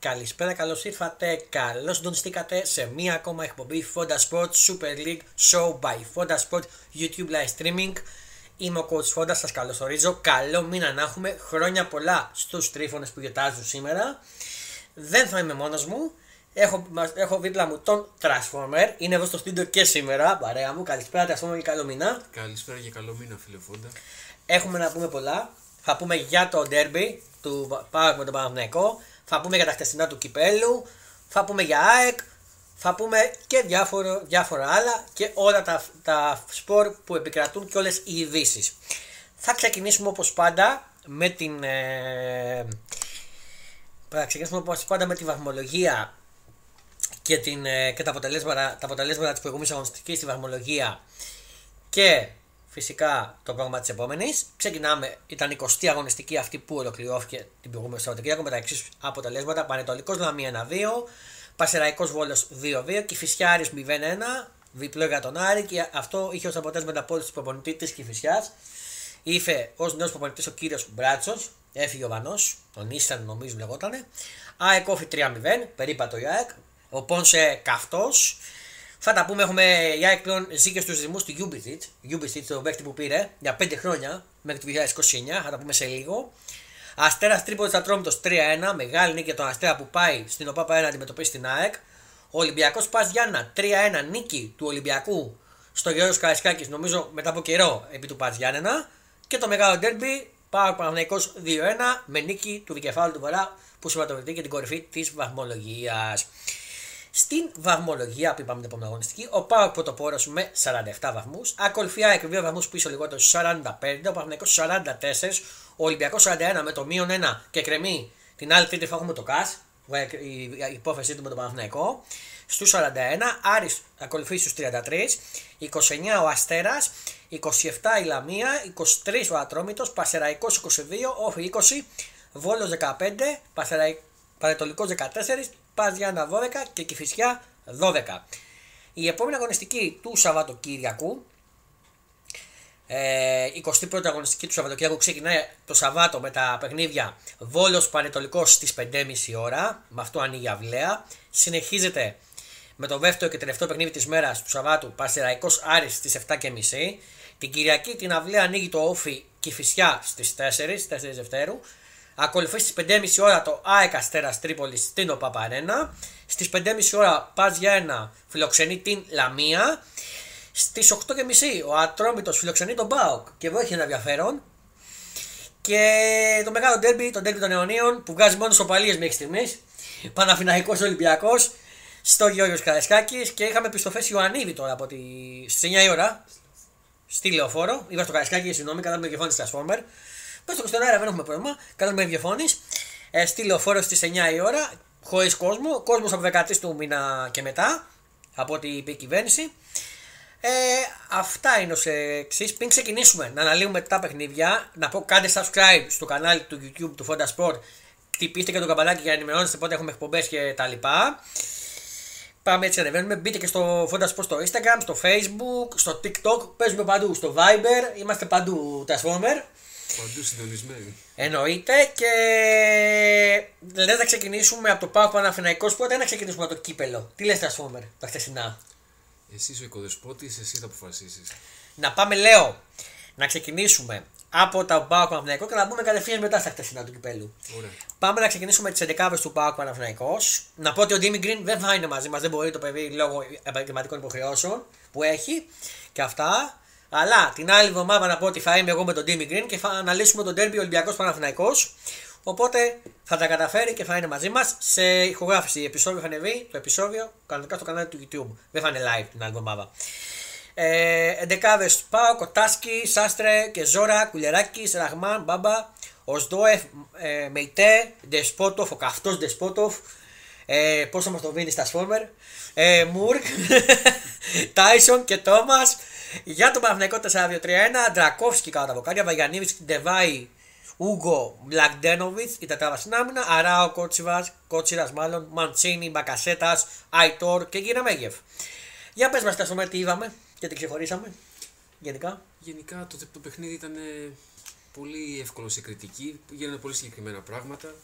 Καλησπέρα, καλώς ήρθατε. Καλώς συντονιστήκατε σε μία ακόμα εκπομπή Fonda Sport Super League Show by Fonda Sport YouTube Live Streaming. Είμαι ο coach Fonda, σας καλωσορίζω. Καλό μήνα να έχουμε. Χρόνια πολλά στους τρίφωνες που γιορτάζουν σήμερα. Δεν θα είμαι μόνος μου. Έχω, έχω δίπλα μου τον Transformer. Είναι εδώ στο στούντιο και σήμερα. Παρέα μου. Καλησπέρα, Transformer και καλό μήνα. Καλησπέρα και καλό μήνα, φίλε Φόντα. Έχουμε να πούμε πολλά. Θα πούμε για το derby του Πάου με τον Παναθηναϊκό. Θα πούμε για τα χτεσινά του κυπέλου. Θα πούμε για ΑΕΚ. Θα πούμε και διάφορο, διάφορα άλλα και όλα τα, τα σπορ που επικρατούν και όλες οι ειδήσεις. Θα ξεκινήσουμε όπως πάντα με την... Ε, θα ξεκινήσουμε όπως πάντα με τη βαθμολογία και, την, ε, και τα, αποτελέσματα, τα αποτελέσματα της προηγούμενης αγωνιστικής στη βαθμολογία και φυσικά το πρόγραμμα της επόμενης. Ξεκινάμε, ήταν η 20η αγωνιστική αυτή που ολοκληρώθηκε την προηγούμενη Σαββατοκύριακο με τα εξής αποτελέσματα. Πανετολικός Λαμία 1-2, Πασεραϊκός Βόλος 2-2, Κυφυσιάρη 0-1, διπλό για τον Άρη και αυτό είχε ως αποτέλεσμα την απόλυτη του προπονητή της Κυφυσιάς. Ήρθε ως νέος προπονητής ο κύριος Μπράτσος, έφυγε ο Βανός, τον Ίσταν νομίζω λεγότανε. ΑΕΚ όφη 3-0, περίπατο η ΑΕΚ. Ο Πόνσε καυτός, θα τα πούμε, έχουμε η ΑΕΚ πλέον ζει στους Δήμου του Ubisoft. Ubisoft το παίκτη που πήρε για 5 χρόνια μέχρι το 2029. Θα τα πούμε σε λίγο. Αστέρας Τρίπολη Ατρόμητο 3-1. Μεγάλη νίκη για τον Αστέρα που πάει στην ΟΠΑΠΑ 1 να αντιμετωπίσει την ΑΕΚ. Ο Ολυμπιακός Πας Γιάννα 3-1 νίκη του Ολυμπιακού στο Γεώργιος Καραϊσκάκης, νομίζω μετά από καιρό επί του Πας Γιάννενα. Και το μεγάλο ντέρμπι Πάω Παναγενικό 2-1 με νίκη του Δικεφάλου του Βορρά που σηματοδοτεί και την κορυφή της βαθμολογίας. Στην βαθμολογία που είπαμε την επόμενη αγωνιστική, ο Πάοκ πρωτοπόρος με 47 βαθμούς. Ακολουθεί ΑΕΚ 2 βαθμούς πίσω λιγότερο 45, ο Παναγενικό 44, ο Ολυμπιακός 41 με το μείον 1 και κρεμεί την άλλη τρίτη θα έχουμε το ΚΑΣ, η υπόθεσή του με τον Παναθηναϊκό. Στους 41, Άρης ακολουθεί στους 33, 29 ο Αστέρας, 27 η Λαμία, 23 ο Ατρόμητος, Πασεραϊκός 22, Όφη 20, Βόλος 15, Παρετολικό 14, Πας Γιάννα 12 και Κηφισιά 12. Η επόμενη αγωνιστική του Σαββατοκύριακου, ε, 21η αγωνιστική του Σαββατοκύριακου ξεκινάει το Σαββάτο με τα παιχνίδια Βόλος Πανετολικός στις 5.30 ώρα, με αυτό ανοίγει η αυλαία. Συνεχίζεται με το δεύτερο και τελευταίο παιχνίδι της μέρας του Σαββάτου Πασεραϊκός Άρης στις 7.30. Την Κυριακή την αυλαία ανοίγει το Όφι Κηφισιά στις 4, 4 Δευτέρου. Ακολουθεί στις 5.30 ώρα το ΑΕΚ Αστέρας Τρίπολης στην ΟΠΑΠΑΡΕΝΑ. Στις 5.30 ώρα πας για ένα φιλοξενεί την Λαμία. Στις 8.30 ο Ατρόμητος φιλοξενεί τον Μπάουκ και εδώ έχει ένα ενδιαφέρον. Και το μεγάλο ντέρμπι, το ντέρμπι των αιωνίων που βγάζει μόνο σοπαλίες μέχρι στιγμής. Παναφυναϊκό Ολυμπιακός στο Γιώργος Καραϊσκάκης και είχαμε επιστροφές Ιωαννίδη τώρα από τη... στις 9 η ώρα στη λεωφόρο. Είπα στο Καραϊσκάκη, συγγνώμη, κατά με κεφάλι της Transformer. Πες το στον αέρα, δεν έχουμε πρόβλημα. Κάνουμε διαφώνη. Ε, στη λεωφόρο στις 9 η ώρα, χωρίς κόσμο. Κόσμος από 13 του μήνα και μετά, από ό,τι είπε η κυβέρνηση. Ε, αυτά είναι ως εξής. Πριν ξεκινήσουμε να αναλύουμε τα παιχνίδια, να πω κάντε subscribe στο κανάλι του YouTube του Fonda Sport. Χτυπήστε και το καμπανάκι για να ενημερώνεστε πότε έχουμε εκπομπές και τα λοιπά. Πάμε έτσι ανεβαίνουμε. Μπείτε και στο Fonda Sport στο Instagram, στο Facebook, στο TikTok. Παίζουμε παντού. Στο Viber. Είμαστε παντού Transformer. Παντού συντονισμένοι. Εννοείται και λε να ξεκινήσουμε από το Πάο Παναφυναϊκό πότε να ξεκινήσουμε από το κύπελο; Τι λες, Τρασφόμερ, τα χτεσινά. Εσύ είσαι ο οικοδεσπότης, εσύ θα αποφασίσεις. Να πάμε, λέω, να ξεκινήσουμε από το Πάο Παναφυναϊκό και να μπούμε κατευθείαν μετά στα χτεσινά του κυπέλου. Ωραία. Πάμε να ξεκινήσουμε τις 11 του Πάο Παναφυναϊκό. Να πω ότι ο Ντίμι Γκριν δεν θα είναι μαζί μας, δεν μπορεί το παιδί λόγω επαγγελματικών υποχρεώσεων που έχει και αυτά. Αλλά την άλλη εβδομάδα να πω ότι θα είμαι εγώ με τον Timmy Green και θα αναλύσουμε τον Derby Ολυμπιακός Παναθυναϊκό. Οπότε θα τα καταφέρει και θα είναι μαζί μας σε ηχογράφηση. Επισόδιο θα ανεβεί το επεισόδιο κανονικά στο κανάλι του YouTube. Δεν θα είναι live την άλλη εβδομάδα. Ε, Εντεκάδες Πάο, Κοτάσκι, Σάστρε και Ζώρα, Κουλεράκη, Ραχμάν, Μπάμπα, Οσδόεφ, ε, Μεϊτέ, Ντεσπότοφ, ο καυτός Ντεσπότοφ. Ε, Πώ θα μας το βρει στα Σφόρμερ. Ε, Μουρκ, Τάισον και Τόμας. Για τον Παναθηναϊκό 4-2-3-1, Ντρακόφσκι κατά τα βοκάρια, Βαγιανίδης, Ντεβάη, Ούγκο, Μπλακντένοβιτς, η τετράδα στην άμυνα, Αράο Κότσιβας, Κότσιρας μάλλον, Μαντσίνη, Μπακασέτας, Αϊτόρ και Μέγεφ. Για πες μας τα τι είδαμε και τι ξεχωρίσαμε. Γενικά. Γενικά το, το παιχνίδι ήταν πολύ εύκολο σε κριτική, γίνανε πολύ συγκεκριμένα πράγματα.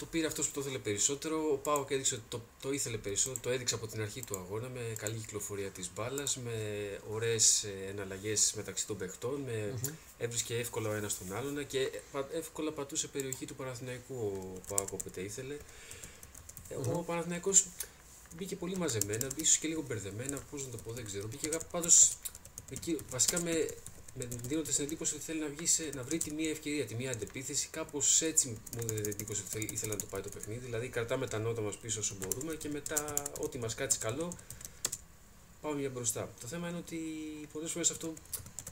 Το πήρε αυτός που το ήθελε περισσότερο. Ο Πάοκ έδειξε ότι το, το ήθελε περισσότερο, το έδειξε από την αρχή του αγώνα με καλή κυκλοφορία της μπάλας, με ωραίες εναλλαγές μεταξύ των παιχτών, με έβρισκε εύκολα ο ένας τον άλλον και πα- εύκολα πατούσε περιοχή του Παναθηναϊκού ο Πάοκ όποτε ήθελε. Ο Παναθηναϊκός μπήκε πολύ μαζεμένα, ίσως και λίγο μπερδεμένα, πώς να το πω, δεν ξέρω. Μπήκε πάντως βασικά με, με δίνοντα την εντύπωση ότι θέλει να, βγει σε, να βρει τη μία ευκαιρία, τη μία αντεπίθεση. Κάπως έτσι μου δίνει την εντύπωση ότι θέλει, ήθελε να το πάει το παιχνίδι. Δηλαδή κρατάμε τα νότα μας πίσω όσο μπορούμε και μετά ό,τι μας κάτσει καλό πάμε για μπροστά. Το θέμα είναι ότι πολλές φορές αυτό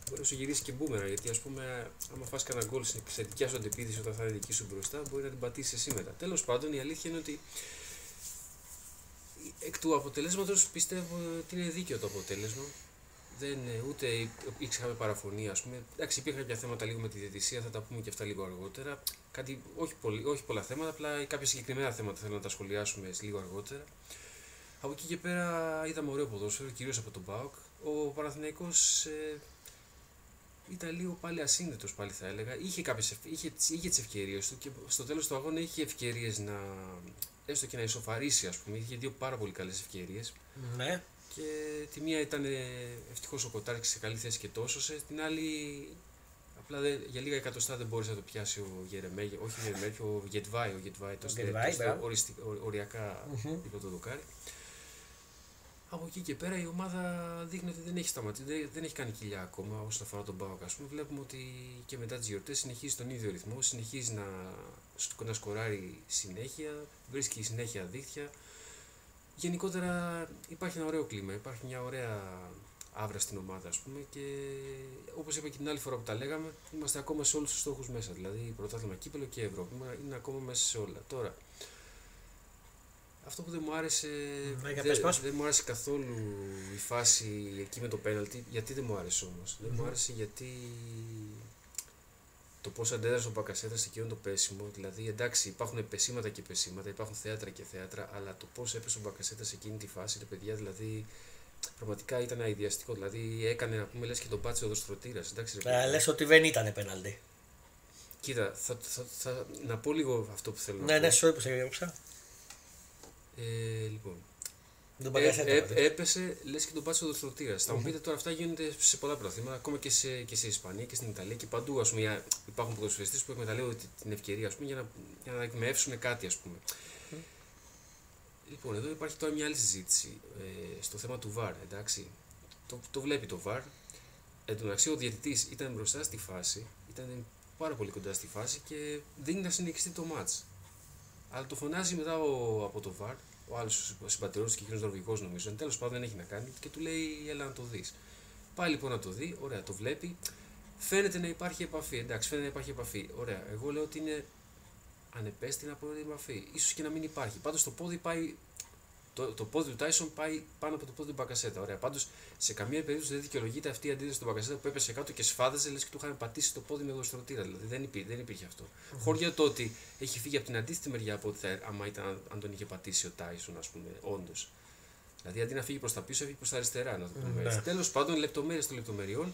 μπορεί να σου γυρίσει και μπούμερα. Γιατί ας πούμε, άμα φας κανένα γκολ σε δικιά σου αντεπίθεση όταν θα είναι δική σου μπροστά, μπορεί να την πατήσεις εσύ μετά. Τέλος πάντων, η αλήθεια είναι ότι εκ του αποτελέσματος πιστεύω ότι είναι δίκαιο το αποτέλεσμα. Δεν, ε, ούτε είχαμε παραφωνία, ας πούμε. Εντάξει, υπήρχαν κάποια θέματα λίγο με τη διαιτησία, θα τα πούμε και αυτά λίγο αργότερα. Κάτι, όχι, πολύ, όχι πολλά θέματα, απλά κάποια συγκεκριμένα θέματα θέλω να τα σχολιάσουμε λίγο αργότερα. Από εκεί και πέρα είδαμε ωραίο ποδόσφαιρο, κυρίως από τον Μπάουκ. Ο Παναθηναϊκός ε, ήταν λίγο πάλι ασύνδετος, πάλι θα έλεγα. Είχε, κάποιες, είχε, είχε τις ευκαιρίες του και στο τέλος του αγώνα είχε ευκαιρίες να έστω και να ισοφαρίσει, ας πούμε. Είχε δύο πάρα πολύ καλές ευκαιρίες. Ναι. Και τη μία ήταν ευτυχώς ο Κοτάρκη σε καλή θέση και τόσο. Σε την άλλη, απλά δε, για λίγα εκατοστά δεν μπόρεσε να το πιάσει ο Γερεμέγε. Όχι ο Γερεμέγε, ο Γετβάη. Ο Γετβάη, το Γετβάη, μπράβο. οριακά Μμμ. είπε το δοκάρι. Από εκεί και πέρα η ομάδα δείχνει ότι δεν έχει σταματήσει, δεν, δεν έχει κάνει κοιλιά ακόμα όσον αφορά τον Πάοκ. Ας πούμε, βλέπουμε ότι και μετά τις γιορτές συνεχίζει τον ίδιο ρυθμό, συνεχίζει να, να σκοράρει συνέχεια, βρίσκει συνέχεια δίχτυα. Γενικότερα υπάρχει ένα ωραίο κλίμα, υπάρχει μια ωραία άβρα στην ομάδα, ας πούμε, και όπως είπα και την άλλη φορά που τα λέγαμε, είμαστε ακόμα σε όλους τους στόχους μέσα, δηλαδή πρωτάθλημα κύπελο και Ευρώπη, είναι ακόμα μέσα σε όλα. Τώρα, αυτό που δεν μου άρεσε, Ναι, για δεν, πες μας. δεν μου άρεσε καθόλου η φάση εκεί με το πέναλτι, γιατί δεν μου άρεσε όμως, δεν μου Μμμ. άρεσε γιατί το πώ αντέδρασε ο Μπακασέτα σε εκείνο το πέσιμο. Δηλαδή, εντάξει, υπάρχουν πεσήματα και πεσήματα, υπάρχουν θέατρα και θέατρα, αλλά το πώς έπεσε ο Μπακασέτα σε εκείνη τη φάση, τα παιδιά δηλαδή. Πραγματικά ήταν αειδιαστικό. Δηλαδή, έκανε να πούμε λες και τον πάτσε ο δοστρωτήρας. Εντάξει, ρε Ε, παιδιά. λες ότι δεν ήταν πέναλτι. Κοίτα, θα, θα, θα, να πω λίγο αυτό που θέλω να Ναι, πω. ναι, sorry που σε διώξα. Ε, λοιπόν, Δεν Ε, παγιάσαι ε, ε, έπεσε, λες και τον πάτησε ο δοστρωτήρα. Θα μου πείτε τώρα αυτά γίνονται σε πολλά πρωταθλήματα, ακόμα και σε, και σε Ισπανία και στην Ιταλία και παντού. Ας πούμε, για- υπάρχουν ποδοσφαιριστές που εκμεταλλεύονται τη- την ευκαιρία ας πούμε, για, να, για να εκμεύσουν κάτι. Ας πούμε. Λοιπόν, εδώ υπάρχει τώρα μια άλλη συζήτηση ε, στο θέμα του VAR. Εντάξει. Το, το βλέπει το VAR. Εν τω μεταξύ, ο διαιτητής ήταν μπροστά στη φάση, ήταν πάρα πολύ κοντά στη φάση και δίνει να συνεχιστεί το match. Αλλά το φωνάζει μετά ο, από το VAR, ο άλλος συμπατριώτης και εκείνο Νορβηγός νομίζω. Τέλος πάντων δεν έχει να κάνει και του λέει: Έλα να το δεις. Πάει λοιπόν να το δει, ωραία, το βλέπει. Φαίνεται να υπάρχει επαφή. Εντάξει, φαίνεται να υπάρχει επαφή. Ωραία, εγώ λέω ότι είναι ανεπέστηνα πρώτη επαφή. σω και να μην υπάρχει. Πάντως το πόδι πάει. Το, το πόδι του Τάισον πάει πάνω από το πόδι του Μπακασέτα. Ωραία. Πάντως σε καμία περίπτωση δεν δικαιολογείται αυτή η αντίδραση του Μπακασέτα που έπεσε κάτω και σφάδαζε λες και του είχαν πατήσει το πόδι με γοστρωτήρα. Δηλαδή δεν, υπή, δεν υπήρχε αυτό. Χωριά το ότι έχει φύγει από την αντίθετη μεριά από ότι θα, άμα ήταν, αν τον είχε πατήσει ο Τάισον, ας πούμε, όντως. Δηλαδή αντί να φύγει προς τα πίσω, έφυγε προς τα αριστερά. Να το πούμε Ναι. έτσι. Τέλος πάντων, λεπτομέρειες των λεπτομεριών.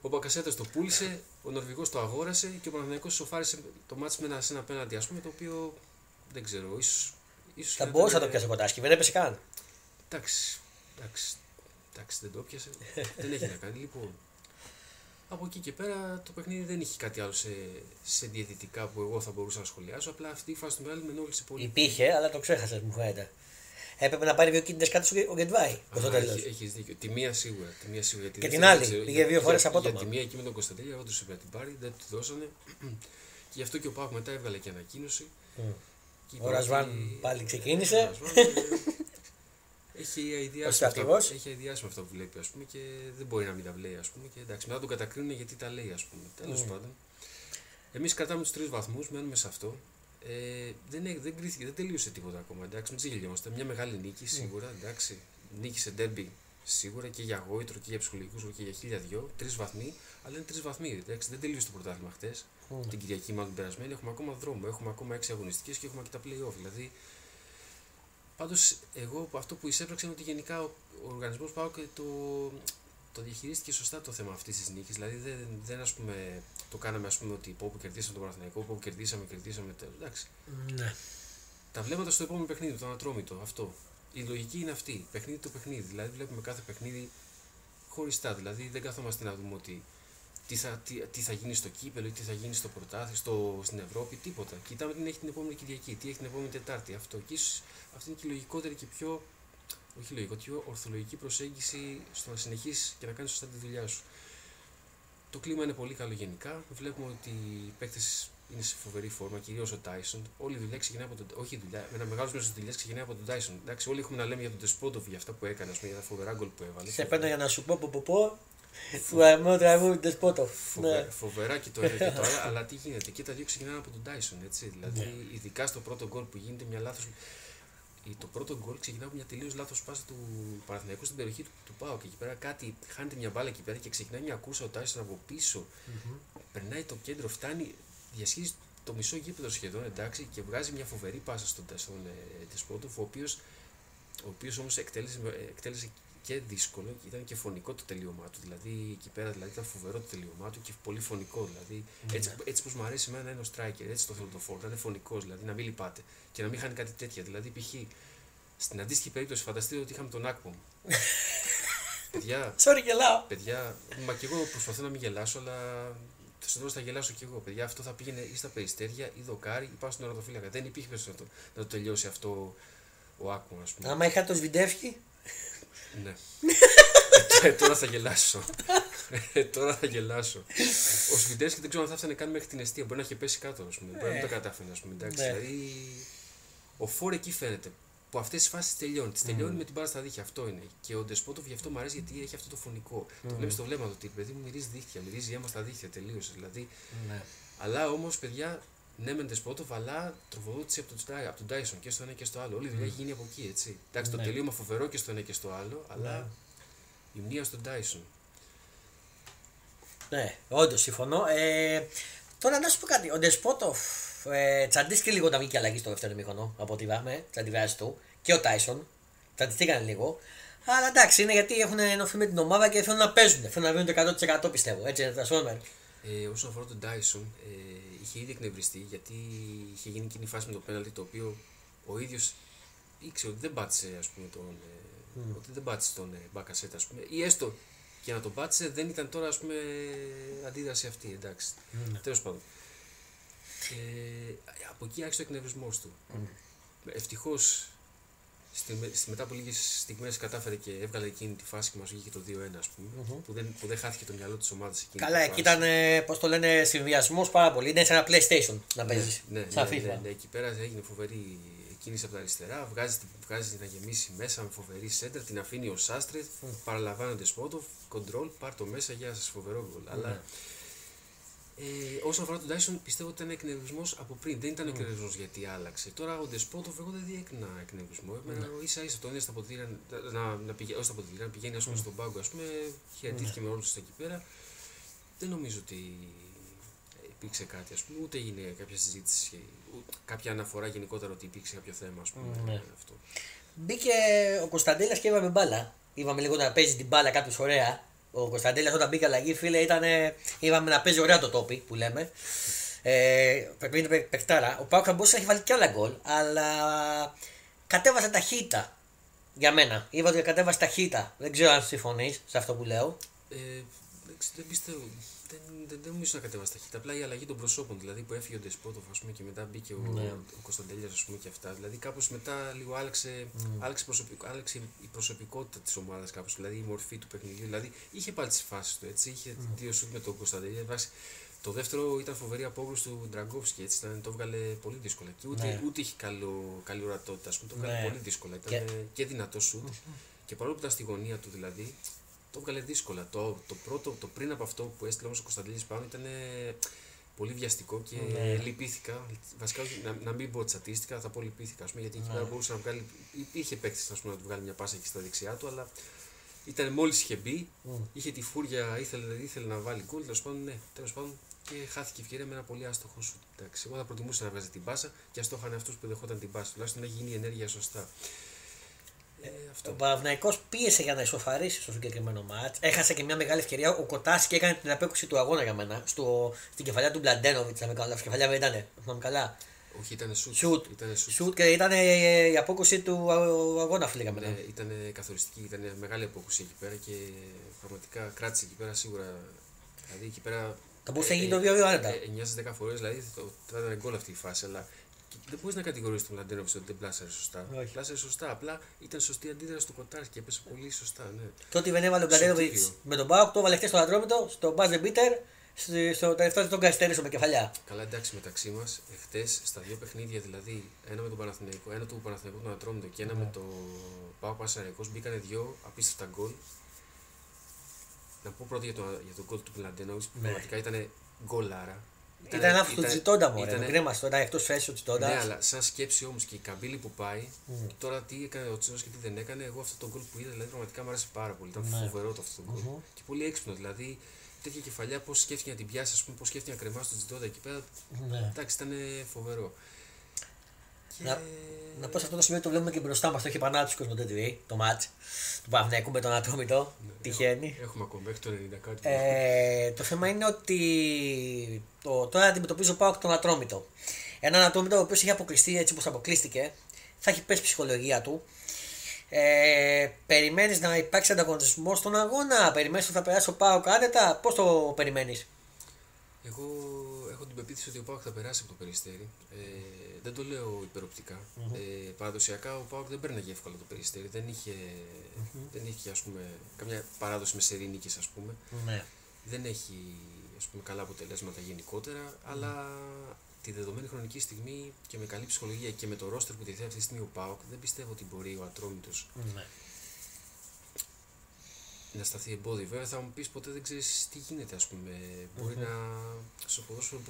Ο Μπακασέτα το πούλησε, ο Νορβηγός το αγόρασε και ο Παναθηναϊκός σοφάρισε το μάτι με ένα, σε ένα πέναντι, ας πούμε, το οποίο δεν ξέρω, ίσως. Ίσως Θα και μπορούσε να ήταν- το πιάσει ο Κοτάσκι, δεν έπεσε καν. Εντάξει, εντάξει, εντάξει, δεν το πιάσε. δεν έχει να κάνει. Λοιπόν, από εκεί και πέρα το παιχνίδι δεν είχε κάτι άλλο σε, σε διαιτητικά που εγώ θα μπορούσα να σχολιάσω. Απλά αυτή η φάση του Μεγάλη με ενόχλησε πολύ. Υπήρχε, αλλά το ξέχασες, μου φαίνεται. Έπρεπε να πάρει δύο κίνητες κάτω ο Γκεντβάη προ το Α, τέλο. έχει- Έχεις δίκιο. Τη μία σίγουρα. Τη μία σίγουρα. Τη Και δεύτερη την δεν άλλη. ξέρω. Πήγε Για- δύο φορές για- απότομα. Για τη μία εκεί με τον Κωνσταντέλια, εγώ του είπε να την πάρει, δεν του δώσανε. και γι' αυτό και ο Πάκ μετά έβγαλε και ανακοίνωση. Και είπε Ο Ρασβάν ότι- πάλι ξεκίνησε. Ο Ρασβάν, ε, Έχει Ο αειδιάσει με αυτά, στρατηγός. έχει αειδιάσει με αυτά που βλέπει ας πούμε, και δεν μπορεί να μην τα βλέπει. Ας πούμε, και εντάξει, μετά τον κατακρίνουν γιατί τα λέει. Ας πούμε. Τέλος Mm. πάντων. Εμείς κρατάμε τους τρεις βαθμούς, μένουμε σε αυτό. Ε, δεν, έ- δεν, κρίθηκε, δεν τελείωσε τίποτα ακόμα. Εντάξει, μην ξεγελιόμαστε. Μια μεγάλη νίκη σίγουρα. Εντάξει, νίκησε ντέρμπι σίγουρα και για γόητρο και για ψυχολογικούς και για χίλια δυο. Τρεις βαθμοί, αλλά είναι τρεις βαθμοί. Εντάξει, δεν τελείωσε το πρωτάθλημα χτες. Μμ. Την Κυριακή, μάλλον την περασμένη. Έχουμε ακόμα δρόμο. Έχουμε ακόμα έξι αγωνιστικές και έχουμε και τα playoff. Δηλαδή, πάντως, εγώ αυτό που εισέπραξα είναι ότι γενικά ο, ο οργανισμός πάω και το. το διαχειρίστηκε σωστά το θέμα αυτής της νίκης. Δηλαδή δεν, δεν ας πούμε, το κάναμε ας πούμε, ότι πω που κερδίσαμε τον Παναθηναϊκό, πω που κερδίσαμε, κερδίσαμε. Εντάξει. Ναι. Τα βλέμματα στο επόμενο παιχνίδι, το ανατρόμητο, αυτό. Η λογική είναι αυτή. Παιχνίδι το παιχνίδι. Δηλαδή βλέπουμε κάθε παιχνίδι χωριστά. Δηλαδή δεν καθόμαστε να δούμε ότι τι θα, τι, τι θα γίνει στο κύπελο ή τι θα γίνει στο πρωτάθλημα, στο, στην Ευρώπη, τίποτα. Κοιτάμε τι έχει την επόμενη Κυριακή, τι έχει την επόμενη Τετάρτη. Αυτό. Και ίσως αυτή είναι και η λογικότερη και πιο. Όχι λογικό, πιο ορθολογική προσέγγιση στο να συνεχίσεις και να κάνεις σωστά τη δουλειά σου. Το κλίμα είναι πολύ καλό γενικά. Βλέπουμε ότι οι παίκτες είναι σε φοβερή φόρμα, κυρίως ο Τάισον. Όλη η δουλειά ξεκινάει από τον. Όχι η δουλειά, ένα μεγάλο μέρος της δουλειάς ξεκινάει από τον Τάισον. Εντάξει, όλοι έχουμε να λέμε για τον Τεσπότοβ για αυτά που έκανε, πούμε, για τα φοβερά γκολ που έβαλε. Σε παίρνω για να σου πω, πω, πω, πω. Φοβερό τραγούδι Τεσπότοβ. Φοβε, Φοβερά και το ένα και το άλλο, αλλά τι γίνεται. Και τα δύο ξεκινάνε από τον Τάισον. Έτσι. Δηλαδή, ειδικά στο πρώτο γκολ που γίνεται μια λάθο. Το πρώτο γκολ ξεκινάει από μια τελείως λάθος πάσα του Παναθηναϊκού στην περιοχή του, του Πάου. Και εκεί πέρα κάτι χάνεται μια μπάλα εκεί πέρα και ξεκινάει μια κούρσα ο Τάισον από πίσω. Mm-hmm. Περνάει το κέντρο, φτάνει, διασχίζει το μισό γήπεδο σχεδόν εντάξει και βγάζει μια φοβερή πάσα στον, στον ε, Τεσπότοφ, ο οποίο ο οποίος όμως εκτέλεσε, εκτέλεσε και δύσκολο και ήταν και φωνικό το τελείωμά του. Δηλαδή εκεί πέρα δηλαδή, ήταν φοβερό το τελείωμά του και πολύ φωνικό. Δηλαδή, mm. έτσι, έτσι πως μου αρέσει εμένα να είναι ο striker, έτσι το θέλω το φόρ, να είναι φωνικός, δηλαδή να μην λυπάται και να μην χάνει κάτι τέτοια. Δηλαδή π.χ. στην αντίστοιχη περίπτωση φανταστείτε ότι είχαμε τον Άκπομ. παιδιά, Sorry, γελάω. παιδιά, μα και εγώ προσπαθώ να μην γελάσω, αλλά στο θα γελάσω κι εγώ. Παιδιά, αυτό θα πήγαινε ή στα περιστέρια ή δοκάρι ή πάω στον ορατοφύλακα. Δεν υπήρχε περίπτωση να το, να το τελειώσει αυτό ο Άκπομ, ας πούμε. Άμα είχα το Σβιντεύσκι. Ναι. ε, τώρα θα γελάσω. ε, τώρα θα γελάσω. Ο Σβιντεύσκι δεν ξέρω αν θα έφτανε καν μέχρι την αιστεία. Μπορεί να είχε πέσει κάτω, ας πούμε. Μπορεί να μην το κατάφερε, ας πούμε. Εντάξει, Ναι. δηλαδή. Ο Φόρ εκεί φαίνεται. Που αυτές τις φάσεις τελειώνει. Τις τελειώνει με την μπάρα στα δίχτυα. Αυτό είναι. Και ο Ντεσπότοβ γι' αυτό μου αρέσει γιατί έχει αυτό το φωνικό. Το βλέπεις στο βλέμμα του ότι παιδί μου μυρίζει δίχτυα, μυρίζει αίμα στα δίχτυα. Τελείωσε. Δηλαδή. Ναι. Αλλά όμως, παιδιά, ναι, μεν Ντεσπότοβ, αλλά τροφοδότηση από τον, Τάι- από τον Τάισον και στο ένα και στο άλλο. Όλη η δουλειά έχει γίνει από εκεί, έτσι. Εντάξει, το Ναι. τελείωμα φοβερό και στο ένα και στο άλλο, αλλά η μνήμα στον Τάισον. Ναι, όντως συμφωνώ. Ε, τώρα να σου πω κάτι. Ο Ντεσπότοφ ε, τσαντίστηκε λίγο να βγει και αλλαγή στο δεύτερο ημίχρονο από ό,τι βάμε, τι αντιδράσει του. Και ο Τάισον. Τσαντιστήκαν λίγο. Αλλά εντάξει, είναι γιατί έχουν ενωθεί με την ομάδα και θέλουν να παίζουν. Θέλουν να βγουν το 100% πιστεύω. Έτσι είναι τα Σόμερ. Ε, όσον αφορά τον Τάισον, ε, είχε ήδη εκνευριστεί γιατί είχε γίνει εκείνη η φάση με το πέναλτι το οποίο ο ίδιος ήξερε ότι δεν πάτησε ας πούμε, τον, ε, ότι δεν πάτησε τον ε, Μπακασέτα, ας πούμε, ή έστω και να τον πάτησε δεν ήταν τώρα ας πούμε, αντίδραση αυτή. Εντάξει. Ναι. Τέλος πάντων. Ε, από εκεί άρχισε ο εκνευρισμός του. Ευτυχώς στη, στη, μετά από λίγες στιγμές κατάφερε και έβγαλε εκείνη τη φάση και μας βγήκε το 2-1, ας πούμε, που, δεν, που δεν χάθηκε το μυαλό της ομάδας εκείνη. Καλά, τη εκεί φάση. ήταν, πώς το λένε, συνδυασμός πάρα πολύ. Είναι σαν ένα PlayStation να παίζεις. Ναι, ναι, σαν ναι, FIFA. ναι, ναι, εκεί πέρα έγινε φοβερή κίνηση από τα αριστερά. Βγάζει, βγάζει να γεμίσει μέσα με φοβερή σέντρα. Την αφήνει ο Σάστρε. Παραλαμβάνονται Σπότοφ. Κοντρόλ. Πάρ το μέσα. Γεια σας. Φοβερό γκολ. Αλλά ε, όσον αφορά τον Τάισον, πιστεύω ότι ήταν εκνευρισμός από πριν. Δεν ήταν εκνευρισμός γιατί άλλαξε. Τώρα ο Ντεσπότοφ, εγώ δεν διέκρινα εκνευρισμό. Εμένα ίσα ίσα τον είδα στα ποτήρια να, να, πηγαίνει, όχι στα ποτήρια, να πηγαίνει ας πούμε, στον πάγκο. Ας πούμε, χαιρετήθηκε με όλους τους εκεί πέρα. Δεν νομίζω ότι υπήρξε κάτι, ας πούμε, ούτε έγινε κάποια συζήτηση, ούτε κάποια αναφορά γενικότερα ότι υπήρξε κάποιο θέμα, ας πούμε, Ναι. αυτό. Μπήκε ο Κωνσταντέλια και είπαμε μπάλα. Είπαμε λίγο να παίζει την μπάλα κάποιος ωραία. Ο Κωνσταντέλια όταν μπήκε αλλαγή, φίλε, ήταν. Είπαμε να παίζει ωραία το τόπι που λέμε. Ε, πρέπει να είναι παιχτάρα. Ο Πάουκ θα μπορούσε να έχει βάλει κι άλλα γκολ, αλλά κατέβασε ταχύτητα. Για μένα. Είπα ότι κατέβασε ταχύτητα. Δεν ξέρω αν συμφωνείς σε αυτό που λέω. Ε, εντάξει, δεν πιστεύω, δεν, δεν, δεν νομίζω να κατέβασε ταχύτητα. Απλά η αλλαγή των προσώπων, δηλαδή που έφυγε ο Ντεσπότοφ ας πούμε, και μετά μπήκε ο, Ναι. ο Κωνσταντέλιας και αυτά. Δηλαδή κάπως μετά λίγο άλλαξε, άλλαξε, προσωπικ, άλλαξε η προσωπικότητα της ομάδας κάπως, δηλαδή η μορφή του παιχνιδιού. Δηλαδή είχε πάλι τις φάσεις του έτσι, είχε δύο σουτ με τον Κωνσταντέλια. βάσει- Το δεύτερο ήταν φοβερή απόκρουση του Ντραγκόφσκι, έτσι ήταν, το έβγαλε πολύ δύσκολα. Και ούτε, Ναι. ούτε είχε καλό, καλή ορατότητα, ας πούμε, το έβγαλε Ναι. πολύ δύσκολα. Ήταν Και- και, δυνατό σουτ. Και παρόλο που ήταν στη γωνία του δηλαδή, το έβγαλε δύσκολα. Το, το πρώτο, το πριν από αυτό που έστειλε όμως ο Κωνσταντίνης πάνω ήταν ε, πολύ βιαστικό και Ναι. λυπήθηκα. Βασικά, να, να μην πω τσατίστηκα, θα πω λυπήθηκα. Ας πούμε, γιατί εκεί Ναι. πέρα μπορούσε να βγάλει. Είχε παίκτη να του βγάλει μια πάσα εκεί στα δεξιά του, αλλά ήταν μόλις είχε μπει, είχε τη φούρια, ήθελε, ήθελε να βάλει γκολ. Τέλος πάντων, ναι, τέλος πάντων και χάθηκε η ευκαιρία με ένα πολύ άστοχο σου. Εντάξει, εγώ θα προτιμούσα να βγάζει την πάσα και ας το είχαν αυτούς που δεχόταν την πάσα. Τουλάχιστον να γίνει η ενέργεια σωστά. Ε, αυτό. Ο Παναθυναϊκό πίεσε για να ισοφαρίσει στο συγκεκριμένο μάτς. Έχασε και μια μεγάλη ευκαιρία. Ο Κοτάση και έκανε την απέκουση του αγώνα για μένα. Στο, στην κεφαλιά του Μπλαντένοβιτς. Να με καλά. Στην κεφαλιά δεν ήταν. Θυμάμαι καλά. Όχι, ήταν σουτ. Σουτ. Ήτανε σουτ. Σουτ και ήταν ε, η απόκουση του α- αγώνα, φίλε για μένα. Ναι, ήταν καθοριστική, ήταν μεγάλη απόκουση εκεί πέρα και πραγματικά κράτησε εκεί πέρα σίγουρα. Δηλαδή εκεί πέρα. Θα μπορούσε να γίνει το 2-2 άνετα. 9 στις 10 φορές δηλαδή το- θα ήταν γκολ αυτή η φάση. Αλλά και δεν μπορείς να κατηγορήσεις τον Λαντένοβιτ ότι δεν πλάσαρε σωστά. Όχι. Πλάσαρε σωστά. Απλά ήταν σωστή αντίδραση του Κοτάρ και έπεσε πολύ σωστά. Ναι. Το ότι δεν έβαλε ο Μπλαντένοβιτ Σωτήριο. με τον Πάοκ, το έβαλε χτε στο Αντρόμητο, στο Μπάζε Μπίτερ, στο τελευταίο τον καθυστέρησε με κεφαλιά. Καλά, εντάξει μεταξύ μας, εχθές στα δύο παιχνίδια δηλαδή, ένα με τον Παναθηναϊκό, ένα του Παναθηναϊκού τον Ατρόμητο και ένα με το Πάο Πασαρικό, μπήκανε δύο απίστευτα γκολ. Να πω πρώτα για, το, για τον γκολ του Πλαντένοβιτ που Ναι. πραγματικά ήταν γκολάρα. Ήταν ένα του Τζιτόντα μου, ήτανε- ρε. Κρίμα τώρα, εκτός θέση ο Τζιτόντα. Ναι, αλλά σαν σκέψη όμως και η καμπύλη που πάει, και τώρα τι έκανε ο Τσίνος και τι δεν έκανε, εγώ αυτό το γκολ που είδα δηλαδή πραγματικά μου άρεσε πάρα πολύ. Ήταν Ναι. φοβερό το αυτό το γκολ. Και πολύ έξυπνο δηλαδή. Τέτοια κεφαλιά, πώς σκέφτηκε να την πιάσει, ας πούμε, πώς σκέφτηκε να κρεμάσει τον Τζιτόντα εκεί πέρα. Ναι. Εντάξει, ήταν φοβερό. Και... Να- Να πω σε αυτό το σημείο το βλέπουμε και μπροστά μας. Το έχει επανάληψη κόσμος TV, το match του Παυνέκου με τον Ατρόμητο. Ναι, Τυχαίνει. Έχουμε, έχουμε ακόμα μέχρι το 90 κάτι. Ε, το θέμα είναι ότι το, τώρα αντιμετωπίζει ο Πάοκ τον Ατρόμητο. Έναν Ατρόμητο ο οποίος έχει αποκλειστεί έτσι όπως αποκλείστηκε. Θα έχει πέσει η ψυχολογία του. Ε, περιμένεις να υπάρξει ανταγωνισμός στον αγώνα, περιμένεις ότι θα περάσει ο Πάοκ άνετα. Πώς το περιμένεις, Εγώ έχω την πεποίθηση ότι ο Πάοκ θα περάσει από το περιστέρι. Ε, δεν το λέω υπεροπτικά. Ε, παραδοσιακά ο Πάοκ δεν παίρναγε εύκολα το περιστέρι. Δεν είχε, δεν είχε ας πούμε, καμιά παράδοση με σερή νίκες, ας πούμε. Ναι. Δεν έχει ας πούμε, καλά αποτελέσματα γενικότερα, αλλά τη δεδομένη χρονική στιγμή και με καλή ψυχολογία και με το ρόστερ που διαθέτει αυτή τη στιγμή ο Πάοκ, δεν πιστεύω ότι μπορεί ο Ατρόμητος ναι. Να σταθεί εμπόδιο. Βέβαια θα μου πεις ποτέ δεν ξέρεις τι γίνεται, ας πούμε. Μπορεί να. Στο ποδόσφαιρο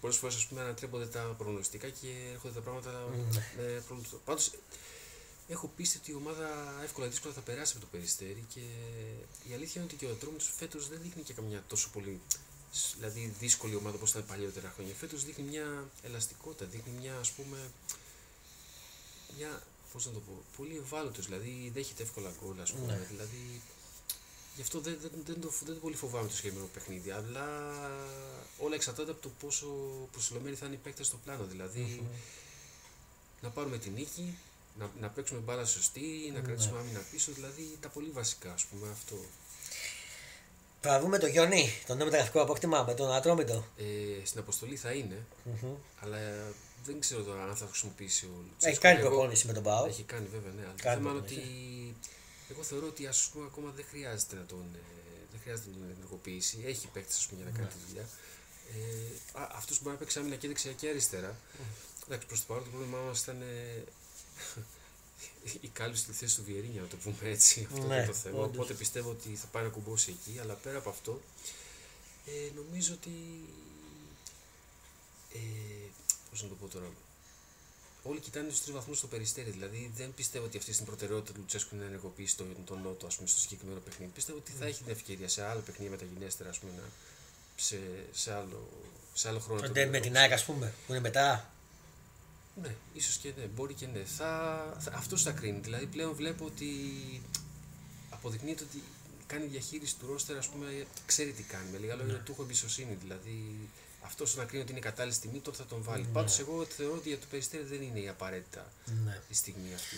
πολλές φορές ανατρέπονται τα προγνωστικά και έρχονται τα πράγματα με προβλήματα. Πάντως έχω πίστη ότι η ομάδα εύκολα ή δύσκολα θα περάσει από το περιστέρι και η αλήθεια είναι ότι και ο Ατρόμητος φέτος δεν δείχνει και καμιά τόσο πολύ δηλαδή δύσκολη ομάδα όπως ήταν παλιότερα χρόνια. Φέτος δείχνει μια ελαστικότητα, δείχνει μια ας πούμε. Μια, πώς να το πω, πολύ ευάλωτος, δηλαδή δέχεται εύκολα γκολ, ας πούμε. Ναι. Δηλαδή, γι' αυτό δεν, δεν, δεν, το, δεν το πολύ φοβάμαι το συγκεκριμένο παιχνίδι. Αλλά όλα εξαρτάται από το πόσο προσιλωμένοι θα είναι οι παίκτες στο πλάνο. Δηλαδή, να πάρουμε την νίκη, να, να παίξουμε μπάλα σωστή, να κρατήσουμε άμυνα πίσω, δηλαδή τα πολύ βασικά, ας πούμε, αυτό. Θα δούμε το Γιονί, το νέο μεταγραφικό απόκτημα με τον Ατρόμητο. Ε, στην αποστολή θα είναι, αλλά δεν ξέρω τώρα αν θα χρησιμοποιήσει ο Λουτσέσκο. Έχει κάνει Εγώ- προπόνηση με τον Πάο. Έχει κάνει βέβαια, ναι. Αλλά το Κάνει θέμα είναι ότι προπόνηση. Εγώ θεωρώ ότι ας πούμε ακόμα δεν χρειάζεται να τον, ε, δεν χρειάζεται να τον ενεργοποιήσει. Έχει παίκτη για να κάνει τη δουλειά. Ε, α, αυτός μπορεί να παίξει άμυνα και δεξιά και αριστερά. Εντάξει, προς το παρόν το πρόβλημά μας ήταν ε, η κάλυψη στη θέση του Βιερίνια, να το πούμε έτσι. Αυτό Ναι, είναι το θέμα. όντως. Οπότε πιστεύω ότι θα πάει να κουμπώσει εκεί. Αλλά πέρα από αυτό, ε, νομίζω ότι. Ε, πώς να το πω τώρα. Όλοι κοιτάνε τους τρεις βαθμούς στο περιστέρι. Δηλαδή δεν πιστεύω ότι αυτή είναι η προτεραιότητα του Λουτσέσκου να ενεργοποιήσει τον, τον Νότο ας πούμε, στο συγκεκριμένο παιχνίδι. Πιστεύω ότι θα έχει την ευκαιρία σε άλλο παιχνίδι μεταγενέστερα ας πούμε, να, σε, σε, άλλο, σε άλλο χρόνο. Το τον ντέρμπι με ενεργοποιήσει. την ΑΕΚ, ας πούμε, που είναι μετά. Ναι, ίσως και ναι, μπορεί και ναι. Θα, θα, αυτός θα κρίνει. Δηλαδή πλέον βλέπω ότι αποδεικνύεται ότι κάνει διαχείριση του ρόστερ, ας πούμε, ξέρει τι κάνει. Με λίγα λόγια, Ναι. του έχω εμπιστοσύνη. Δηλαδή αυτό να κρίνει ότι είναι η κατάλληλη στιγμή, τότε θα τον βάλει. Ναι. Πάντως εγώ θεωρώ ότι για το περιστέρι δεν είναι η απαραίτητα Ναι. η στιγμή αυτή.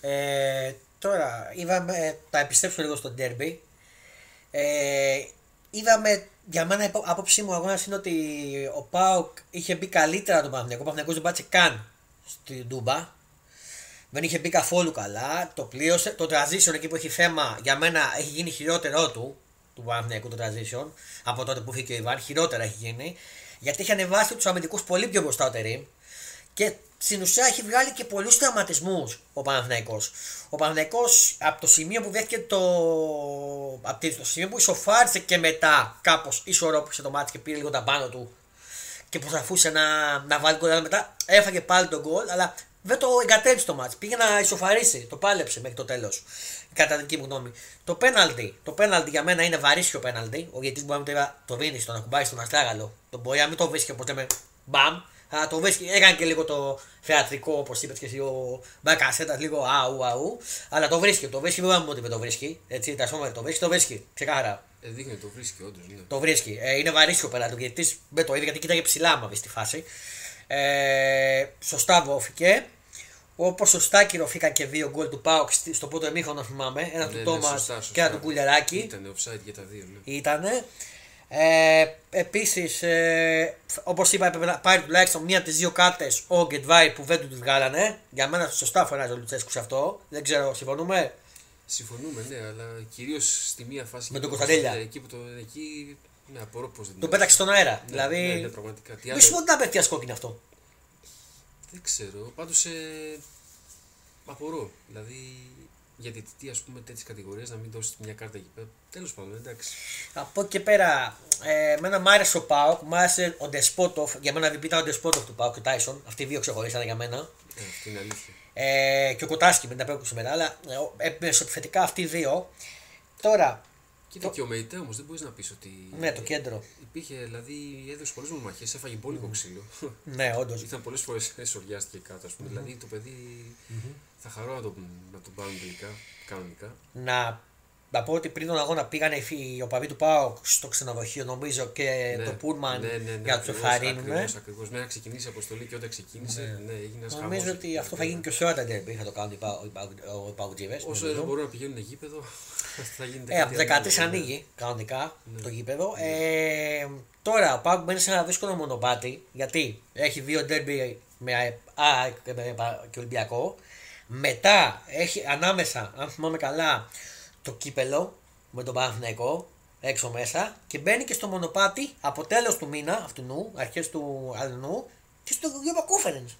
Ε, τώρα, είδαμε, θα επιστρέψουμε λίγο στο ντέρμπι. Ε, είδαμε, για μένα η άποψή μου αγώνας είναι ότι ο Πάοκ είχε μπει καλύτερα τον Παναθηναϊκό. Ο Παναθηναϊκός δεν πάτησε καν στην Τούμπα. Δεν είχε μπει καθόλου καλά. Το πλήρωσε. Το transition εκεί που έχει θέμα για μένα έχει γίνει χειρότερό του. Του Παναθηναϊκού το transition. Από τότε που φύγει ο Ιβάν. Χειρότερα έχει γίνει. Γιατί έχει ανεβάσει τους αμυντικούς πολύ πιο μπροστά ο Τερήμ. Και στην ουσία έχει βγάλει και πολλούς τραυματισμούς ο Παναθηναϊκός. Ο Παναθηναϊκός από το σημείο που δέχτηκε το. από το σημείο που ισοφάρισε και μετά κάπως ισορρόπησε το μάτι και πήρε λίγο τα πάνω του και προσπαθούσε να, να βάλει γκολ. αλλά Μετά έφαγε πάλι τον γκολ, αλλά δεν το εγκατέλειψε το μάτι. Πήγε να ισοφαρίσει, το πάλεψε μέχρι το τέλος. Κατά τη δική μου γνώμη. Το πέναλτι, το πέναλτι για μένα είναι βαρύσιο πέναλτι. Ο γιατί μπορεί να το, είπα, το δίνεις, τον ακουμπάει στον αστράγαλο. Το μπορεί να μην το βρίσκει όπως λέμε μπαμ, Α, το βρίσκει, έκανε και λίγο το θεατρικό, όπως είπες και εσύ, ο Μπακασέτας, λίγο αου, αου. Αλλά το βρίσκει, το βρίσκει, δεν μου ότι το βρίσκει. Έτσι, τα σώματα το βρίσκει, το βρίσκει. Ξεκάρα. Ε, δείχνει το βρίσκει, όντως. Ναι. Το βρίσκει. Ε, είναι βαρύσιο πέρα του γιατί με το είδε γιατί κοίταγε ψηλά μα στη φάση. Ε, σωστά βόφηκε. Όπως σωστά κυρωθήκαν και δύο γκολ του Πάουκ στο πρώτο εμίχρονο, θυμάμαι. Ένα Ναι, του ναι, Τόμας σωστά, σωστά. και ένα του Κουλεράκη. Ήταν offside για τα δύο. Ναι. Ήτανε. Ε, Επίσης, ε, όπως είπα, έπρεπε να πάρει τουλάχιστον μία από τις δύο κάρτες ο Γκετβάη που δεν τους τις βγάλανε. Για μένα σωστά φωνάζει ο Λουτσέσκου σε αυτό. Δεν ξέρω, συμφωνούμε; Συμφωνούμε, ναι, αλλά κυρίως στη μία φάση. Με τον εκεί που- Κωνσταντέλια. Εκεί που το. Εκεί, ναι, απορώ πώ δεν Το πέταξε στον αέρα. Ναι, δηλαδή. Ναι, ναι, πραγματικά. Τι Δεν άλλο, σου πω ότι ήταν απευθεία κόκκινη αυτό. Δεν ξέρω. Πάντως. Ε, απορώ. Δηλαδή. Γιατί τι, ας πούμε, τέτοιες κατηγορίες να μην δώσεις μια κάρτα εκεί πέρα. Τέλος πάντων, εντάξει. Από εκεί και πέρα, ε, εμένα μ' άρεσε ο Πάοκ, μ' άρεσε ο Ντεσπότοφ. Για μένα δεν ήταν ο Ντεσπότοφ του Πάοκ και ο Τάισον. Αυτοί οι δύο ξεχωρίσανε για μένα. Ε, αυτή είναι αλήθεια. Ε, και ο Κοτάσκι με την απέκουψε μετά. Αλλά ε, ε, μεσοπιθετικά αυτοί οι δύο. Τώρα, Κοίτα και ο Μεϊτέ όμως δεν μπορείς να πεις ότι. ναι, το κέντρο. Υπήρχε, δηλαδή, έδωσε πολλές μονομαχίε, έφαγε μπόλικο ξύλο. Ναι, όντως. Ήταν πολλές φορές εσωριάστηκε κάτω, ας πούμε. Δηλαδή το παιδί θα χαρώ να το, να το πάρουν τελικά, κανονικά. να, να πω ότι πριν τον αγώνα πήγαν οι, φι- οι οπαδοί του ΠΑΟΚ στο ξενοδοχείο νομίζω και Ναι, το Πούλμαν ναι, ναι, ναι, για να τους ακριβώς, ευχαρίνουν. Ακριβώς, ακριβώς. Μέχρι να ξεκινήσει η αποστολή και όταν ξεκίνησε, ναι, έγινε ένας Νομίζω ότι αυτό θα γίνει και σε όλα τα ντέρμπι θα το κάνουν οι Πα- οι Πα- οι Παουτζίδες, Όσο νομίζω. δεν μπορούν να πηγαίνουν γήπεδο, θα γίνεται Ε, από κάτι το 13 άλλο, ναι. ανοίγει κανονικά Ναι. το γήπεδο. Ε, τώρα ο Πάουκ μπαίνει σε ένα δύσκολο μονοπάτι γιατί έχει δύο ντέρμπι με ΑΕΚ και με Πα- και Ολυμπιακό. Μετά έχει ανάμεσα, αν θυμάμαι καλά, το κύπελο με τον Παναθηναϊκό έξω μέσα και μπαίνει και στο μονοπάτι από τέλος του μήνα αυτού αρχές του αλλού και στο Europa Conference.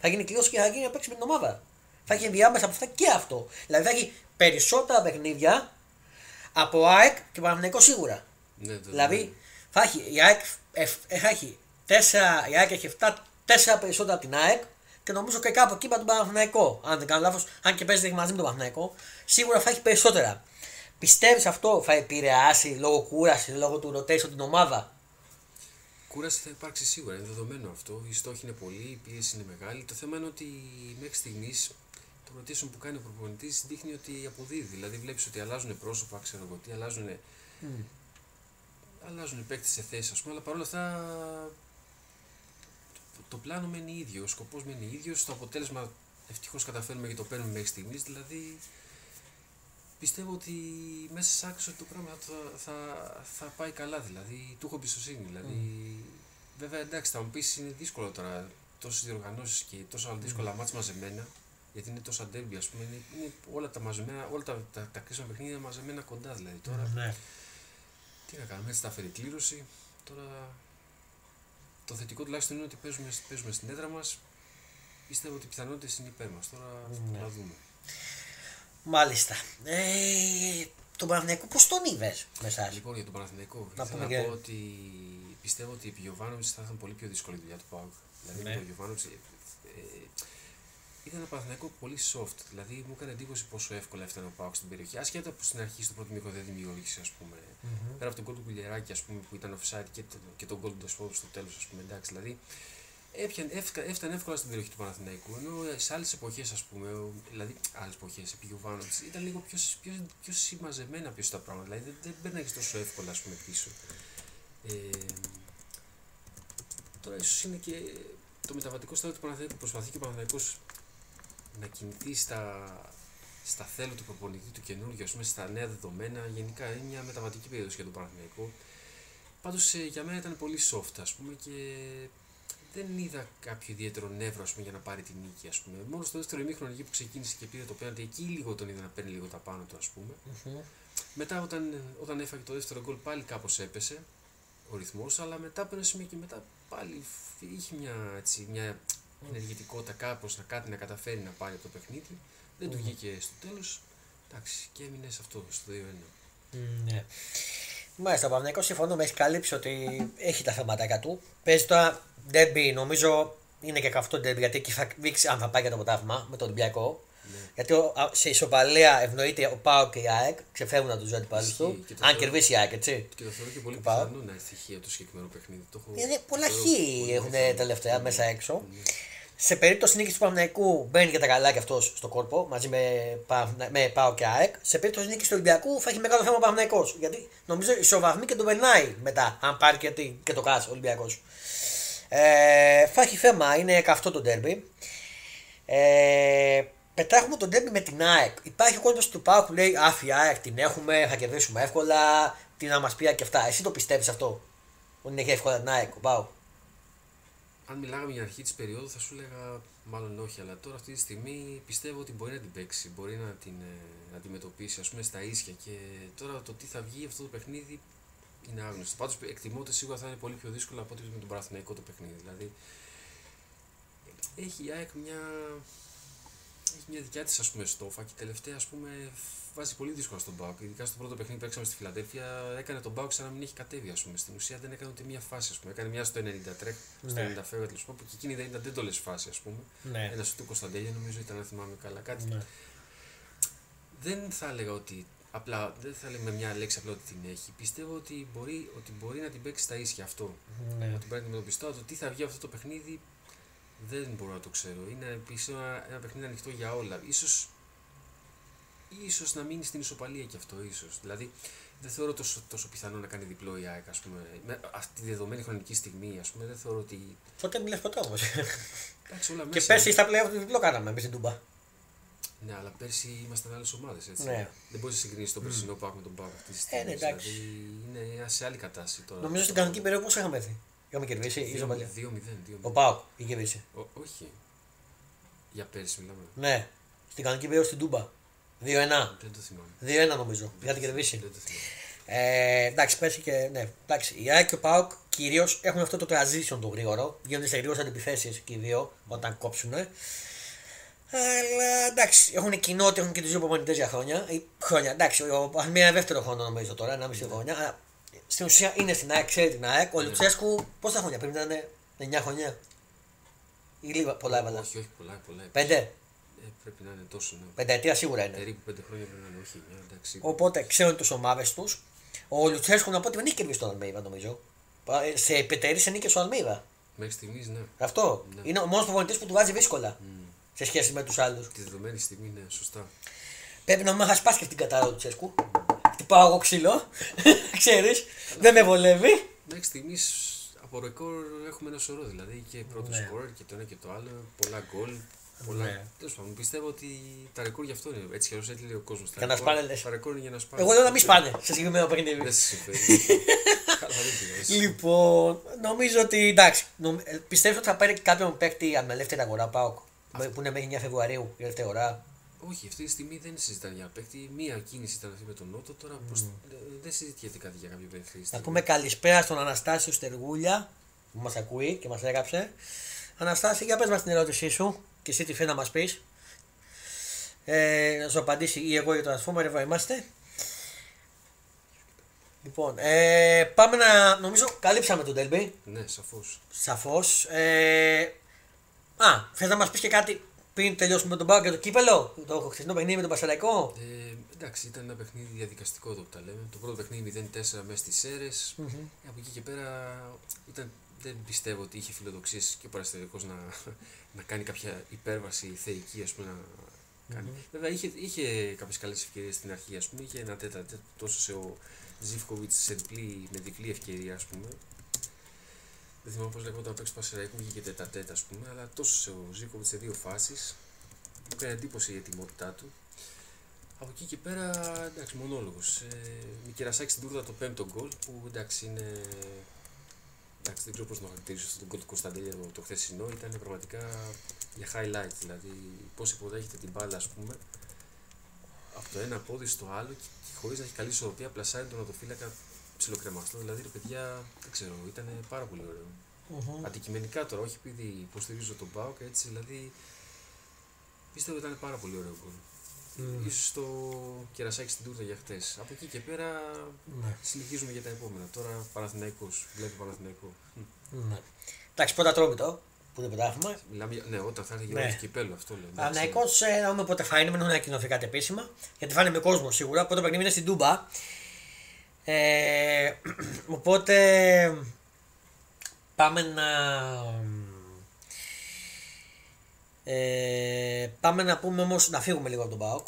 Θα γίνει κλειώσει και θα γίνει να παίξει με την ομάδα. Θα έχει ενδιάμεσα από αυτά και αυτό. Δηλαδή θα έχει περισσότερα παιχνίδια από ΑΕΚ και Παναθηναϊκό σίγουρα. Ναι, το- Δηλαδή θα έχει, η ΑΕΚ, εφ- ε, θα έχει τέσσερα, η ΑΕΚ έχει 7, τέσσερα περισσότερα από την ΑΕΚ και νομίζω και κάπου εκεί με τον Παναθηναϊκό. Αν δεν κάνω λάθος, αν και παίζει μαζί με τον Παναθηναϊκό, σίγουρα θα έχει περισσότερα. Πιστεύεις αυτό θα επηρεάσει λόγω κούρασης, λόγω του rotation την ομάδα; Κούραση θα υπάρξει σίγουρα, είναι δεδομένο αυτό. Οι στόχοι είναι πολλοί, η πίεση είναι μεγάλη. Το θέμα είναι ότι μέχρι στιγμής το rotation που κάνει ο προπονητής δείχνει ότι αποδίδει. Δηλαδή βλέπεις ότι αλλάζουν πρόσωπα, ξέρω εγώ τι, αλλάζουν, αλλάζουν οι παίκτες σε θέση, ας πούμε, αλλά παρόλα αυτά το, το πλάνο μένει ίδιο, ο σκοπός μένει ίδιος. Το αποτέλεσμα ευτυχώς καταφέρνουμε και το παίρνουμε μέχρι στιγμής. Δηλαδή πιστεύω ότι μέσα σε άκρη ότι το πράγμα θα, θα, θα πάει καλά. Δηλαδή, του έχω εμπιστοσύνη. Δηλαδή, Βέβαια, εντάξει, θα μου πεις είναι δύσκολο τώρα τόσες διοργανώσεις και τόσα δύσκολα μάτς μαζεμένα. Γιατί είναι τόσα ντέρμπι, ας πούμε. Είναι, είναι όλα τα μαζεμένα, όλα τα, τα, τα κρίσιμα παιχνίδια μαζεμένα κοντά. Δηλαδή, τώρα Ναι. τι να κάνουμε, έτσι θα φέρει κλήρωση. Τώρα το θετικό τουλάχιστον είναι ότι παίζουμε, παίζουμε στην έδρα μας. Πιστεύω ότι οι πιθανότητες είναι υπέρ μας. Τώρα Ναι. να δούμε. Μάλιστα. Ε, τον Παναθηναϊκό πώς τον είδες μέσα. Λοιπόν, για τον Παναθηναϊκό, Να ήθελα πούμε να και- πω ότι πιστεύω ότι επί Γιωβάνοβιτς θα ήταν πολύ πιο δύσκολη η δουλειά του Πάουκ. Δηλαδή, Ναι. με τον Γιωβάνοβιτς ε, ε, ήταν ένα Παναθηναϊκό πολύ soft. Δηλαδή, μου έκανε εντύπωση πόσο εύκολα έφτανε ο Πάουκ στην περιοχή. Ασχέτα που στην αρχή, στο πρώτο μήκο δεν δημιούργησε, ας πούμε. Πέρα από τον γκολ του Κουλιεράκη, ας πούμε, που ήταν offside και, το- και τον γκολ του Ντεσπόδου στο τέλος, ας πούμε. Εντάξει, δηλαδή, έπιαν, έφκα- έφτανε εύκολα στην περιοχή του Παναθηναϊκού. Ενώ σε άλλες εποχές, ας πούμε, ο- δηλαδή άλλες εποχές επί Γιωβάνοβιτς ήταν λίγο πιο, πιο, πιο συμμαζεμένα πίσω τα πράγματα. Δηλαδή, δεν, δεν μπαίναγε τόσο εύκολα, ας πούμε, πίσω. Ε, τώρα ίσως είναι και το μεταβατικό στάδιο του Παναθηναϊκού που προσπαθεί και ο Παναθηναϊκός να κινηθεί στα, στα θέλω του προπονητή του καινούργιου, ας πούμε, στα νέα δεδομένα. Γενικά είναι μια μεταβατική περίοδος για τον Παναθηναϊκό. Πάντως για μένα ήταν πολύ soft, ας πούμε, και δεν είδα κάποιο ιδιαίτερο νεύρο ας πούμε, για να πάρει την νίκη. Ας πούμε. Μόνο στο δεύτερο ημίχρονο εκεί που ξεκίνησε και πήρε το πέναντι, εκεί λίγο τον είδα να παίρνει λίγο τα πάνω του, ας πούμε. Μμμ. Μετά όταν, όταν έφαγε το δεύτερο γκολ πάλι κάπως έπεσε ο ρυθμός, αλλά μετά από ένα σημείο και μετά πάλι φ- είχε μια, έτσι, μια ενεργητικότητα κάπως να κάτι να καταφέρει να πάρει από το παιχνίδι. Δεν του βγήκε στο τέλος. Εντάξει, και έμεινε σε αυτό, στο 2-1. Ναι. Μάλιστα, ο Παναγενικό συμφωνώ, με έχει καλύψει ότι έχει τα θέματα του. Παίζει τώρα ντέρμπι, νομίζω είναι και καυτό ντέρμπι γιατί εκεί θα δείξει αν θα πάει για το ποτάμι με τον Ολυμπιακό. Γιατί ο- α, σε ισοπαλία ευνοείται ο Πάο και η ΑΕΚ, ξεφεύγουν από τους αντιπάλους Ισχύει, του. και το Αν θεωρώ- κερδίσει η ΑΕΚ, έτσι. Και το θεωρώ και πολύ Πάω. πιθανό να έρθει χ από το συγκεκριμένο παιχνίδι. Το έχω... Είναι πολλά το χ θεωρώ πολύ έχουν πιθανό. τελευταία Ναι. μέσα έξω. Σε περίπτωση νίκης του Παναθηναϊκού μπαίνει και τα καλά και αυτός στο κόρπο μαζί με, Πα- με Πάο και ΑΕΚ. Σε περίπτωση νίκης του Ολυμπιακού θα έχει μεγάλο θέμα ο Παναθηναϊκός. Γιατί νομίζω ισοβαθμεί και τον περνάει μετά, αν πάρει και, τη- και το κάσο ο Ολυμπιακός. Ε, θα έχει θέμα, είναι καυτό το ντέρμπι. Ε, πετάχουμε τον ντέρμπι με την ΑΕΚ. Υπάρχει ο κόσμος του ΠΑΟΚ που λέει Άφη ΑΕΚ την έχουμε, θα κερδίσουμε εύκολα. Τι να μας πει και αυτά. Εσύ το πιστεύεις αυτό. Ότι έχει εύκολα την ΑΕΚ, ο ΠΑΟΚ; Αν μιλάγαμε για αρχή της περίοδου, θα σου έλεγα μάλλον όχι. Αλλά τώρα αυτή τη στιγμή πιστεύω ότι μπορεί να την παίξει. Μπορεί να την ε, αντιμετωπίσει ας πούμε, στα ίσια. Και τώρα το τι θα βγει αυτό το παιχνίδι είναι άγνωστο. Πάντως εκτιμώ ότι σίγουρα θα είναι πολύ πιο δύσκολο από ό,τι με τον Παναθηναϊκό το παιχνίδι. Δηλαδή έχει η ΑΕΚ μια, έχει μια δικιά της στόφα και τελευταία ας πούμε, βάζει πολύ δύσκολα στον ΠΑΟΚ. Ειδικά στο πρώτο παιχνίδι που παίξαμε στη Φιλαδέλφια, έκανε τον ΠΑΟΚ σαν να μην έχει κατέβει. Ας πούμε. Στην ουσία δεν έκανε ούτε μία φάση. Ας πούμε. Έκανε μια στο 90 τρέκ, στο Ναι. 90 φεύγα τέλος πάντων, που και εκείνη δεν ήταν δεν φάση. Ας πούμε. Ναι. Ένας σου του Κωνσταντέλια νομίζω ήταν, αν θυμάμαι καλά. Κάτι. Ναι. Δεν θα έλεγα ότι. Απλά, δεν θα λέμε με μια λέξη απλά ότι την έχει. Πιστεύω ότι μπορεί, ότι μπορεί να την παίξει στα ίσια αυτό. Ναι. Να την παίρνει με τον πιστό. Το τι θα βγει από αυτό το παιχνίδι δεν μπορώ να το ξέρω. Είναι επίσης ένα, ένα παιχνίδι ανοιχτό για όλα. Ίσως, ίσως να μείνει στην ισοπαλία και αυτό, ίσως. Δηλαδή, δεν θεωρώ τόσο, τόσο πιθανό να κάνει διπλό η ΑΕΚ, ας πούμε. Με αυτή τη δεδομένη χρονική στιγμή, ας πούμε, δεν θεωρώ ότι... Τότε μιλά ποτέ όμω. Εντάξει, όλα και μέσα πέρσι είναι. στα πλέον του διπλό κάναμε εμείς στην Τούμπα. Ναι, αλλά πέρσι ήμασταν άλλες ομάδες. Ναι. Δεν μπορείς να συγκρίνεις τον περσινό Πάκ με τον Πάκ αυτή τη στιγμή. ναι, εντάξει. Δηλαδή, είναι σε άλλη κατάσταση τώρα. Νομίζω στην κανονική περίοδο πώς είχαμε έρθει. Είχαμε κερδίσει ή 2-0. ισοπαλία. 2-0. Ο Πάοκ είχε κερδίσει. Ο- Όχι. Για πέρσι μιλάμε. Ναι, στην κανονική περίοδο στην Τούμπα. 2-1. Δεν το θυμάμαι. 2-1 νομίζω. Είχατε κερδίσει. Δεν το θυμάμαι. Ε, εντάξει, πέρσι και. Ναι, εντάξει. Η ΑΕΚ και ο Πάοκ κυρίως έχουν αυτό το transition το γρήγορο. Γίνονται σε γρήγορες αντιπιθέσεις και οι δύο όταν κόψουν. Αλλά εντάξει, έχουν κοινό ότι έχουν και τους δύο προπονητές για χρόνια. Ή, χρόνια, εντάξει, ο Παχμία είναι δεύτερο χρόνο νομίζω τώρα, ένα μισή χρόνια. Αλλά στην ουσία είναι στην ΑΕΚ, ξέρει την ΑΕΚ. Ο Λουτσέσκου πόσα χρόνια πριν ήταν 9 χρόνια; Ή λίγα, πολλά έβαλα. Όχι, όχι, πολλά, πολλά. Πέντε; Ε, πρέπει να είναι τόσο, ναι. Πενταετία σίγουρα είναι. Περίπου πέντε χρόνια πρέπει να είναι, όχι. μια, εντάξει. Οπότε ξέρουν τι ομάδες τους. Ο Λουτσέσκου να πω ότι δεν έχει κερδίσει τον Αλμέιβα νομίζω. Ε, Σε επιτερή σε νίκες ο Αλμέιβα. Μέχρι στιγμής, ναι. Αυτό. Ναι. Είναι ο μόνος προπονητής που του βάζει δύσκολα Μμ. σε σχέση με τους άλλους. Τη δεδομένη στιγμή, ναι, σωστά. Πρέπει να μην σπάσει και αυτή την κατάρα του Τσέσκου. Χτυπάω εγώ ξύλο. Ξέρεις. Δεν με βολεύει. Μέχρι στιγμή από ρεκόρ έχουμε ένα σωρό. Δηλαδή και πρώτο Ναι. σκορ και το ένα και το άλλο. Πολλά γκολ. Πολλά... Ναι. Τέλος πάντων, πιστεύω ότι τα ρεκόρ γι' αυτό είναι. Έτσι κι αλλιώς έτσι λέει ο κόσμος. Για να σπάνε, λες. Τα ρεκόρ είναι για να σπάνε. Εγώ λέω να μην σπάνε σε συγκεκριμένο παιχνίδι. Δεν σε συμφέρει. Καλά, δεν πειράζει. Λοιπόν, νομίζω ότι εντάξει. νομ- ε, Πιστεύω ότι θα πάρει κάποιον παίκτη με ελεύθερη αγορά Πάοκ. Που είναι μέχρι 9 Φεβρουαρίου η ελεύθερη αγορά. Όχι, αυτή τη στιγμή δεν συζητάνε για παίκτη. Μία κίνηση ήταν αυτή με τον Νότο. Τώρα προς... ε, δεν συζητιέται κάτι για κάποιο παίκτη. Να πούμε καλησπέρα στον Αναστάσιο Στεργούλια που μας ακούει και μας έγραψε. Αναστάσιο, για πες μας την ερώτησή σου και εσύ τι θέλει να μας πεις. Ε, να σου απαντήσει ή εγώ ή το Transformer, εδώ είμαστε. Λοιπόν, ε, πάμε να. Νομίζω καλύψαμε τον Τελμπή. Ναι, σαφώς. Σαφώς. Ε, α, θες να μας πεις και κάτι πριν τελειώσουμε με τον Πάο και το κύπελο. Το χθεσινό παιχνίδι με τον Πασαραϊκό. Ε, εντάξει, ήταν ένα παιχνίδι διαδικαστικό εδώ που τα λέμε. Το πρώτο παιχνίδι 0-4 μέσα στις σερες Από εκεί και πέρα ήταν, δεν πιστεύω ότι είχε φιλοδοξίες και ο Παραστατικό να, να κάνει κάποια υπέρβαση θεϊκή, ας πούμε, να κάνει. Βέβαια είχε, είχε κάποιες καλές ευκαιρίες στην αρχή, ας πούμε. Είχε ένα τέτα, τέτα τόσο σε ο Ζήφκοβιτς σε διπλή, με διπλή ευκαιρία, ας πούμε. Δεν θυμάμαι πώ λέγονταν παίξει του Πασεραϊκού, είχε και τέτα τέτα, ας πούμε. Αλλά τόσο σε ο Ζήφκοβιτ σε δύο φάσεις. Μου έκανε εντύπωση η ετοιμότητά του. Από εκεί και πέρα, εντάξει, μονόλογος. Ε, με κερασάκι στην τούρτα το πέμπτο γκολ που εντάξει είναι. Εντάξει, δεν ξέρω πώς να το χαρακτηρίσω αυτό το γκολ του Κωνσταντέλια το, το χθεσινό. Ήταν πραγματικά για highlight. Δηλαδή, πώς υποδέχεται την μπάλα, ας πούμε, από το ένα πόδι στο άλλο και, και χωρίς να έχει καλή ισορροπία, πλασάρει τον οδοφύλακα ψιλοκρεμαστό. Δηλαδή, ρε παιδιά, δεν ξέρω, ήταν πάρα πολύ ωραίο. Αντικειμενικά τώρα, όχι επειδή υποστηρίζω τον Πάοκ, έτσι δηλαδή. Πιστεύω ότι ήταν πάρα πολύ ωραίο γκολ. Μμμ. Ίσως το κερασάκι στην τούρτα για χτες. Από εκεί και πέρα Ναι. συνεχίζουμε για τα επόμενα. Τώρα Παναθηναϊκός, βλέπω Παναθηναϊκό. Ναι. Εντάξει, πρώτα Ατρόμητο. που είναι πρωτάθλημα. Μιλάμε, για- ναι, όταν θα έρθει Ναι. για το κυπέλο, αυτό λέω. εντάξει. Παναϊκό, ε, να δούμε πότε θα είναι, μην έχουν ανακοινωθεί κάτι επίσημα. Γιατί θα είναι με κόσμο σίγουρα. Πρώτο παιχνίδι είναι στην Τούμπα. Ε, οπότε πάμε να. Ε, πάμε να πούμε όμως να φύγουμε λίγο από τον ΠΑΟΚ.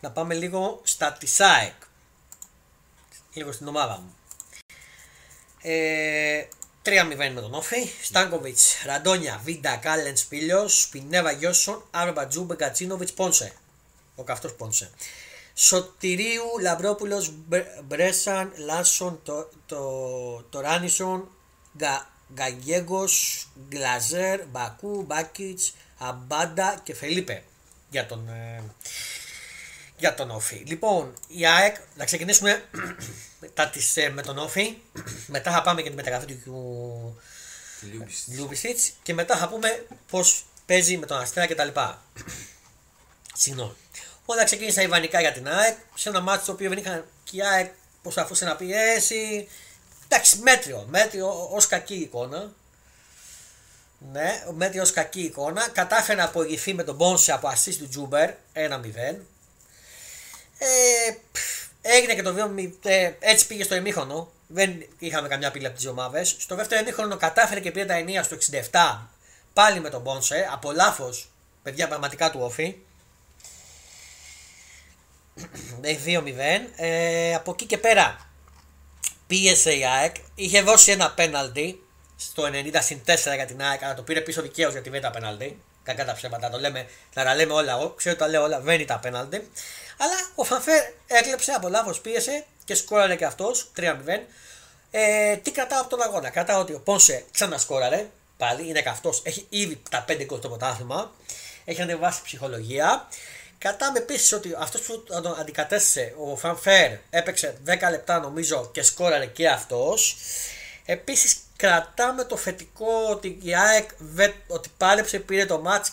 Να πάμε λίγο στα της ΑΕΚ. Λίγο στην ομάδα μου. Ε, 3-0 με τον Όφη. Στάνκοβιτς, Ραντόνια, Βίντα, Κάλενς, Πίλιος, Σπινέβα, Γιώσον, Άρμπα, Τζούμπε, Κατσίνοβιτς, Πόνσε. Ο καυτός Πόνσε. Σωτηρίου, Λαμπρόπουλο, Μπρέσαν, Λάσον, το, το, το Ράνισον, Γα, Γκαγέγκο, Γκλαζέρ, Μπακού, Μπάκιτς, Αμπάντα και Φελίπε για τον, ε, για τον Όφη. Λοιπόν, η ΑΕΚ, να ξεκινήσουμε μετά τις, ε, με τον Όφη. μετά θα πάμε και τη μεταγραφή του Τη Λιούμπης. Λιούμπισιτ και μετά θα πούμε πώς παίζει με τον Αστέρα κτλ. Συγγνώμη. Όλα ξεκίνησαν ιδανικά για την ΑΕΚ σε ένα μάτι το οποίο δεν είχαν και η ΑΕΚ προσπαθούσε να πιέσει. Εντάξει, μέτριο. Μέτριο ως κακή εικόνα. Ναι, μέτριο ως κακή εικόνα. Κατάφερε να απογευθεί με τον Μπόνσε από assist του Τζούμπερ 1-0. Ε, πφ, έγινε και το βίωμα, ε, έτσι πήγε στο ημίχρονο. Δεν είχαμε καμιά πύλη από τις ομάδες. Στο δεύτερο ημίχρονο κατάφερε και πήρε τα ενία στο 67 πάλι με τον Μπόνσε. Από λάθος, παιδιά πραγματικά του όφη. Ε, 2-0. Ε, από εκεί και πέρα πίεσε η ΑΕΚ. Είχε δώσει ένα πέναλτι στο 90 συν 4 για την ΑΕΚ, αλλά το πήρε πίσω δικαίως γιατί δεν ήταν πέναλτι. Κακά τα ψέματα, το λέμε, να τα λέμε όλα. Εγώ ξέρω ότι τα λέω όλα, δεν ήταν πέναλτι. Αλλά ο Φανφέρ έκλεψε από λάθος, πίεσε και σκόραρε και αυτός 3-0. Ε, τι κρατάω από τον αγώνα; Κρατάω ότι ο Πόνσε ξανασκόραρε. Πάλι είναι καυτός. Έχει ήδη τα 5 γκολ στο πρωτάθλημα. Έχει ανεβάσει ψυχολογία. Κρατάμε επίσης ότι αυτός που τον αντικατέστησε, ο Φανφέρ, έπαιξε 10 λεπτά νομίζω και σκόραρε και αυτός. Επίσης κρατάμε το θετικό ότι η ΑΕΚ βε- ότι πάλεψε, πήρε το μάτς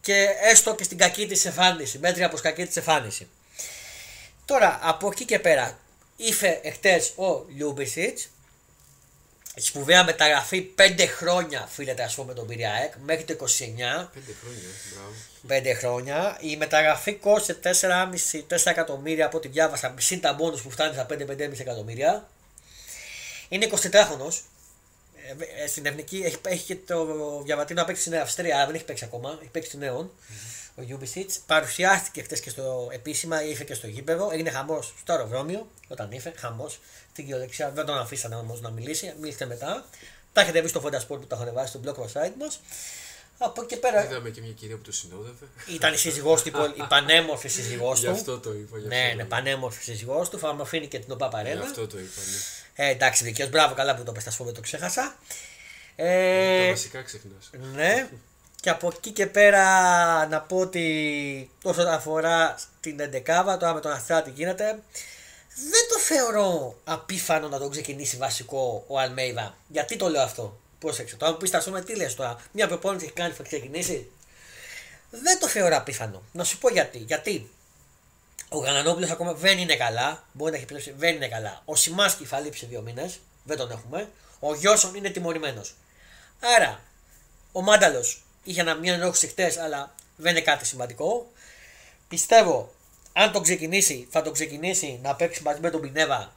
και έστω και στην κακή της εμφάνιση. Μέτρια προς κακή της εμφάνιση. Τώρα από εκεί και πέρα ήρθε εχθές ο Λιούμπισιτς. Σπουδαία μεταγραφή 5 χρόνια φίλετε ας πούμε τον πήρε η ΑΕΚ μέχρι το 29. Πέντε χρόνια, μπράβο. 5 χρόνια. Η μεταγραφή κόστησε 4,5-4 εκατομμύρια από ό,τι διάβασα. Συν τα μπόνους που φτάνει στα 5-5,5 εκατομμύρια. Είναι 23χρονο. Ε, στην εθνική έχει, έχει και το διαβατήριο να παίξει στην Αυστρία, αλλά δεν έχει παίξει ακόμα. Έχει παίξει στη νέων. Ο Γιούμπισιτ παρουσιάστηκε χθε και στο επίσημα, ήρθε και στο γήπεδο. Έγινε χαμός στο αεροδρόμιο όταν ήρθε. Χαμός στην κυριολεξία. Δεν τον αφήσανε όμως να μιλήσει. Μίλησε μετά. Τα έχετε βρει στο Φόντα Sport που τα έχουν βάσει στο blog μα site μας. Από εκεί πέρα Είδαμε και μια κυρία που το συνόδευε. ήταν η σύζυγός του, η πολ- η πανέμορφη σύζυγός Γι' του. αυτό το είπα. γι' Ναι, αυτό ναι, το είπα. πανέμορφη σύζυγός του. Θα μου αφήνει και την ΟΠΑ Γι' Παρένα. αυτό το είπα, ναι. Ε, εντάξει, δικαίω. Μπράβο, καλά που το πες, θα το ξέχασα. Τα Ε, βασικά ξεχνάς. ναι. Και από εκεί και πέρα να πω ότι όσον αφορά την 11 τώρα με τον Αστρά τι γίνεται, δεν το θεωρώ απίφανο να τον ξεκινήσει βασικό ο Αλμέιδα. Γιατί το λέω αυτό; Πρόσεξε. Τώρα μου πεις τα τι λες τώρα; Μια προπόνηση έχει κάνει θα ξεκινήσει; Δεν το θεωρώ απίθανο. Να σου πω γιατί. Γιατί ο Γανανόπουλο ακόμα δεν είναι καλά. Μπορεί να έχει πλέψει, δεν είναι καλά. Ο Σιμάσκι θα λείψει δύο μήνες. Δεν τον έχουμε. Ο Γιώσον είναι τιμωρημένος. Άρα, ο Μάνταλος είχε ένα, μια ενόχληση χτες, αλλά δεν είναι κάτι σημαντικό. Πιστεύω, αν τον ξεκινήσει, θα τον ξεκινήσει να παίξει μαζί με τον Πινέβα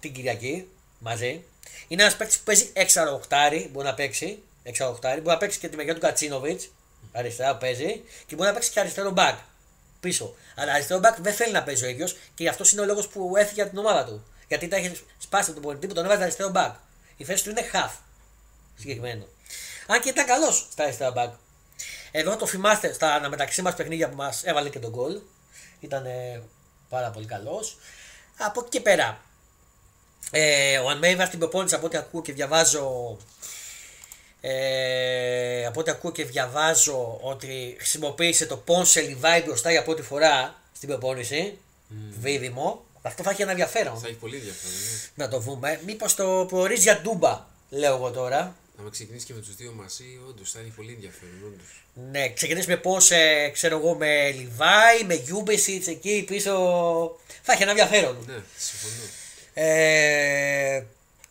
την Κυριακή. Μαζί. Είναι ένας παίκτης που παίζει 6-8, μπορεί να παίξει. 6-8, μπορεί να παίξει και τη μεριά του Κατσίνοβιτς. Αριστερά που παίζει. Και μπορεί να παίξει και αριστερό μπακ. Πίσω. Αλλά αριστερό μπακ δεν θέλει να παίζει ο ίδιος και αυτό είναι ο λόγος που έφυγε από την ομάδα του. Γιατί τα έχει σπάσει από τον πολιτή που τον έβαζε αριστερό μπακ. Η θέση του είναι half. Συγκεκριμένο. Αν και ήταν καλός στα αριστερά μπακ. Εδώ το θυμάστε στα αναμεταξύ μας παιχνίδια που μας έβαλε και τον γκολ. Ήταν ε, πάρα πολύ καλός. Από εκεί και πέρα. Ε, ο Αλμέιβα στην προπόνηση από ό,τι ακούω και διαβάζω. Ε, από ό,τι ακούω και διαβάζω ότι χρησιμοποίησε το Πόνσε Λιβάη μπροστά για πρώτη φορά στην προπόνηση. Mm. Βίδημο. Αυτό θα έχει ένα ενδιαφέρον Θα έχει πολύ ενδιαφέρον. Ναι. να το δούμε. Μήπως το προορίζει για ντούμπα, λέω εγώ τώρα. Να ξεκινήσεις και με τους δύο μαζί, όντως θα έχει πολύ ενδιαφέρον. Όντως. Ναι, ξεκινήσουμε πώς, ε, ξέρω εγώ, με Λιβάη, με Γιούμπεσιτ εκεί πίσω. Θα έχει ένα ενδιαφέρον. Ναι, συμφωνώ. Ε,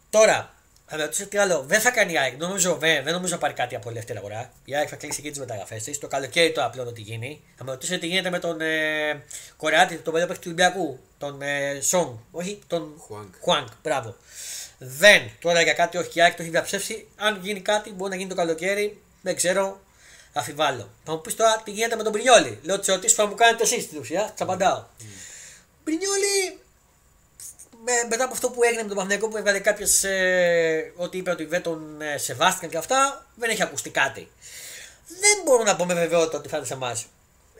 τώρα, Θα ρωτήσω τι άλλο. Δεν θα κάνει η ΑΕΚ. Νομίζω, δεν, δεν νομίζω να πάρει κάτι από ελεύθερη αγορά. Η ΑΕΚ θα κλείσει εκεί τις μεταγραφές της. Το καλοκαίρι το απλό τι γίνει. Θα με ρωτήσω τι γίνεται με τον ε, Κορεάτη, τον παιδί του Ολυμπιακού. Τον ε, Σον. Όχι, τον Χουάνκ. Χουάνκ. Μπράβο. Δεν. Τώρα για κάτι όχι η ΑΕΚ το έχει διαψεύσει. Αν γίνει κάτι, μπορεί να γίνει το καλοκαίρι. Δεν ξέρω. Αφιβάλλω. Θα μου πεις τώρα τι γίνεται με τον Πρινιόλη. Λέω τι ερωτήσει που μου κάνετε εσεί στην ουσία. Τι απαντάω. Mm. Πρινιόλη με, μετά από αυτό που έγινε με τον Παναγενικό που έβγαλε κάποιο ε, ότι είπε ότι δεν τον ε, σεβάστηκαν και αυτά, δεν έχει ακουστεί κάτι. Δεν μπορώ να πω με βεβαιότητα ότι θα είναι σε εμάς.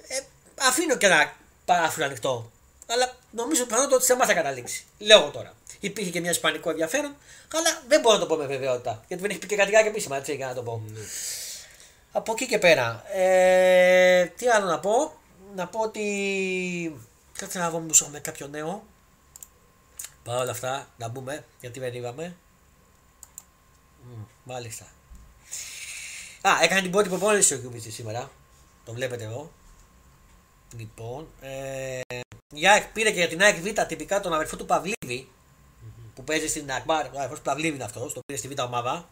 Ε, αφήνω και ένα παράθυρο ανοιχτό. Αλλά νομίζω πιθανότατα ότι σε εμάς θα καταλήξει. Λέω εγώ τώρα. Υπήρχε και μια ισπανικό ενδιαφέρον, αλλά δεν μπορώ να το πω με βεβαιότητα. Γιατί δεν έχει πει και κάτι άλλο επίσημα, έτσι, για να το πω. Ναι. Από εκεί και πέρα. Ε, τι άλλο να πω; Να πω ότι. Κάτσε να δω μήπως έχουμε κάποιο νέο. Παρ' όλα αυτά, να μπούμε, γιατί δεν είδαμε. Μμ, μάλιστα. Α, έκανε την πρώτη προπόνηση ο Κιούμπιτς σήμερα. Το βλέπετε εδώ. Λοιπόν, ε, η ΑΕΚ πήρε και για την ΑΕΚ Β τυπικά τον αδερφό του Παυλίδη που παίζει στην Ακμπάρ. Ο αδερφός του Παυλίδης είναι αυτός, το πήρε στη Β ομάδα.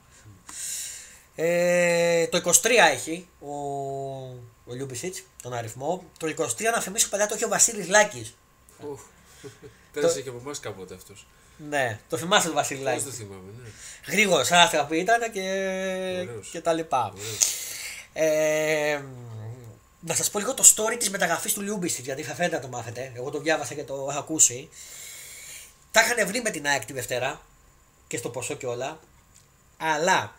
Ε, το 23 έχει ο, ο Λιούμπισιτς, τον αριθμό. Το 23 να θυμίσω παλιά το είχε ο Βασίλης Λάκης. Οχ. Πέρασε και από εμάς κάποτε αυτός. Ναι, το θυμάσαι τον Βασίλη Πώς Λάκη; το θυμάμαι, ναι. Γρήγορος άστρα που ήταν και, Ωραίος. και τα λοιπά. Ωραίος. Ε, να σας πω λίγο το story της μεταγραφής του Λιούμπισιτς, γιατί θα φαίνεται να το μάθετε. Εγώ το διάβασα και το έχω ακούσει. Τα είχαν βρει με την ΑΕΚ τη Δευτέρα και στο ποσό και όλα. Αλλά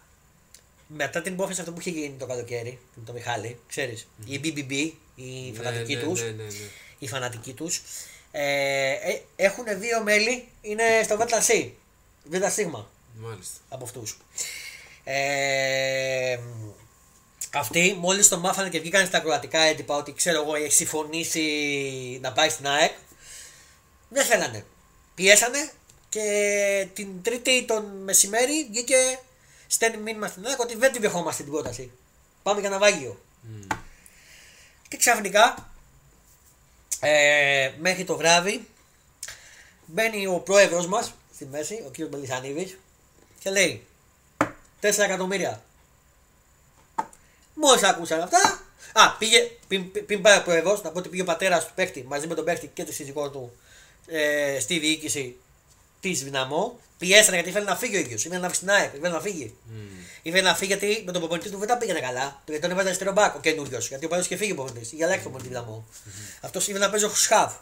μετά την υπόθεση αυτό που είχε γίνει το καλοκαίρι με τον Μιχάλη, ξέρεις, η BBB, οι Ναι, φανατικοί ναι, τους, ναι, ναι, ναι. οι φανατικοί τους, ε, ε, έχουν δύο μέλη, είναι στο ΒΣ. Β' Σίγμα Μάλιστα. από αυτούς. Ε, αυτοί μόλις το μάθανε και βγήκαν στα κροατικά έντυπα ότι ξέρω εγώ έχει συμφωνήσει να πάει στην ΑΕΚ, δεν θέλανε. Πιέσανε και την Τρίτη τον μεσημέρι βγήκε στέλνει μήνυμα στην ΑΕΚ ότι δεν την δεχόμαστε την πρόταση. Πάμε για ναυάγιο. Μμ. Και ξαφνικά ε, μέχρι το βράδυ μπαίνει ο πρόεδρος μας στη μέση, ο κύριος Μπελισανίδης και λέει 4 εκατομμύρια. Μόλις άκουσαν αυτά, α, πήγε, πριν, πριν- πριν πάει ο πρόεδρος, να πω ότι πήγε ο πατέρας του παίχτη μαζί με τον παίχτη και τη σύζυγός του ε, στη διοίκηση της Δυναμό. Πιέσανε γιατί ήθελε να φύγει ο ίδιος. Ήθελε να φύγει στην ΑΕΚ, ήθελε να φύγει. Μμ. Ήθελε να φύγει γιατί με τον προπονητή του δεν τα πήγαινε καλά. Γιατί τον έβαζε αριστερό μπακ ο καινούριος. Γιατί ο παλιό και φύγει ο προπονητής. Για αλλάξει τον προπονητή δυναμό. Αυτός ήθελε να παίζει ο Χουσχάβ.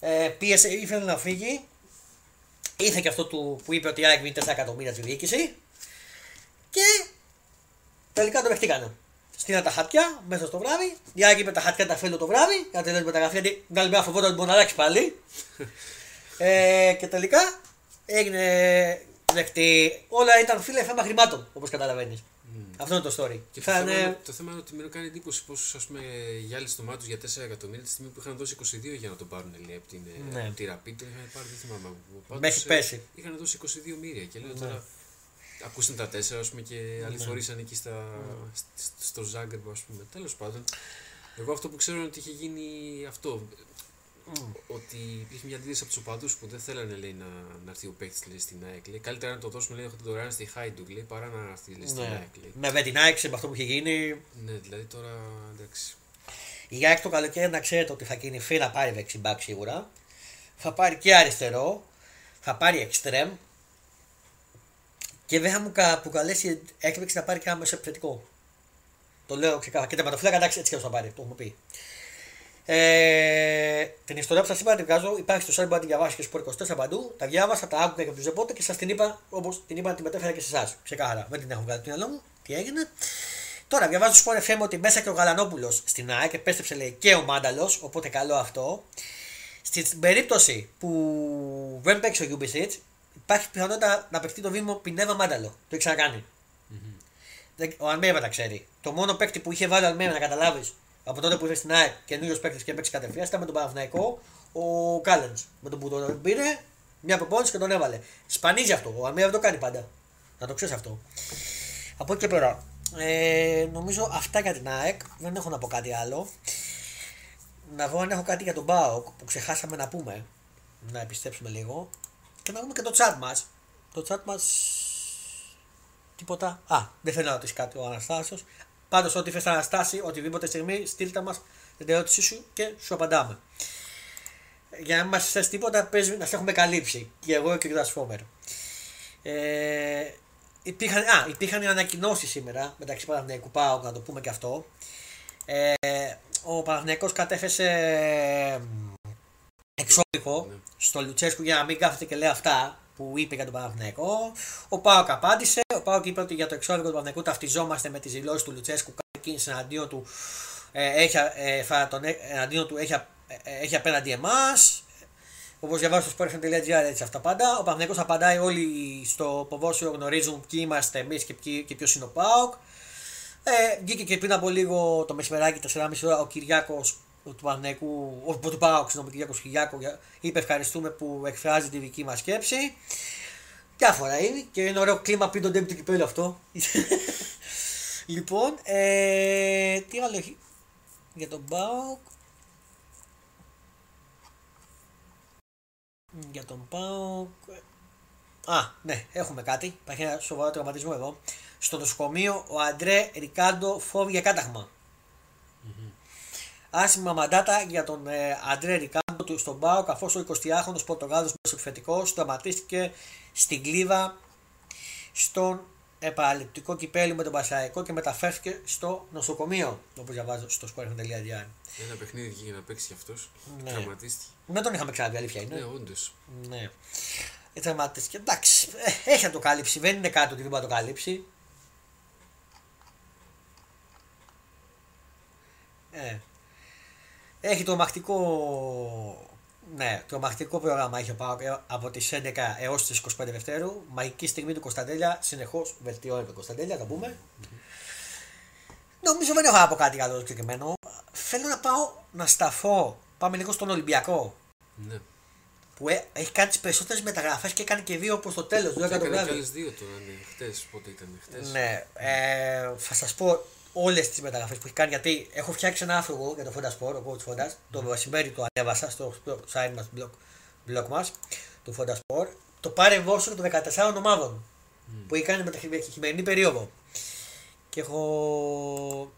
Ε, πίεσε, ήθελε να φύγει. Ήρθε και αυτό του, που είπε ότι η ΑΕΚ βγει 4 εκατομμύρια στη διοίκηση. Και τελικά το δεχτήκανε. Στείλαν τα χαρτιά μέσα στο βράδυ. Η ΑΕΚ είπε τα χαρτιά τα θέλω το βράδυ. Για να τελειώσει μεταγραφή. Γιατί την άλλη μέρα φοβόταν ότι μπορεί να αλλάξει πάλι. ε, και τελικά έγινε δεκτή. Όλα ήταν φίλε θέμα χρημάτων όπως καταλαβαίνεις. Αυτό είναι το story. Και το, Θα θέμα, είναι- είναι, το θέμα είναι ότι με κάνει εντύπωση πόσους ας πούμε γυάλισαν το μάτι τους για 4 εκατομμύρια τη στιγμή που είχαν δώσει 22 για να τον πάρουν λέει, από την, ε, Ναι. από τη Rapid. Τον είχαν πάρει, δεν θυμάμαι. Πάντως, Με έχει ε, πέσει. Είχαν δώσει 22 μοίρια και λέω Ναι. τώρα. Ακούσαν τα 4 ας πούμε, και αληθωρήσαν εκεί στα, σ- στο Ζάγκρεπ, ας πούμε. Τέλος πάντων. Εγώ αυτό που ξέρω είναι ότι είχε γίνει αυτό. Ότι υπήρχε μια αντίθεση από τους οπαδούς που δεν θέλανε λέει, να, να έρθει ο παίκτης στην ΑΕΚ. Λέει, καλύτερα να το δώσουμε λέει, δωρεάν στη Χάιντουκ λέει, παρά να έρθει λέει, στην Ναι. ΑΕΚ. Λέει. Με Βετινάκη, με αυτό που είχε γίνει, Ναι, δηλαδή τώρα εντάξει. Η ΑΕΚ το καλοκαίρι να ξέρετε ότι θα κινηθεί να πάρει δεξιμπάκ σίγουρα. Θα πάρει και αριστερό. Θα πάρει εξτρέμ. Και δεν θα μου κα- προκαλέσει έκπληξη να πάρει και ένα μεσοεπιθετικό. Το λέω ξεκάθαρα. Και τερματοφύλακα εντάξει έτσι και θα πάρει. Το έχουμε πει. Ε, την ιστορία που σας είπα να την βγάζω υπάρχει στο site που να τη διαβάσει και στο 24 παντού. Τα διάβασα, τα άκουγα και από τους Ζεπότε και σας την είπα όπως την είπα να την μετέφερα και σε εσάς. Ξεκάθαρα. Δεν την έχω βγάλει από το μυαλό μου. Τι έγινε. Τώρα διαβάζω στο Sport FM ότι μέσα και ο Γαλανόπουλος στην ΑΕΚ επέστρεψε λέει και ο Μάνταλος, οπότε καλό αυτό. Στην περίπτωση που δεν παίξει ο Γιούμπισιτς, υπάρχει πιθανότητα να παιχτεί το βήμα Πινέβα Μάνταλο. Το έχει ξανακάνει. Δεν- Ο Αλμέιβα τα ξέρει. Το μόνο παίκτη που είχε βάλει ο Αλμέιβα να καταλάβεις από τότε που ήρθε στην ΑΕΚ καινούριο παίκτη και παίξει κατευθείαν ήταν με τον Παναθηναϊκό ο Κάλενς. Με τον που τον πήρε μια προπόνηση και τον έβαλε. Σπανίζει αυτό. Ο Αλμέιβα δεν το κάνει πάντα. Να το ξέρεις αυτό. Από εκεί και πέρα. Ε, νομίζω αυτά για την ΑΕΚ. Δεν έχω να πω κάτι άλλο. Να δω αν έχω κάτι για τον Μπάοκ που ξεχάσαμε να πούμε. Να επιστρέψουμε λίγο. Και να δούμε και το chat μας. Το chat μας τίποτα. Α, δεν θέλω να ρωτήσει κάτι ο Αναστάσιος. Πάντως, ό,τι θες να Αναστάσει, οτιδήποτε στιγμή, στείλτε μας την ερώτησή σου και σου απαντάμε. Για να μην μας θες τίποτα, παίζει να σε έχουμε καλύψει. Και εγώ και ο Φόμερ. Ε, υπήρχαν, α, υπήρχαν ανακοινώσεις σήμερα μεταξύ Παναθηναϊκού Πάου, να το πούμε και αυτό. Ε, ο Παναθηναϊκός κατέθεσε εξώδικο Ναι. στο Λουτσέσκου για να μην κάθεται και λέει αυτά που είπε για τον Παναθηναϊκό. Ο Πάοκ απάντησε. Ο Πάοκ είπε ότι για το εξώδικο του Παναθηναϊκού ταυτιζόμαστε με τις δηλώσεις του Λουτσέσκου. Κάθε κίνηση εναντίον του, ε, έχει, ε, θα τον, ε, εναντίον του έχει, α- ε, έχει απέναντι εμάς. Όπως διαβάζω στο sportfm.gr έτσι αυτά πάντα. Ο Παναθηναϊκός απαντάει όλοι στο ποδόσφαιρο γνωρίζουν ποιοι είμαστε εμείς και, ποιοι- και ποιος είναι ο Πάοκ. Ε, βγήκε και πριν από λίγο το μεσημεράκι, το 4,5 ώρα, ο Κυριάκος του Παναθηναϊκού, ο, του Πάοκ, συγγνώμη, ο Κυριάκο Κυριάκο, για- είπε ευχαριστούμε που εκφράζει τη δική μας σκέψη. Διάφορα είναι και είναι ωραίο κλίμα πριν τον τέμπι του κυπέλου αυτό. λοιπόν, ε, τι άλλο έχει για τον Πάοκ. Για τον Πάοκ. Α, ναι, έχουμε κάτι. Υπάρχει ένα σοβαρό τραυματισμό εδώ. Στο νοσοκομείο ο Αντρέ Ρικάντο φόβει για καταγμα Άσχημα μαντάτα για τον ε, Αντρέ Ρικάντο του στον Πάο, καθώ ο 20χρονο Πορτογάλος μεσοεπιθετικό τραυματίστηκε στην κλίβα στον επαναληπτικό κυπέλι με τον Πασαϊκό και μεταφέρθηκε στο νοσοκομείο. Όπως διαβάζω στο sport.gr. Ένα παιχνίδι βγήκε να παίξει κι αυτός. Ναι. Τραυματίστηκε. Δεν τον είχαμε ξαναδεί, αλήθεια είναι. Ναι, όντως. Ναι. Ε, Τραυματίστηκε. Εντάξει, ε, έχει να το καλύψει. Δεν είναι κάτι ότι δεν μπορεί να το καλύψει. Ε. Έχει το μαχτικό. Ναι, το μαχτικό πρόγραμμα έχει ο ΠΑΟΚ ε, από τις 11 έως τις 25 Δευτέρου. Μαγική στιγμή του Κωνσταντέλια. Συνεχώς βελτιώνει τον Κωνσταντέλια, θα πούμε. Νομίζω δεν έχω να πω κάτι άλλο συγκεκριμένο. Θέλω να πάω να σταθώ. Πάμε λίγο στον Ολυμπιακό Ναι. που ε- έχει κάνει τις περισσότερες μεταγραφές και έκανε και δύο προς το τέλος. Δύο Και έκανε κι άλλες εκατομμύρια. δύο τώρα, ναι. Χτες, πότε ήταν, χτες. Ναι, ε, θα σας πω όλες τις μεταγραφές που έχει κάνει γιατί έχω φτιάξει ένα άρθρο εγώ για το Fonda Sport, ο coach Fonda. Το μεσημέρι το ανέβασα στο, στο site μας, blog, blog μας, του Fonda Sport. Το πάρε βόσο των 14 ομάδων που έχει κάνει με τη χειμερινή περίοδο. Και έχω.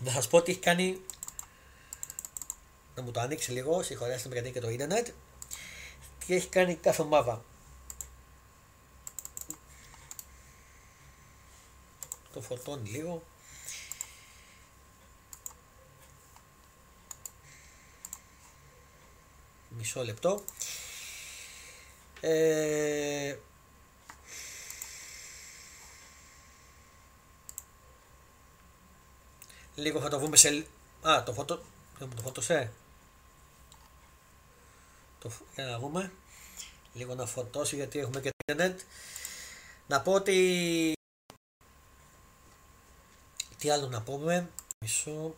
Να σας πω ότι έχει κάνει. Να μου το ανοίξει λίγο, συγχωρέστε με γιατί και το ίντερνετ. Τι έχει κάνει κάθε ομάδα. Το φωτώνει λίγο. Μισό λεπτό. Ε, λίγο θα το βούμε σε... Α, το φωτο... Δεν μου το φωτοσέ. Το... φ- Για να δούμε. Λίγο να φωτώσει γιατί έχουμε και το internet. Να πω ότι τι άλλο να πούμε. Μισό.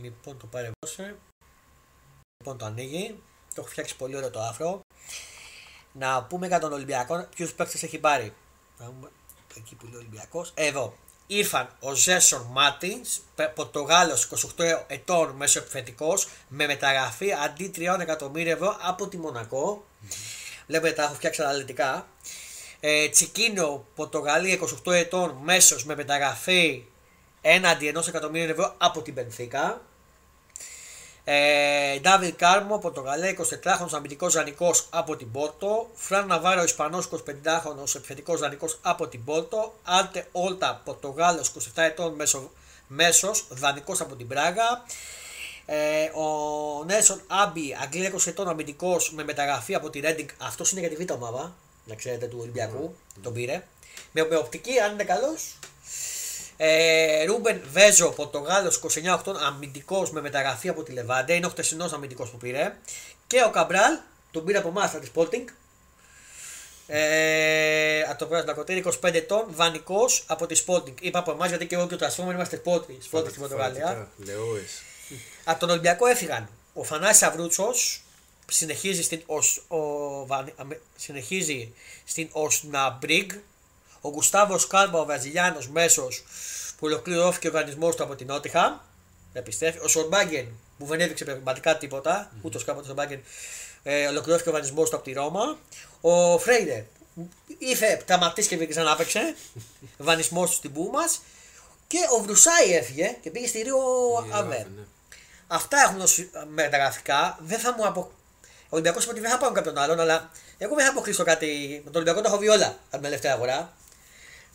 Λοιπόν, το παρεβώσε. Λοιπόν, το ανοίγει. Το έχω φτιάξει πολύ ωραίο το άφρο. Να πούμε για τον Ολυμπιακό ποιους παίκτες έχει πάρει. Να δούμε εκεί που λέει Ολυμπιακός. Εδώ. Ήρθαν ο Ζέσον Μάτινς, Πορτογάλος 28 ετών μεσοεπιθετικό, με μεταγραφή αντί 3 εκατομμύρια ευρώ από τη Μονακό. Βλέπετε τα έχω φτιάξει αναλυτικά. Ε, Σικίνιο, Πορτογαλία 28 ετών, μέσος με μεταγραφή έναντι ενός εκατομμύριου ευρώ από την Μπενφίκα. Ε, Νταβίντ Κάρμο, Πορτογαλία 24χρονο αμυντικός δανεικός από την Πόρτο. Φραν Ναβάρο, Ισπανός 25χρονο επιθετικός δανεικός από την Πόρτο. Αντρέ Όρτα, Πορτογάλος 27 ετών μέσο, μέσος, δανεικός από την Μπράγκα. Ε, ο Νέλσον Άμπι, Αγγλία 20 ετών αμυντικός με μεταγραφή από τη Ρέντινγκ. Αυτός είναι για τη β' ομάδα, να ξέρετε, του Ολυμπιακού. Τον πήρε. Με, με οπτική, αν είναι καλός. Ε, Ρούμπεν Βέζο, Πορτογάλο 29-8 αμυντικός με μεταγραφή από τη Λεβάντε. Είναι ο χτεσινό αμυντικός που πήρε. Και ο Καμπράλ, τον πήρε από εμάς από τη Sporting. Ε, από το πρώτο Νακοτήρι, 25 ετών, δανεικό από τη Sporting. Είπα από εμάς γιατί και εγώ και ο Τρασφόρμερ είμαστε Sporting, Sporting στην Πορτογαλία. Λεόε. Από τον Ολυμπιακό έφυγαν ο Θανάσης Αβρούτσος, συνεχίζει στην, Οσ, ο, Βαν- αμε- συνεχίζει στην Οσναμπρίγκ, ο Γκουστάβο Κάλμπα, ο Βραζιλιάνος μέσος που ολοκληρώθηκε ο οργανισμός του από την Νότιχα, επιστρέφει. Ο Σορμπάγκεν που δεν έδειξε πραγματικά τίποτα, ούτως κάποτε ο Σορμπάγκεν ε, ολοκληρώθηκε ο οργανισμός του από τη Ρώμα. Ο Φρέιρε, Ήθε τραυματίστηκε και ξανά έπαιξε. Βανισμός του στην πού μας. Και ο Βρουσάη έφυγε και πήγε στη Ρίο Η Αβέ. Αβέ, ναι. Αυτά έχουν ως μεταγραφικά. Δεν θα μου απο... Ο Ολυμπιακός είπε ότι δεν θα πάρουν κάποιον άλλον, αλλά εγώ δεν θα αποκλείσω κάτι. Με τον Ολυμπιακό τα έχω βγει όλα από την τελευταία αγορά.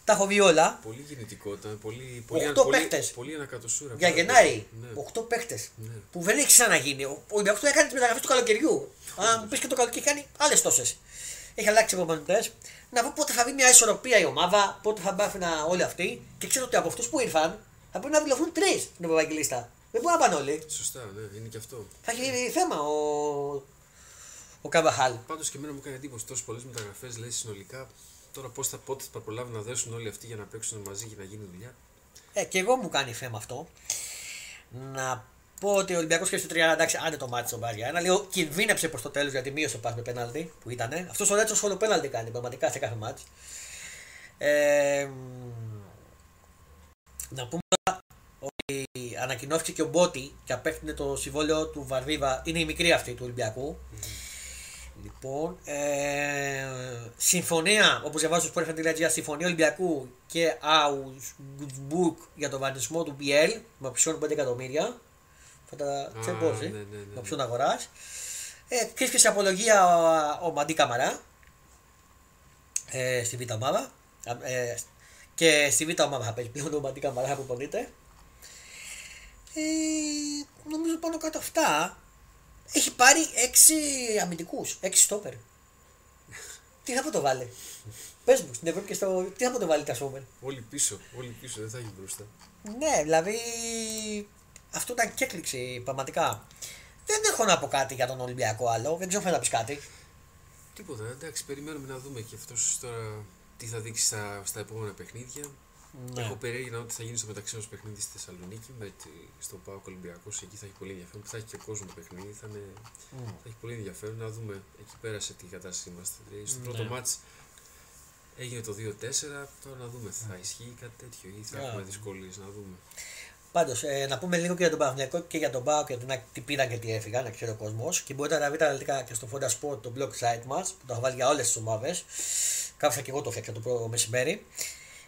Τα έχω βγει όλα. Πολύ γεννητικότητα, πολύ, πολύ, Οχτώ πολύ, παίχτες. πολύ ανακατοσούρα. Για πάρα Γενάρη. πολύ. Ναι. 8 παίχτες. Ναι. Που δεν έχει ξαναγίνει. Ο Ολυμπιακό το έκανε τις μεταγραφές του καλοκαιριού. Αν μου πεις και το καλοκαίρι κάνει άλλες τόσες. Έχει αλλάξει προπονητές. Να δω πότε θα βγει μια ισορροπία η ομάδα, πότε θα μπάθει να όλοι αυτοί. Και ξέρω ότι από αυτούς που ήρθαν θα πρέπει να δηλωθούν τρεις στην Ευρωπαϊκή λίστα. Δεν μπορεί να πάνε όλοι. Σωστά, ναι, είναι και αυτό. Θα έχει θέμα ο, ο Καμπαχάλ. Πάντως και εμένα μου έκανε εντύπωση τόσες πολλές μεταγραφές, λέει συνολικά. Τώρα πώς θα, πότε θα προλάβουν να δέσουν όλοι αυτοί για να παίξουν μαζί και να γίνει δουλειά; Ε, και εγώ μου κάνει θέμα αυτό. Να πω ότι ο Ολυμπιακός και στο 30 εντάξει, άντε το μάτι στον Μπάρια. Ένα λίγο κινδύνεψε προς το τέλος γιατί μείωσε πας με πέναλτι που ήταν. Αυτός ο Ρέτσος όλο πέναλτι κάνει πραγματικά σε κάθε μάτι. Ε, μ, να πούμε τώρα ότι ανακοινώθηκε και ο Μπότι και απέκτηνε το συμβόλαιο του Βαρβίβα. Είναι η μικρή αυτή του Ολυμπιακού. Λοιπόν, ε, συμφωνία, όπως διαβάζω στο Sport.gr, συμφωνία Ολυμπιακού και Augsburg για τον βανισμό του BL με οψιόν 5 εκατομμύρια. Θα τα Α, τσεμπώσει. ναι, ναι, ναι, Με ναι. οψιόν αγοράς. Ε, Κρύφτηκε σε απολογία ο, ο Μαντί Καμαρά; Ε, στη Β' ομάδα. Ε, και στη Β' ομάδα θα παίζει πλέον ο Μαντί Καμαρά που πονείται. Ε, νομίζω πάνω κάτω αυτά. Έχει πάρει 6 αμυντικούς, 6 στόπερ. Τι θα πω το βάλει. Πες μου στην Ευρώπη και στο. Τι θα πω το βάλει τα στόπερ. Όλοι πίσω, όλοι πίσω, δεν θα έχει μπροστά. Ναι, δηλαδή. Αυτό ήταν και έκπληξη πραγματικά. Δεν έχω να πω κάτι για τον Ολυμπιακό άλλο. Δεν ξέρω αν να πεις κάτι. Τίποτα, εντάξει, περιμένουμε να δούμε και αυτός τώρα τι θα δείξει στα, στα επόμενα παιχνίδια. Ναι. Έχω περίεργη να δω τι θα γίνει στο μεταξύ μα παιχνίδι στη Θεσσαλονίκη. Με τη, στο Πάο Ολυμπιακός, εκεί θα έχει πολύ ενδιαφέρον. Που θα έχει και κόσμο το παιχνίδι. Θα, είναι, Μμ. θα έχει πολύ ενδιαφέρον να δούμε εκεί πέρα σε τι κατάσταση είμαστε. Δηλαδή, στο Ναι. πρώτο μάτς έγινε το 2-4. Τώρα να δούμε, θα ισχύει κάτι τέτοιο ή θα Ναι. έχουμε δυσκολίες να δούμε. Πάντως, ε, να πούμε λίγο και για τον Παναγιακό και για τον Πάο και την, τι πήραν και τι έφυγαν, να ξέρει ο κόσμος. Και μπορείτε να βρείτε αναλυτικά και στο Fonda Sport το blog site μας που το έχω βάλει για όλες τις ομάδες. Κάψα και εγώ το φτιάξα το πρώτο μεσημέρι.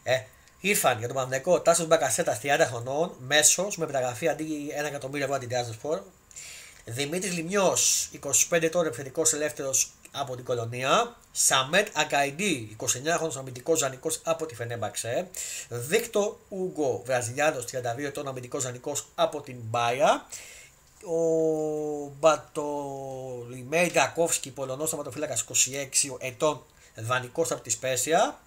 Ε, ήρθαν για τον Παναγιακό Τάσος Μπακασέτα 30 χρονών, μέσος με μεταγραφή αντί 1 εκατομμύριο ευρώ την Sport. Δημήτρης Λιμιός, 25 ετών επιθετικός ελεύθερος από την Κολονία. Σαμέτ Αγκαϊντή, 29 χρονο αμυντικός ζανικός από τη Φενέμπαξε. Βίκτο Ούγκο, Βραζιλιάνο, 32 ετών αμυντικός ζανικός από την Μπάια. Ο Μπατολιμέι Ντακόφσκι, Πολωνός θεματοφύλακας 26 ετών, δανεικός από τη Σπέσια.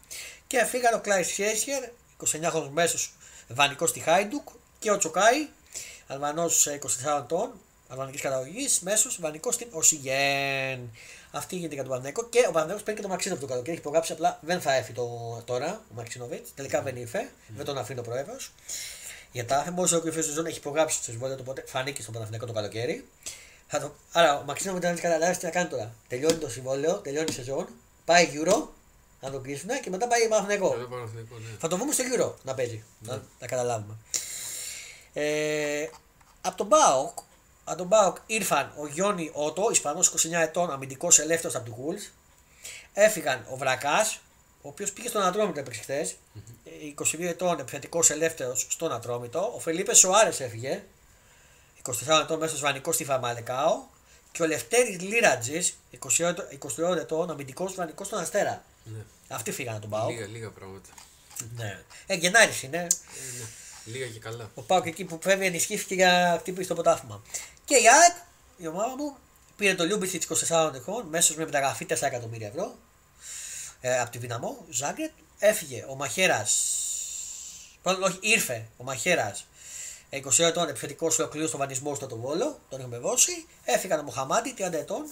Και φύγαν ο Κλάις Σιέσχερ, 29 χρονο μέσος, δανεικό στη Χάιντουκ. Και ο Τσοκάη, Αλβανός 24 ετών, αλβανικής καταγωγής, μέσος, δανεικό στην Οσιγέν. Αυτή γίνεται για τον Παναγενικό και ο Παναγενικό παίρνει και τον Μαξίνοβιτς το καλοκαίρι. Έχει υπογράψει απλά δεν θα έρθει το, τώρα ο Μαξίνοβιτς. Τελικά δεν ήρθε, δεν τον αφήνει ο πρόεδρος. Για τα δεν μπορούσε να ολοκληρωθεί η σεζόν, έχει υπογράψει το συμβόλαιο του, οπότε φανήκε στον Παναθηναϊκό το καλοκαίρι. Θα το... Άρα ο Μαξίνοβιτς δεν έχει καταλάβει τι να κάνει τώρα; Τελειώνει το συμβόλαιο, τελειώνει η σεζόν, πάει Euro, να τον κλείσουν και μετά πάει Παναθηναϊκό. Καλό Παναθηναϊκό, ναι. Θα το δούμε στο Euro να παίζει. Να, να καταλάβουμε. Ε, από τον ΠΑΟΚ, από τον ΠΑΟΚ ήρθαν ο Τζόνι Ότο, Ισπανός 29 ετών, αμυντικός ελεύθερος από την Γουλβς. Έφυγαν ο Βρακάς, ο οποίος πήγε στον Ατρόμητο έπαιξε χθες. 22 ετών, επιθετικός ελεύθερος στον Ατρόμητο. Ο Φελίπε Σοάρε έφυγε. 24 ετών, μέσω βανικό στη Φαμαλεκάο. Και ο Λευτέρης Λίρατζης, 22 ετών, αμυντικός βανικό στον Αστέρα. Ναι. Αυτοί φύγανε από τον Μπάοκ. Λίγα, λίγα πράγματα. Ναι. Ε, Γενάρης είναι. Ε, ναι. Λίγα και καλά. Ο Πάοκ εκεί που φεύγει ενισχύθηκε για χτύπηση στο ποτάθμα. Και η ΑΕΚ, η ομάδα μου, πήρε το Λιούμπισιτς 24 ετών, μέσως με μεταγραφή 4 εκατομμύρια ευρώ ε, από τη Δυναμό, Ζάγκρετ. Έφυγε ο Μαχαίρα. Όχι, ήρθε ο Μαχαίρα 20 ετών επιθετικός ολοκλήρω στο βανισμό στο τον Βόλο, τον είχαμε δώσει. Έφυγαν ο Μοχαμάντι 30 ετών,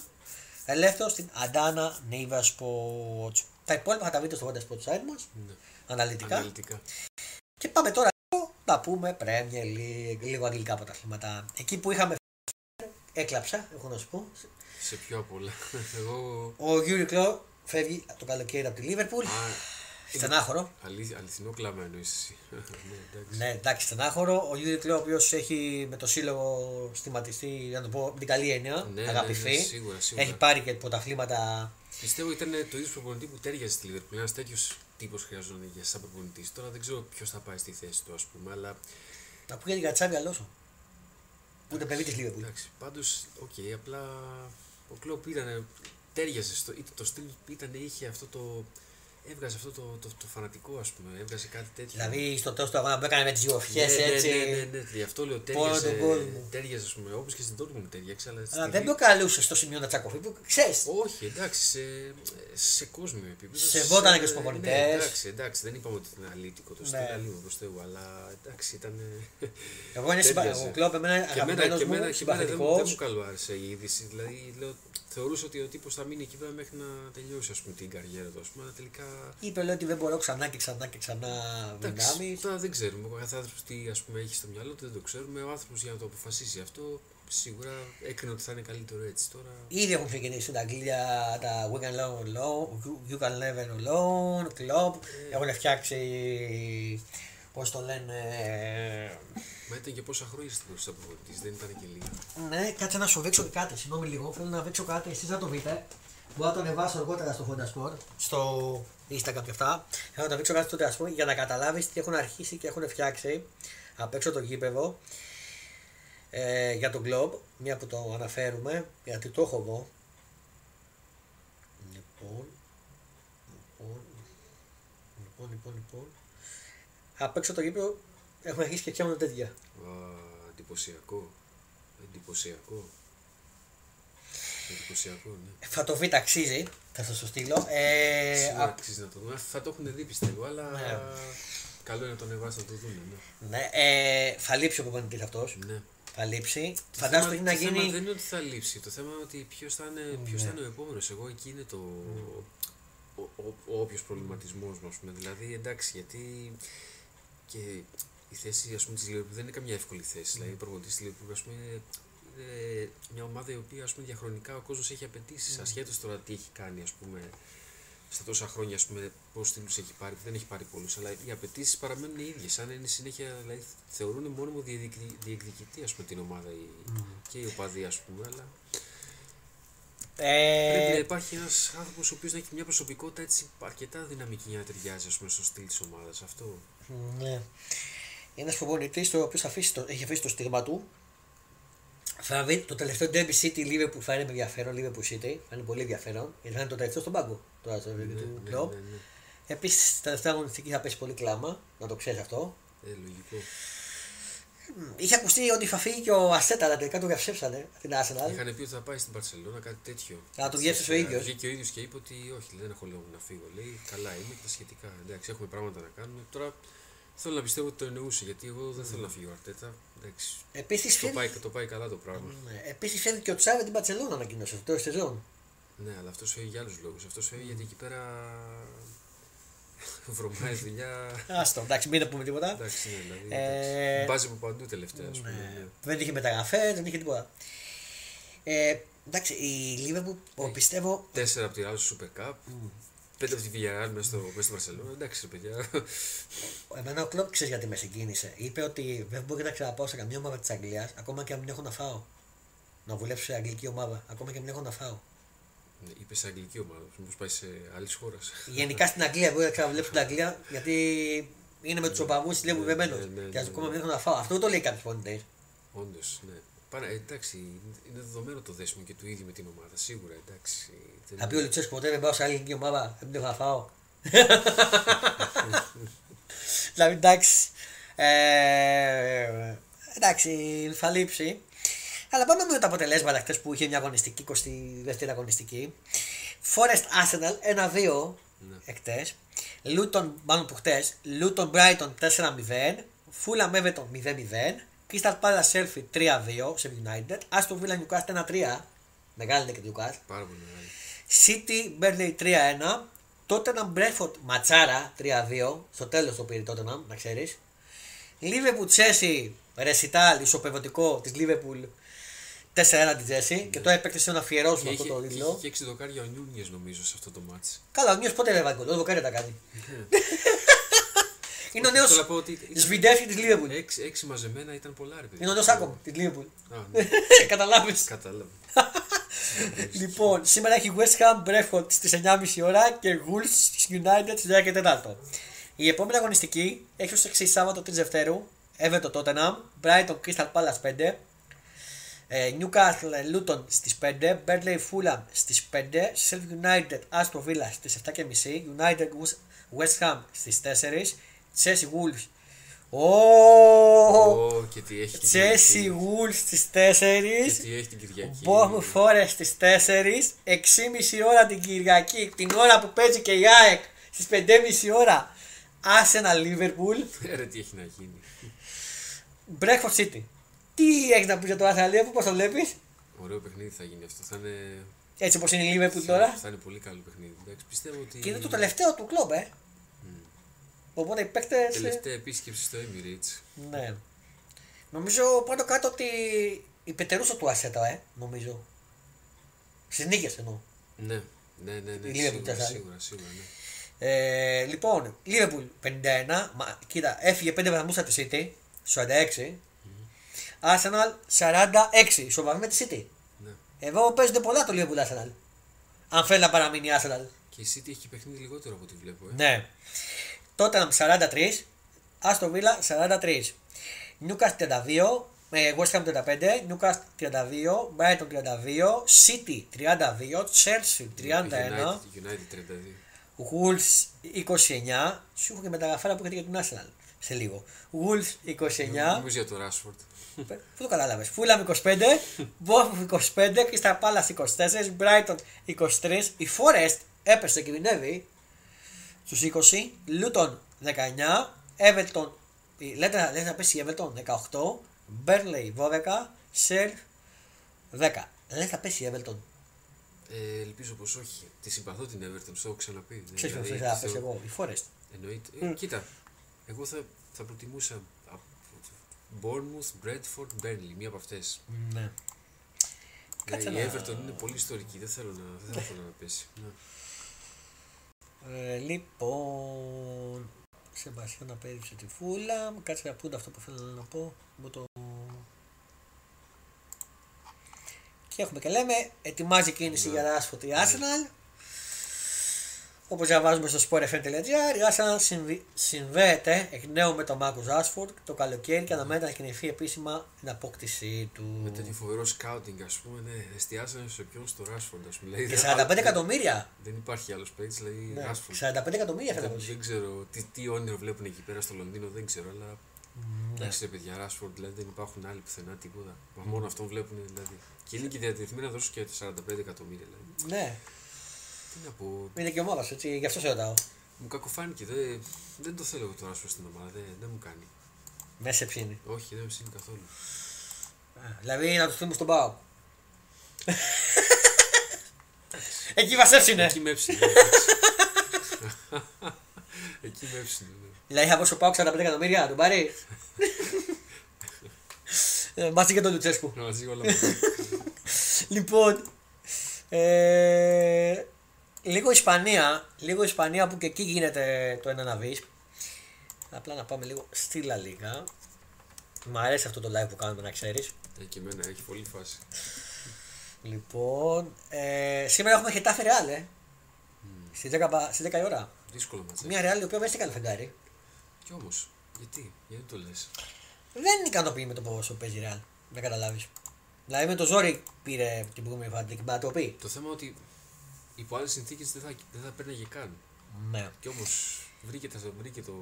ελεύθερος στην Αντάνα Νίβα Sports. Τα υπόλοιπα θα τα βρείτε στο Wonder Sports site μας, Ναι. αναλυτικά. Αναλυτικά. Και πάμε τώρα να πούμε Premier League, λίγο αγγλικά πρωταθλήματα. Εκεί που είχαμε έκλαψα, έχω να σου πω. Σε πιο απ' όλα. Εγώ. Ο Γιούργκεν Κλοπ φεύγει το καλοκαίρι από τη Λίβερπουλ. Α, Στενάχωρο. Αλήθ, αληθινό κλάμα εννοείς εσύ. ναι, εντάξει. Ναι, εντάξει, στενάχωρο. Ο Γιούργκεν Κλοπ, ο οποίος έχει με το σύλλογο στιγματιστεί, να το πω με την καλή έννοια, Ναι, ναι, αγαπηθεί. ναι, σίγουρα, σίγουρα. Έχει πάρει και πρωταθλήματα. Πιστεύω ήταν το ίδιος προπονητή που ταίριαζε στη Λίβερπουλ. Ένας τέτοιος τύπος χρειαζόταν για σαν προπονητής. Τώρα δεν ξέρω ποιος θα πάει στη θέση του, ας πούμε, αλλά Να πούμε για τον Τσάβι Αλόνσο. Που είναι παιδί της Λίβερπουλ. εντάξει. Πάντως, οκ, απλά ο Κλοπ ήταν. Ταίριαζε στο, ήταν- το στυλ ήταν, είχε αυτό το. Έβγαζε αυτό το, το, το, φανατικό, ας πούμε. Έβγαζε κάτι τέτοιο. Δηλαδή στο τέλος του αγώνα που έκανε με τις γροθιές ναι, ναι, έτσι. Ναι, ναι, ναι, ναι, γι' αυτό λέω Πόνο ταίριαζε. τον κόσμο. Ταίριαζε, ας πούμε, όπως και στην Dortmund ταίριαξε. Αλλά, Αλλά στη δεν Λί- το καλούσες στο σημείο να τσακωθεί. Που ξέρεις. Όχι, εντάξει, σε, σε κόσμιο επίπεδο. Σεβότανε σε- και στους προπονητές. Ναι, εντάξει, εντάξει, δεν είπαμε ότι ήταν αλήτικο το Ναι. στυλ λίγο προ Θεού, αλλά εντάξει, ήταν. Εγώ είναι συμπα... τέριαζε. ο Κλόπ εμένα Και εμένα, αγαπημένος και μου, εμένα, και εμένα δεν, μου- δεν μου συμπαθητικός. καλό άρεσε η είδηση. Δηλαδή, λέω, θεωρούσα ότι ο τύπος θα μείνει εκεί πέρα μέχρι να τελειώσει ας πούμε, την καριέρα του. Ας πούμε, αλλά τελικά. Είπε λέει ότι δεν μπορώ ξανά και ξανά και ξανά Εντάξει, δυνάμεις. τώρα δεν ξέρουμε. Ο κάθε άνθρωπος τι ας πούμε, έχει στο μυαλό του, δεν το ξέρουμε. Ο άνθρωπος για να το αποφασίσει αυτό, σίγουρα έκρινε ότι θα είναι καλύτερο έτσι. Τώρα Ήδη έχουν ξεκινήσει στην Αγγλία τα We can learn alone, You can learn alone, Club. Ε. Έχουν φτιάξει, πώς το λένε, Μα ήταν και πόσα χρόνια στην πρωτεύουσα προπονητή, δεν ήταν και λίγα. ναι, κάτσε να σου δείξω και κάτι, συγγνώμη λίγο, θέλω να δείξω κάτι, εσείς να το δείτε. Μπορώ να το ανεβάσω αργότερα στο Honda Sport, στο Instagram και αυτά. Θέλω να το δείξω κάτι στο Honda Sport για να καταλάβεις τι έχουν αρχίσει και έχουν φτιάξει απ' έξω το γήπεδο ε, για τον Globe, μια που το αναφέρουμε, γιατί το έχω εγώ. Λοιπόν, λοιπόν, λοιπόν, λοιπόν, λοιπόν. Απ' έξω το γήπεδο έχουν αρχίσει και φτιάχνουν τέτοια. Α, εντυπωσιακό. Εντυπωσιακό. Εντυπωσιακό, ναι. Θα το βρείτε, αξίζει. Θα σα το στείλω. Ε, Σίγουρα α- αξίζει να το δούμε. Θα το έχουν δει πιστεύω, αλλά Ναι. καλό είναι να τον ανεβάσει να το δουν. Ναι. ναι, ε, θα λείψει ο προπονητή αυτό. ναι. Θα λείψει. Το Φαντάζομαι θέμα- ότι να το θέμα γίνει. δεν είναι ότι θα λείψει. Το θέμα είναι ότι ποιο θα, είναι, ποιος θα είναι ο επόμενο. Εγώ εκεί είναι το. Ο, ο, ο όποιο προβληματισμό μου, α πούμε. Δηλαδή, εντάξει, γιατί και η θέση ας πούμε, της Liverpool δεν είναι καμιά εύκολη θέση. Δηλαδή, η προπονητής της Liverpool, ας πούμε, είναι ε, μια ομάδα η οποία ας πούμε, διαχρονικά ο κόσμος έχει απαιτήσει. Ασχέτως τώρα τι έχει κάνει, ας πούμε, στα τόσα χρόνια, ας πούμε, πόσους τίτλους έχει πάρει, που δεν έχει πάρει πολλούς, αλλά οι απαιτήσεις παραμένουν οι ίδιες. Αν είναι συνέχεια, δηλαδή, θεωρούν μόνιμο διεκδικη- διεκδικητή, ας πούμε, την ομάδα οι, και οι οπαδοί, ας πούμε, αλλά πρέπει να Ε, υπάρχει ένας άνθρωπος ο οποίος να έχει μια προσωπικότητα έτσι αρκετά δυναμική για να ταιριάζει, ας πούμε, στο στυλ της ομάδας. Αυτό. ναι. Ένα προπονητή ο οποίο έχει αφήσει το στίγμα του. Θα δει το τελευταίο Derby City Liverpool θα είναι με ενδιαφέρον. Liverpool City θα είναι πολύ ενδιαφέρον. Γιατί θα είναι το τελευταίο στον πάγκο τώρα στο Ναι, του ναι, Klopp. ναι, ναι. Επίσης, τα τελευταία αγωνιστική θα πέσει πολύ κλάμα. Να το ξέρεις αυτό. Ε, λογικό. Είχε ακουστεί ότι θα φύγει και ο Ασέτα, αλλά τελικά το διαψεύσανε την Arsenal. Είχαν πει ότι θα πάει στην Παρσελόνα, κάτι τέτοιο. Να το διέψευσε ο ίδιος. Βγήκε ο ίδιος και είπε ότι όχι, δεν έχω λόγο να φύγω. Λέει καλά είμαι και τα σχετικά. Εντάξει, έχουμε πράγματα να κάνουμε. Τώρα θέλω να πιστεύω ότι το εννοούσε γιατί εγώ δεν θέλω να φύγει ο Αρτέτα. Εντάξει, Επίσης το φεύγει, πάει, το πάει καλά το πράγμα. ναι, επίσης φεύγει και ο Τσάβε την Παρσελόνα ανακοίνωσε το τέλο σεζόν. Ναι, αλλά αυτός φεύγει για άλλους λόγους. Αυτός φεύγει γιατί εκεί πέρα βρωμάει δουλειά. Άστο, εντάξει, μην πούμε τίποτα. Εντάξει, ναι, δηλαδή. Ε, εντάξει. Μπάζει από παντού τελευταία, ας πούμε. Ναι, ναι. δεν είχε μεταγραφές, δεν είχε τίποτα. Ε, εντάξει, η Liverpool Ναι. πιστεύω. Τέσσερα από τη Real στο Super Cup. Πέντε από τη Villarreal μέσα στο, μέσα στο Barcelona. Εντάξει, ρε παιδιά. Εμένα ο Κλοπ ξέρεις γιατί με συγκίνησε. Είπε ότι δεν μπορεί να ξαναπάω σε καμία ομάδα της Αγγλίας, ακόμα και αν μην έχω να φάω. Να δουλέψω σε αγγλική ομάδα, ακόμα και αν μην έχω να φάω. Ναι, Είπες σε αγγλική ομάδα, μήπω πάεις σε άλλη χώρα. Γενικά στην Αγγλία μπορεί να ξαναδουλέψω στην Αγγλία γιατί είναι με τους οπαδούς τη Liverpool ναι, δεμένο. ναι, ναι, Και ας ναι, ακόμα ναι. μην έχω να φάω. Αυτό το λέει κάποιος πονητή. Όντως, ναι. Πάρα, εντάξει, είναι δεδομένο το δέσιμο και του ίδιου με την ομάδα. Σίγουρα, εντάξει. Δεν- Θα πει ο Λουτσέσκο ποτέ δεν πάω σε άλλη ελληνική ομάδα, δεν έχω να φάω. δηλαδή εντάξει. Ε, εντάξει, θα λείψει. Αλλά πάμε με τα αποτελέσματα χθες που είχε μια αγωνιστική, 22η αγωνιστική. Forest Arsenal 1-2 Ναι. εκτέ. Luton, μάλλον που χτε. Luton Brighton 4-0. Fulham Everton 0-0. Crystal Palace Chelsea 3-2 σε United. Aston Villa Newcastle 1-3. Μεγάλη είναι και το Newcastle. Πάρα πολύ μεγάλη. City Burnley 3-1. Tottenham Brentford Ματσάρα 3-2. Στο τέλος το πήρε Tottenham, να ξέρεις. Liverpool Chelsea Recital ισοπεδωτικό της Liverpool 4-1 τη Τζέσι και τώρα έπαιξε σε ένα αφιερώσουμε Και αυτό είχε, το και τίτλο. είχε και 6 δοκάρια ο Νιούνιες νομίζω σε αυτό το μάτς. Καλά, ο Νιό πότε δεν έβαλε γκολ, το δοκάρια τα κάνει. Είναι ο νέος Θέλω να πω ότι ήταν- Σβιντέφη της Λίβερπουλ. Έξι, έξι μαζεμένα ήταν πολλά ρε παιδί. Είναι ο νέος Άκομ της Λίβερπουλ. Α, ναι, Καταλάβει. κατάλαβα. Λοιπόν, σήμερα έχει West Ham Brentford στις 9.30 ώρα και Wolves United στις 10 και 4. Η επόμενη αγωνιστική έχει ως εξής Σάββατο 3 Δευτέρου. Everton Tottenham, Brighton Crystal Palace 5, ε, Newcastle Luton στις 5, Burnley Fulham στις 5, Sheffield United Aston Villa στις 7.30, United West Ham στις 4, Chelsea Wolves. Ω! Ω, και τι έχει την Chelsea Κυριακή. Wolves στις 4. Και τι έχει την Κυριακή. Bournemouth Forest στις 4, 6.30 ώρα την Κυριακή, την ώρα που παίζει και η ΑΕΚ στις 5.30 ώρα. Arsenal Liverpool, Ε, Ρε τι έχει να γίνει. Breakfast City. Τι έχεις να πεις για το Arsenal Liverpool, πώς το βλέπεις, Ωραίο παιχνίδι θα γίνει αυτό. Θα είναι, έτσι όπως είναι η Liverpool θα, τώρα. θα είναι πολύ καλό παιχνίδι. Εντάξει, πιστεύω ότι. Και είναι το τελευταίο του κλόμπ, ε. Οπότε οι παίκτες... ε, Τελευταία επίσκεψη στο Emirates. Ναι. Νομίζω πάνω κάτω ότι η πετερούσα του Ασέτα, ε, νομίζω. Στις νίκες εννοώ. Ναι, ναι, ναι, ναι. Η Liverpool Σίγουρα, τεσσάρι. σίγουρα, σίγουρα, ναι. Ε, λοιπόν, Liverpool 51. Μα, κοίτα, έφυγε 5 βαθμούς από τη City. 46. Arsenal 46. Ισοβαρή με τη City. ναι. Εδώ παίζονται πολλά το Liverpool Arsenal. Αν θέλει να παραμείνει η Arsenal. Και η City έχει και παιχνίδι λιγότερο από ό,τι βλέπω. Ε. Ναι. Τότεναμ 43, Άστο Βίλα 43, Νιούκα 32, West Ham 35, Νιούκα 32, Μπάιτον 32, City 32, Τσέρσι 31, United, 29, σου έχω και μεταγραφέρα που έρχεται για την Arsenal σε λίγο. Wolves 29. Νομίζω για το Rashford. Πού το κατάλαβες; Φούλαμ 25, Μπόφ 25, Κρυσταπάλα 24, Brighton 23, η Forest έπεσε, κινδυνεύει στους 20. Luton 19, Everton. η- Λέτε, λέτε να πέσει η Everton 18, Burnley 12, Shell 10. Λέτε να πέσει η Everton. Ε, ελπίζω πως όχι. Τη συμπαθώ την Everton, το έχω ξαναπεί. Ναι, Ξέρεις ποιος δηλαδή, θα θεωρώ- πέσει εγώ, η Forest. Εννοείται. Ε, κοίτα, εγώ θα, θα προτιμούσα από Bournemouth, Bradford, Burnley, μία από αυτές. Ναι. Κάτσε η να- Everton είναι πολύ ιστορική, δεν θέλω να, δεν θα ήθελα να πέσει. Ναι. Ε, λοιπόν, Σεμπασιάν απέριψε τη φούλα. Κάτσε να πούνε αυτό που θέλω να πω. Μου το... Και έχουμε και λέμε, ετοιμάζει κίνηση Ναι. για Ράσφωτ η Arsenal. Όπως διαβάζουμε στο sportfm.gr, η Arsenal συμβι- συνδέεται εκ νέου με τον Μάρκο Ράσφορντ το καλοκαίρι και αναμένεται να κινηθεί επίσημα την απόκτησή του. Με τέτοιο φοβερό σκάουτινγκ, ας πούμε, ναι, εστιάσανε σε ποιον στο Rashford, ας πούμε. Δηλαδή, Και δεν- 45 δεν- εκατομμύρια. Δεν υπάρχει άλλος παίκτης, δηλαδή Ναι, Rashford. 45 εκατομμύρια Δεν, φέτο. δεν ξέρω τι, τι όνειρο βλέπουν εκεί πέρα στο Λονδίνο, δεν ξέρω, αλλά. Εντάξει, ρε παιδιά, Rashford δηλαδή δεν υπάρχουν άλλοι πουθενά τίποτα. Μα μόνο αυτόν βλέπουν δηλαδή. Και είναι και διατεθειμένοι να δώσουν και 45 εκατομμύρια. Δηλαδή. Ναι, Τι να πω, είναι και ομάδα, έτσι, γι' αυτό σε ρωτάω. μου κακοφάνηκε. Δεν, δεν το θέλω εγώ το Rashford στην ομάδα, δεν, δεν μου κάνει. Μέσα σε ψήνει. Όχι, δεν με ψήνει καθόλου. Δηλαδή να του θυμούμε στον Πάο. Εκεί βασέψινε. Εκεί με έψινε. εντάξει. Εκεί με έψινε. ναι. Δηλαδή θα πω στο Πάο 45 εκατομμύρια να τον πάρει. Ε, Μαζί και τον Λουτσέσκου. Να μαζί όλα μαζί. Λοιπόν, ε, λίγο Ισπανία, λίγο Ισπανία που και εκεί γίνεται το ένα να βρεις. Απλά να πάμε λίγο στη Λα Λίγα. Μ' αρέσει αυτό το live που κάνουμε να ξέρεις. Ε, και εμένα έχει πολύ φάση. Λοιπόν, ε, σήμερα έχουμε Χετάφε Ρεάλ, ε. Στις 10, πα- στις 10 η ώρα. Δύσκολο ματσάκι. Μια Ρεάλ η οποία δεν έχει καλό φεγγάρι. Κι όμως, γιατί, γιατί το λες; Δεν ικανοποιεί με το πόσο παίζει η Ρεάλ. Να καταλάβεις. Δηλαδή με το ζόρι πήρε την προηγούμενη φορά την πατροπή. Το θέμα ότι υπό άλλες συνθήκες δεν θα, δεν θα παίρναγε καν. Ναι. Κι όμως βρήκε, τα, βρήκε το,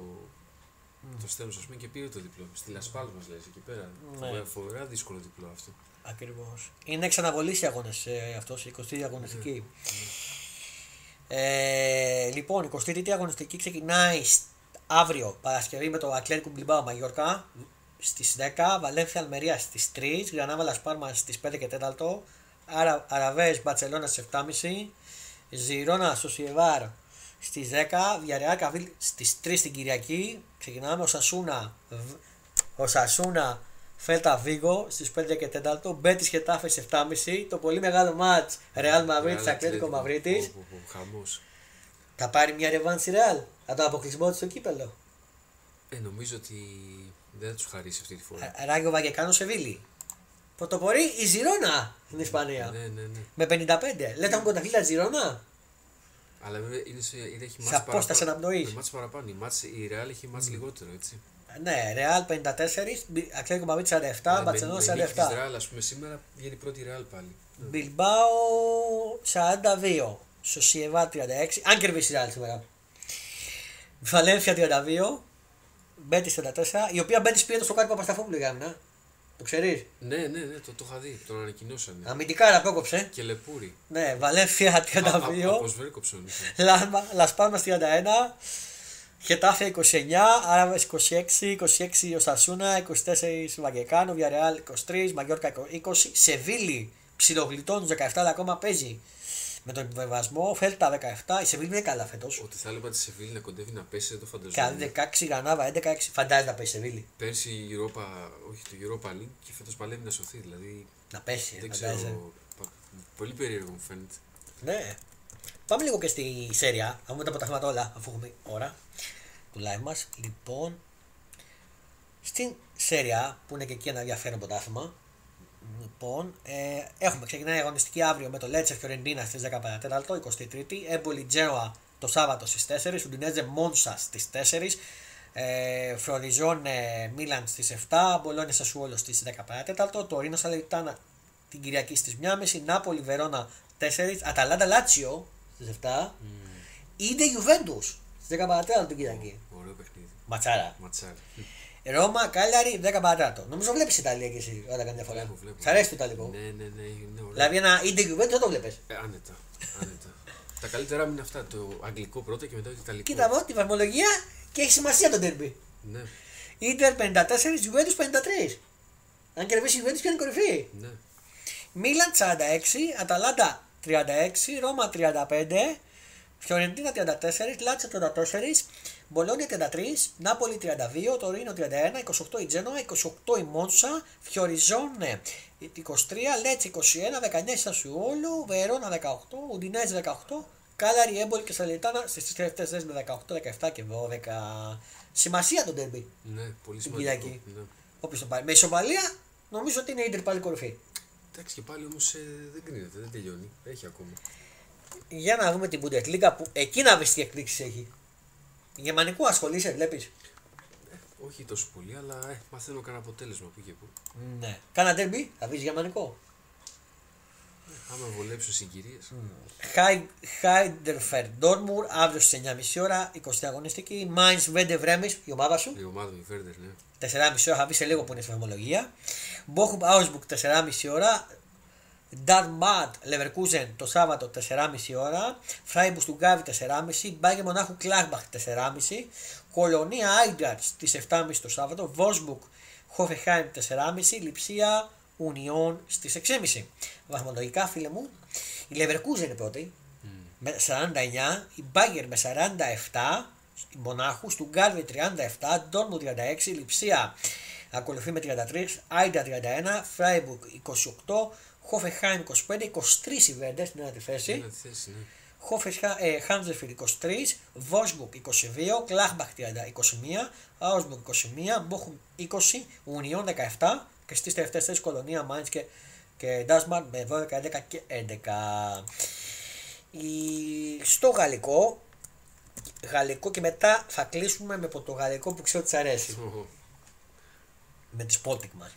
το στέλνο, ας πούμε, και πήρε το διπλό. Στη Λασπάλ μα λες εκεί πέρα. Ναι. Φοβερά- Φοβερά δύσκολο διπλό αυτό. Ακριβώς. Είναι εξαναβολή οι αγώνες ε, αυτός, η 20η αγωνιστική. Ε, λοιπόν, η 23η αγωνιστική ξεκινάει σ- αύριο Παρασκευή με το Ατλέτικο Μπιλμπάο Μαγιόρκα στις 10, Βαλένθια Αλμερία στις 3, Γρανάβα Λασπάρμα στις 5 και 4, Αρα, Αραβές Μπαρσελόνα στις 7.30, Τζιρόνα Σοσιεδάδ στις 10, Βιγιαρεάλ Κάντιθ στις 3 την Κυριακή. Ξεκινάμε Οσασούνα, Οσασούνα Θέλτα Βίγκο στις 5 και 4. Μπέτις Χετάφε 7.30. Το πολύ μεγάλο ματς Ρεάλ Μαδρίτης Ατλέτικο Μαδρίτης. Χαμός. Θα πάρει μια ρεβάνς η Ρεάλ. Από το αποκλεισμό της στο κύπελλο. Ε, νομίζω ότι δεν θα τους χαρίσει αυτή τη φορά. Ράγιο Βαγιεκάνο Σεβίλη. Πρωτοπορεί η Ζηρώνα στην Ισπανία. Ναι, ναι, ναι. Με 55. Λέτε έχουν πρωταθλήτρια Ζηρώνα. Αλλά βέβαια είναι σε, είναι, έχει Σε μάτς απόσταση παραπάνω. αναπνοής. Ναι, μάτς παραπάνω. Η, μάτς, η Real έχει μάτς λιγότερο, έτσι. Ναι, Ρεάλ 54, Ατλέτικο Μαυρίτη 47, Αλλά Μπαρσελόνα με- με νίκης της 47. Real, ας πούμε, σήμερα βγαίνει πρώτη Real πάλι. Μπιλμπάο 42. Σοσιεβά 36. Αν κερδίσει η Ρεάλ σήμερα. Βαλένθια 32. Μπέτη 44. Η οποία Μπέτη πήρε το στο κάτι Παπασταφόπουλο για μένα. Το ξέρεις; Ναι, ναι, ναι, το, το είχα δει, τον ανακοινώσανε. Αμυντικά να πρόκοψε. Και Λεπούρη. Ναι, Βαλένθια 32. Από Σβέρκοψον. Λάσμα- Λας Πάλμας 31, Χετάφε 29, Άραβες 26, 26 Οσασούνα, 24 Βαγκεκάνο, Βιαρεάλ 23, Μαγιόρκα 20, Σεβίλη ψιλογλιτών 17 αλλά ακόμα παίζει με τον επιβεβασμό, Φέλτα 17, η Σεβίλη είναι καλά φέτος. Ότι θα έλεγα τη Σεβίλη να κοντεύει να πέσει, δεν το Καλή φανταζόμουν. 16, Γανάβα 11, 6. Φαντάζεται να πέσει η Σεβίλη. Πέρσι η Europa, όχι το Europa League και φέτος παλεύει να σωθεί. Δηλαδή Να πέσει, δεν φαντάζεσαι. ξέρω. πα- Πολύ περίεργο μου φαίνεται. Ναι. Πάμε λίγο και στη Σέρια, να δούμε τα αποτελέσματα όλα, αφού έχουμε ώρα του live μας. Λοιπόν, στην Σέρια, που είναι και εκεί ένα ενδιαφέρον πρωτάθλημα, λοιπόν, ε, έχουμε ξεκινάει η αγωνιστική αύριο με το Λέτσε Φιωρεντίνα στις 10 παρατέταρτο, 23η, Έμπολη Τζέοα το Σάββατο στις 4, Ουντινέζε Μόνσα στις 4, ε, Φροριζόνε Μίλαν στις 7, Μπολόνια Σασουόλο στις 10 παρατέταρτο, το Ρήνο Σαλεριτάνα την Κυριακή στις 1.30, Νάπολη Βερόνα 4, Αταλάντα Λάτσιο στις 7, Ιντε Ιουβέντου στις 10 παρατέταρτο την Κυριακή. Ωραίο παιχνίδι. Ματσάρα. Ματσάρι. Ρώμα, Κάλιαρη 10 παρατέταρτο. Νομίζω βλέπεις Ιταλία και εσύ όταν καμιά φορά. Βλέπω, βλέπω. Σ' αρέσει το Ιταλικό. Ναι, ναι, ναι, είναι ωραίο. Δηλαδή ένα Ιντε Ιουβέντου δεν το βλέπεις. Ε, άνετα. άνετα. Τα καλύτερα μου είναι αυτά. Το αγγλικό πρώτα και μετά το ιταλικό. Κοίτα εδώ τη βαθμολογία και έχει σημασία το τέρμπι. Ναι, Ιντερ 54, Ιουβέντου 53. Αν κερδίσει η Ιουβέντου πιάνει κορυφή; ναι. Μίλαν 46, Αταλάντα 36, Ρώμα 35, Φιωρεντίνα 34, Λάτσα 34, Μπολόνια 33, Νάπολη 32, Τωρίνο 31, 28 η Τζένοα, 28 η Μόνσα, Φιωριζόνε 23, Λέτσε 21, 19 η Σασουόλου, Βερόνα 18, Ουντινέζ 18, Κάλαρη, Έμπολη και Σαλιτάνα στις τελευταίες θέσεις με 18, 17 και 12. Σημασία το ντέρμπι. Ναι, πολύ Την σημαντικό. Κυριακή. Ναι. Όποιος το πάρει. Με ισοπαλία νομίζω ότι είναι η Ιντερ πάλι κορυφή. Εντάξει και πάλι όμως δεν κρίνεται, δεν τελειώνει. Έχει ακόμα. Για να δούμε την Bundesliga που εκεί να βρει τι εκπλήξεις έχει. Γερμανικού ασχολείσαι, βλέπεις; Όχι τόσο πολύ, αλλά ε, μαθαίνω κανένα αποτέλεσμα που και που. Ναι. Κάνα ντέρμπι, θα βρει γερμανικό; Άμα βολέψω συγκυρίες. Χάιντενχαϊμ Ντόρτμουντ αύριο στις 9.30 ώρα, 20 αγωνιστική. Μάιντς Βέρντερ Βρέμη, η ομάδα σου. Η ομάδα μου, η Βέρντερ, ναι. 4.30 ώρα, θα βρει σε λίγο που είναι στη βαθμολογία. Μπόχουμ Άουγκσμπουργκ 4.30 ώρα. Ντάρμσταντ Λεβερκούζεν το Σάββατο 4.30 ώρα. Φράιμπουργκ Στουτγκάρδη 4.30. Μπάγερν Μονάχου Γκλάντμπαχ 4.30. Κολονία Άιντραχτ στις 7.30 το Σάββατο. Βόλφσμπουργκ Χόφενχαϊμ 4.30. Λιψία Ουνιόν στις 6.30. Βαθμολογικά φίλε μου. Η Λεβερκούζεν είναι πρώτη με 49. Η Μπάγερν με 47. Η Μονάχου, Στουτγκάρδη 37, Ντόρτμουντ 36, Λιψία ακολουθεί με 33, Άιντραχτ 31, Φράιμπουργκ 28, Χόφενχαϊμ 25, 23 η Βέρντερ στην ένατη θέση. Είναι τη θέση, ναι. ε, Χάντζεφιλ 23, Βόσμπουργκ 22, Κλάχμπαχ 30, 21, Άουσμπουργκ 21, Μπόχουμ 20, Ουνιόν 17 και στις τελευταίες θέσεις Κολονία, Μάιντ και, και Ντάσμαρ με 12, 11 και 11. Η... Στο γαλλικό, γαλλικό και μετά θα κλείσουμε με πορτογαλικό που ξέρω ότι σ' αρέσει. Οχο. Με τη Sporting μας.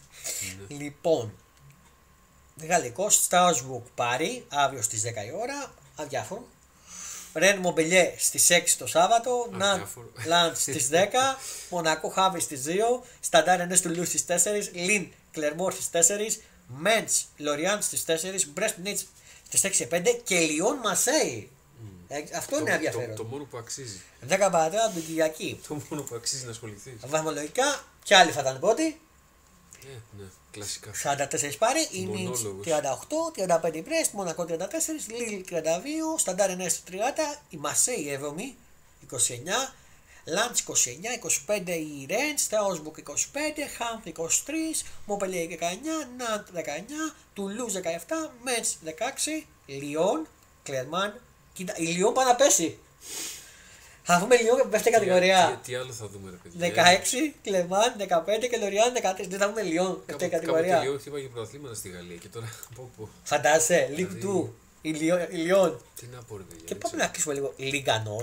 Ναι. Λοιπόν, γαλλικό, Strasbourg πάρει αύριο στις 10 η ώρα, αδιάφορο. Ρεν Μομπελιέ στις 6 το Σάββατο, Ναντ Αδιάφορο. Λαντ στις 10, Μονακό Χάβης στις 2, Σταντάρ Ενές του Λου στις 4, Λιν Κλερμόρ στις 4, Μέντς Λοριάν στις 4, Μπρέστ Νίτς στις 6 και 5 και Λιόν Μασέι. Ε, αυτό είναι Το- ενδιαφέρον. Το, το μόνο που αξίζει. 10 παρατέρα την Κυριακή. Το μόνο που αξίζει να ασχοληθείς. Βαθμολογικά, κι άλλοι θα ήταν πρώτοι. Ε, ναι, κλασικά. 44 πάρει, η Νίτς Μονόλογος. 38, 35 η Μπρέστ, Μονακό 34, Λίλ 32, Σταντάρ 9 30, η Μασέη 7η 29, Λάντς 29, 25 η Ρέντς, Στράουσμπουργκ 25, Χάμφ 23, Μοπελιέ 19, Ναντ 19, Τουλούζ 17, Μέτς 16, Λιόν, Κλερμάν. Κοίτα, η Λιόν πάει να πέσει. Θα δούμε Λιόν πέφτει Τι, κατηγορία. τι άλλο θα δούμε, ρε παιδιά. 16, Κλεμάν 15 και Λοριάν 14. Δεν θα δούμε Λιόν πέφτει Κάποτε κατηγορία. Λιόν χτύπαγε πρωταθλήματα στη Γαλλία και τώρα. Πω, πω. Φαντάζεσαι, League Δηλαδή- 2, η Λιόν- η Λιόν. Τι να πω, ρε παιδιά. Και δεν πάμε ξέρω. να κλείσουμε λίγο Λιγκανό.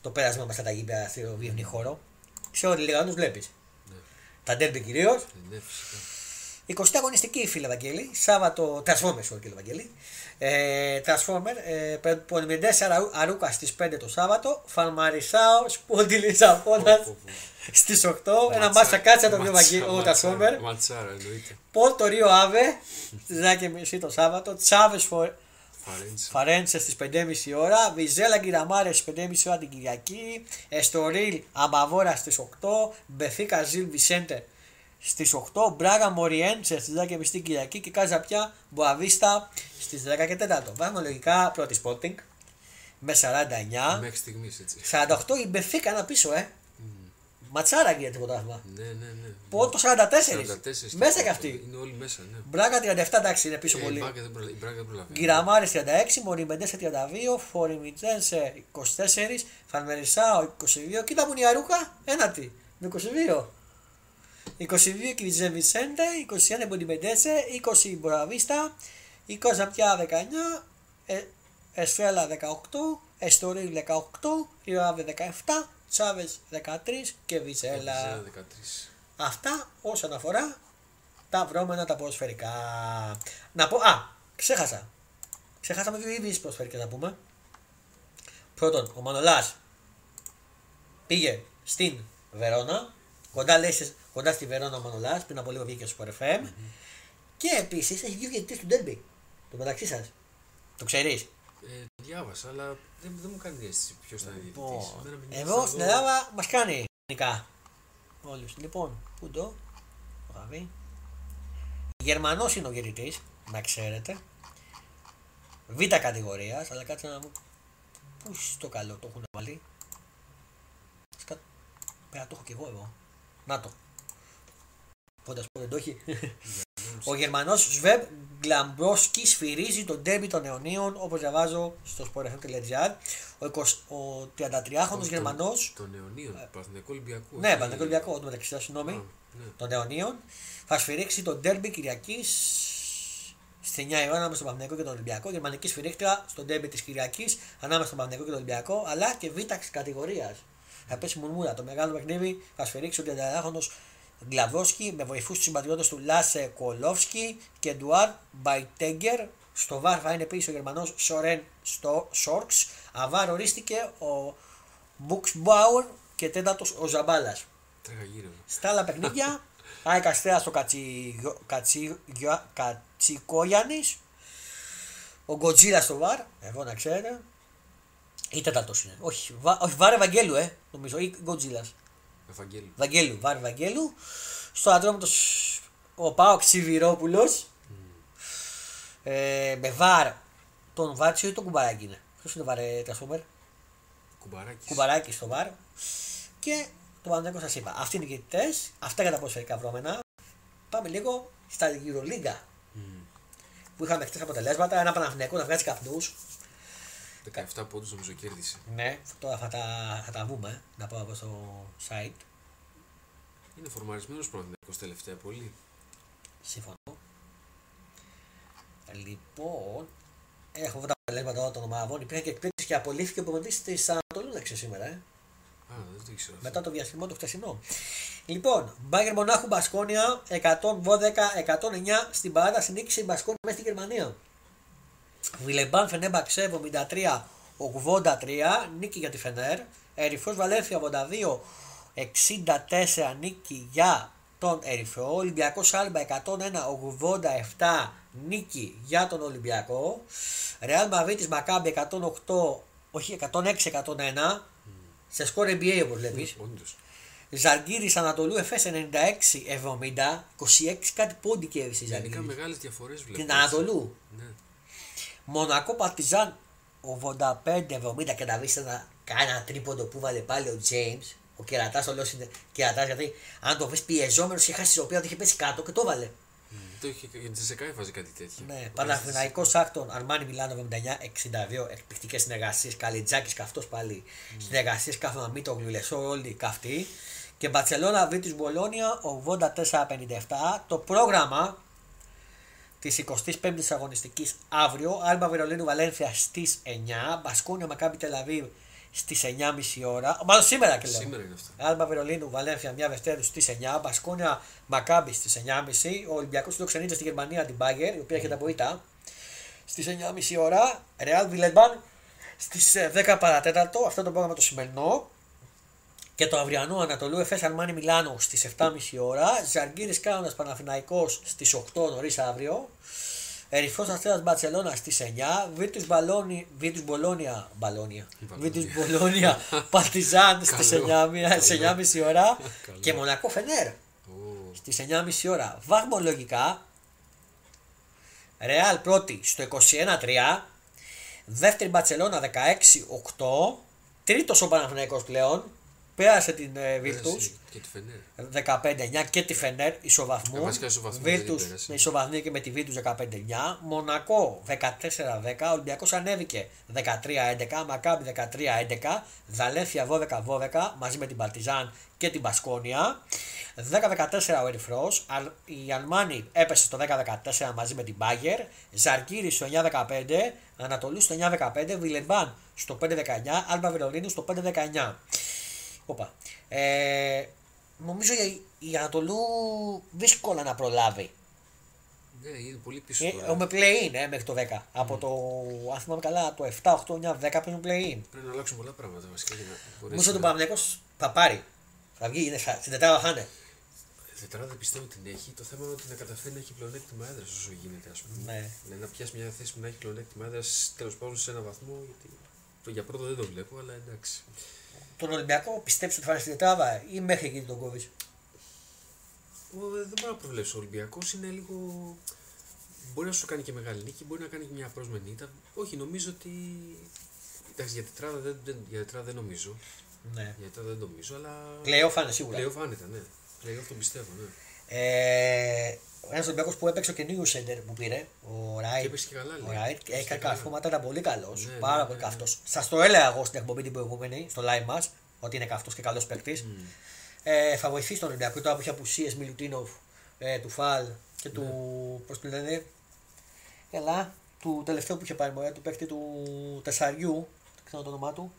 Το πέρασμα μας στα γήπεδα στο διεθνή χώρο. Ξέρω ότι Λιγκανό βλέπεις. Ναι. Τα ντέρμπι κυρίως. Ε, Ναι, φυσικά. 20 αγωνιστική φίλε Βαγγέλη. Σάββατο. Transformers, sorry κύριε Βαγγέλη. Ε, Transformer. Ε, Πολυμεντέ Αρούκα στις 5 το Σάββατο. Φαρμαρισάο Σπόντι Λισαβόνα Πω, πω, πω. στις 8. Ένα Ματσά- μάτσα κάτσα το δύο ματσά- Βαγγέλη. Ο ματσάρα, Transformer. Ματσάρα, εννοείται. Πολ το Ρίο Αβε. Στι 10 μισή το Σάββατο. Τσάβες Φαρέντσα. Φαρέντσε στις 5.30 ώρα, Βιζέλα Γκυραμάρε στις 5.30 ώρα την Κυριακή, Εστορίλ Αμπαβόρα στις 8, Μπεφίκα Ζιλ Βισέντε στις 8, Μπράγα Μοριέντσε στι 10.30 την Κυριακή και Κάζα πια Μποαβίστα στις 10 και 4. Βάζουμε λογικά πρώτη Sporting με 49. Μέχρι στιγμής έτσι. 48 η Μπεφίκα ένα πίσω, ε. Ματσάρα γίνεται το πρωτάθλημα. Ναι, ναι, ναι. Πότο 44. 44 Μέσα κι αυτή. Είναι όλοι μέσα, ναι. Μπράγα 37 εντάξει είναι πίσω Ε, πολύ. Η Μπράγκα δεν προλα- η Μπράγκα δεν προλαβαίνει. Γκυραμάρε 36, Μοριμεντέ 32, Φοριμιτζένσε 24, Φαρμερισάο 22. Κοίτα μου η Αρούκα, ένατη με 22. 22 Κιριζέ Βισέντε, 21 Μοριμεντέσε, 20 Μποραβίστα, 20 Ζαμπιά 19, ε, Εσφέλα 18, Εστορίλ 18, Ριοάβε 17, Τσάβες 13 και Βιζέλα. Ζέρα 13. Αυτά όσον αφορά τα βρώμενα τα ποδοσφαιρικά. Να πω, α, ξέχασα. Ξεχάσαμε δύο ειδήσει ποδοσφαιρικές να πούμε. Πρώτον, ο Μανολάς πήγε στην Βερόνα. Κοντά, λέει, σε- κοντά στη Βερόνα ο Μανολάς, πριν από λίγο βγήκε στο Sport FM. Και επίσης έχει δύο διαιτητές του Ντέρμπι. Το μεταξύ σας. Το ξέρεις; Ε, το διάβασα, αλλά δεν, δεν μου κάνει αίσθηση ποιος θα είναι διαιτητής. Εμένα με νοιάζει Εδώ να στην δω- Ελλάδα μας κάνει γενικά. Όλους. Λοιπόν, πού το; το γαβί. Γερμανός είναι ο διαιτητής, να ξέρετε. Β κατηγορίας, αλλά κάτσε να μου. Πού στο καλό το έχουν βάλει. Σκα... Πέρα το έχω κι εγώ εγώ. Να το. Πότε πω δεν το έχει. Ο Γερμανός Σβέμπ Γκλαμπρόσκι σφυρίζει τον τέμπι των αιωνίων όπως διαβάζω στο sportfm.gr. Ο, 20 ο 33χρονο Τον- Γερμανό. Τον Νεωνίων, του Παναθηναϊκού Ολυμπιακού. Ναι, όχι- Παναγιώτο Ολυμπιακό, το μεταξύ σα, Α, συγγνώμη. ναι. Των αιωνίων. Θα σφυρίξει τον τέρμπι Κυριακής στι 9 η ώρα ανάμεσα στον Παναγιώτο και τον Ολυμπιακό. Γερμανική σφυρίχτρα στον τέρμπι της Κυριακής ανάμεσα στον Παναγιώτο και τον Ολυμπιακό. Αλλά και β κατηγορία. Θα πέσει μουρμούρα. Το μεγάλο παιχνίδι θα σφυρίξει ο 38χρονο Γκλαβόσκι με βοηθούς τους συμπατριώτες του Λάσε Κολόφσκι και Ντουάρ Μπαϊτέγκερ. Στο βάρ θα είναι επίσης ο Γερμανός Σορέν Σόρξ. Αβάρ ορίστηκε ο Μπουξμπάουρ και τέταρτος ο Ζαμπάλας. Τρέχα γύρω. Στα άλλα παιχνίδια, ΑΕΚ Αστέρα στο Κατσι- Κατσι- Κατσικόγιαννη. Ο Γκοτζίλα στο βαρ, εδώ να ξέρετε. Ή τέταρτος είναι. Όχι, βα, όχι βαρ Ευαγγέλου, ε, νομίζω. Ή Γκοτζίλας. Ευαγγέλου. Βαγγέλου, βαρ Ευαγγέλου. Στο Ατρόμητο ο Πάοκ Σιβηρόπουλο. Ε, με βαρ τον Βάτσιο ή τον Κουμπαράκι είναι. Ποιος είναι βαρ ε, Τρασφόμερ. Κουμπαράκι. Κουμπαράκι στο βαρ. Και το Παναγενικό σας είπα. Αυτοί είναι οι διαιτητές. Αυτά για τα ποδοσφαιρικά βρώμενα. Πάμε λίγο στα Euroliga που είχαμε χτες αποτελέσματα. Ένα Παναθηναϊκό να βγάζει καπνούς. 17 πόντους νομίζω κέρδισε. Ναι, τώρα θα τα, θα τα βούμε. Να πάω από στο site. Είναι φορμαρισμένος Παναθηναϊκός τελευταία πολύ. Σύμφωνο. Λοιπόν, έχω βρει τα αποτελέσματα τώρα των ομάδων. Υπήρχε και εκπλήξεις και απολύθηκε ο προπονητής της Ανατολού έξω σήμερα. Ε. Α, δεν το ήξερα. μετά το διαστημό το χτεσινό. Λοιπόν, Μπάγκερ Μονάχου Μπασκόνια 112-109 στην παράταση νίκησε η Μπασκόνια μέσα στη Γερμανία. Βιλεμπάν Φενέμπαξε 73-83 νίκη για τη Φενέρ. Ερυφός Βαλένθια 82-64 νίκη για τον Ερυφό. Ολυμπιακός Άλμπα 101-87 νίκη για τον Ολυμπιακό. Ρεάλ Μαβίτης Μακάμπι 108, όχι 106-101 σε σκορ NBA όπως βλέπεις. Όντως. Ζαργύρης Ανατολού Εφές 96-70, 26 κάτι πόντι κέρδισε η Γενικά Ζαργύρης. μεγάλες διαφορές βλέπω. Την Ανατολού. Ναι. Μονακό Παρτιζάν 85-70 και να βρει ένα Κάνα τρίποντο που βάλε πάλι ο James. Ο κερατάς ο λέω είναι κερατάς γιατί αν το βρεις πιεζόμενος είχε χάσει τη οποία το είχε πέσει κάτω και το έβαλε. Το είχε, για τη Ζεσεκά έβαζε κάτι τέτοιο. Ναι, Παναθηναϊκός Άκτον, Αρμάνι Μιλάνο 79-62, εκπληκτικές συνεργασίες. Καλιτζάκης καυτός πάλι. Mm. Συνεργασίες Κάφμα Μήτο Γλουλεσό, όλοι καυτοί. Και Μπαρσελόνα Βίτη Μπολόνια 84-57. Το πρόγραμμα της 25η αγωνιστικής αύριο. Άλμπα Βερολίνου Βαλένθια στις 9. Μπασκούνια Μακάμπι Τελαβίβ στις 9.30 ώρα. Μάλλον σήμερα και λέω. Σήμερα είναι αυτό. Άλμπα Βερολίνου Βαλένθια μια Δευτέρα στις 9. Μπασκούνια Μακάμπι στις 9.30. Ο Ολυμπιακός φιλοξενείται στη Γερμανία την Μπάγκερ, η οποία έχει τα ποήτα. Στις 9.30 ώρα. Ρεάλ Βιλετμπάν στις 10 παρατέταρτο. Αυτό το πρόγραμμα το σημερινό. Και το αυριανό Ανατολού Εφέ Αρμάνι Μιλάνο στις 7.30 ώρα. Ζαργκύρη Κάουνα Παναθηναϊκός στις 8 νωρίς αύριο. Ερυθρός Αστέρας Μπαρσελόνα στις 9. Βίτους Βίτους Μπολόνια. Μπαλόνια. Βίτους Μπολόνια Παρτιζάν στις 9.30 ώρα. και Μονακό Φενέρ στις 9.30 ώρα. Βαθμολογικά. Ρεάλ πρώτη στο 21-3. Δεύτερη Μπαρσελόνα 16-8. Τρίτος ο Παναθηναϊκός πλέον Πέρασε την ε, Βίλτους. Και τη Φενέρ. 15-9 και τη Φενέρ ισοβαθμού. Ε, Βίλτους με ισοβαθμού και με τη Βίλτους 15-9. Μονακό 14-10. Ολυμπιακός ανέβηκε 13-11. Μακάμπι 13-11. Δαλέφια 12-12 μαζί με την Παρτιζάν και την Πασκόνια. 10-14 ο Ερυθρό. Η Αλμάνη έπεσε στο 10-14 μαζί με την Μπάγκερ. Ζαρκύρι στο 9-15. Ανατολού στο 9-15. Βιλεμπάν στο 5-19. Άλμπα Βερολίνου στο 5-19. Οπα. Ε, νομίζω η, η Ανατολού δύσκολα να προλάβει. Ναι, είναι πολύ πίσω. Ε, με play-in ε, μέχρι το 10. Mm. Από το, αν θυμάμαι καλά, το 7, 8, 9, 10 παίζουν play-in. Πρέπει να αλλάξουν πολλά πράγματα βασικά. Νομίζω ότι ο Παναγιακό θα πάρει. Θα βγει, είναι, στην τετράδα θα είναι. Τετράδα δεν πιστεύω ότι την έχει. Το θέμα είναι ότι να καταφέρει να έχει πλεονέκτημα έδρας όσο γίνεται. Ας πούμε. Ναι. Δηλαδή να πιάσει μια θέση που να έχει πλεονέκτημα έδρας τέλος πάντων σε ένα βαθμό. Γιατί για πρώτο δεν το βλέπω, αλλά εντάξει τον Ολυμπιακό πιστέψει ότι θα είναι στην τετράδα ή μέχρι εκεί τον κόβει. Δεν μπορώ να προβλέψω. Ο Ολυμπιακός είναι λίγο. Μπορεί να σου κάνει και μεγάλη νίκη, μπορεί να κάνει και μια πρόσμενη ήττα. Όχι, νομίζω ότι. Εντάξει, για τετράδα δεν, δεν, για τετράδα δεν νομίζω. Ναι. Για τετράδα δεν νομίζω, αλλά. Πλέον φάνε σίγουρα. Πλέον φάνητα, ναι. Πλέον το πιστεύω, ναι. Ε, ένας Ολυμπιακός που έπαιξε και νέο σέντερ που πήρε, ο Ράιτ. Και έπαιξε και καλά, Ο Ράιτ έχει καρφώματα, ήταν πολύ καλός. Ναι, πάρα ναι, πολύ ναι, καυτός. Σας το έλεγα εγώ στην εκπομπή την προηγούμενη, στο live μας, ότι είναι καυτός και καλός παίκτης. Mm. Ε, θα βοηθήσει τον Ολυμπιακό τώρα που έχει απουσίες Μιλουτίνοφ, ε, του Φαλ και του. Ναι. Πώς του λένε. Ελά, του τελευταίου που είχε πάρει μωρέ, του παίκτη του Τεσσαριού. Δεν ξέρω το όνομά του.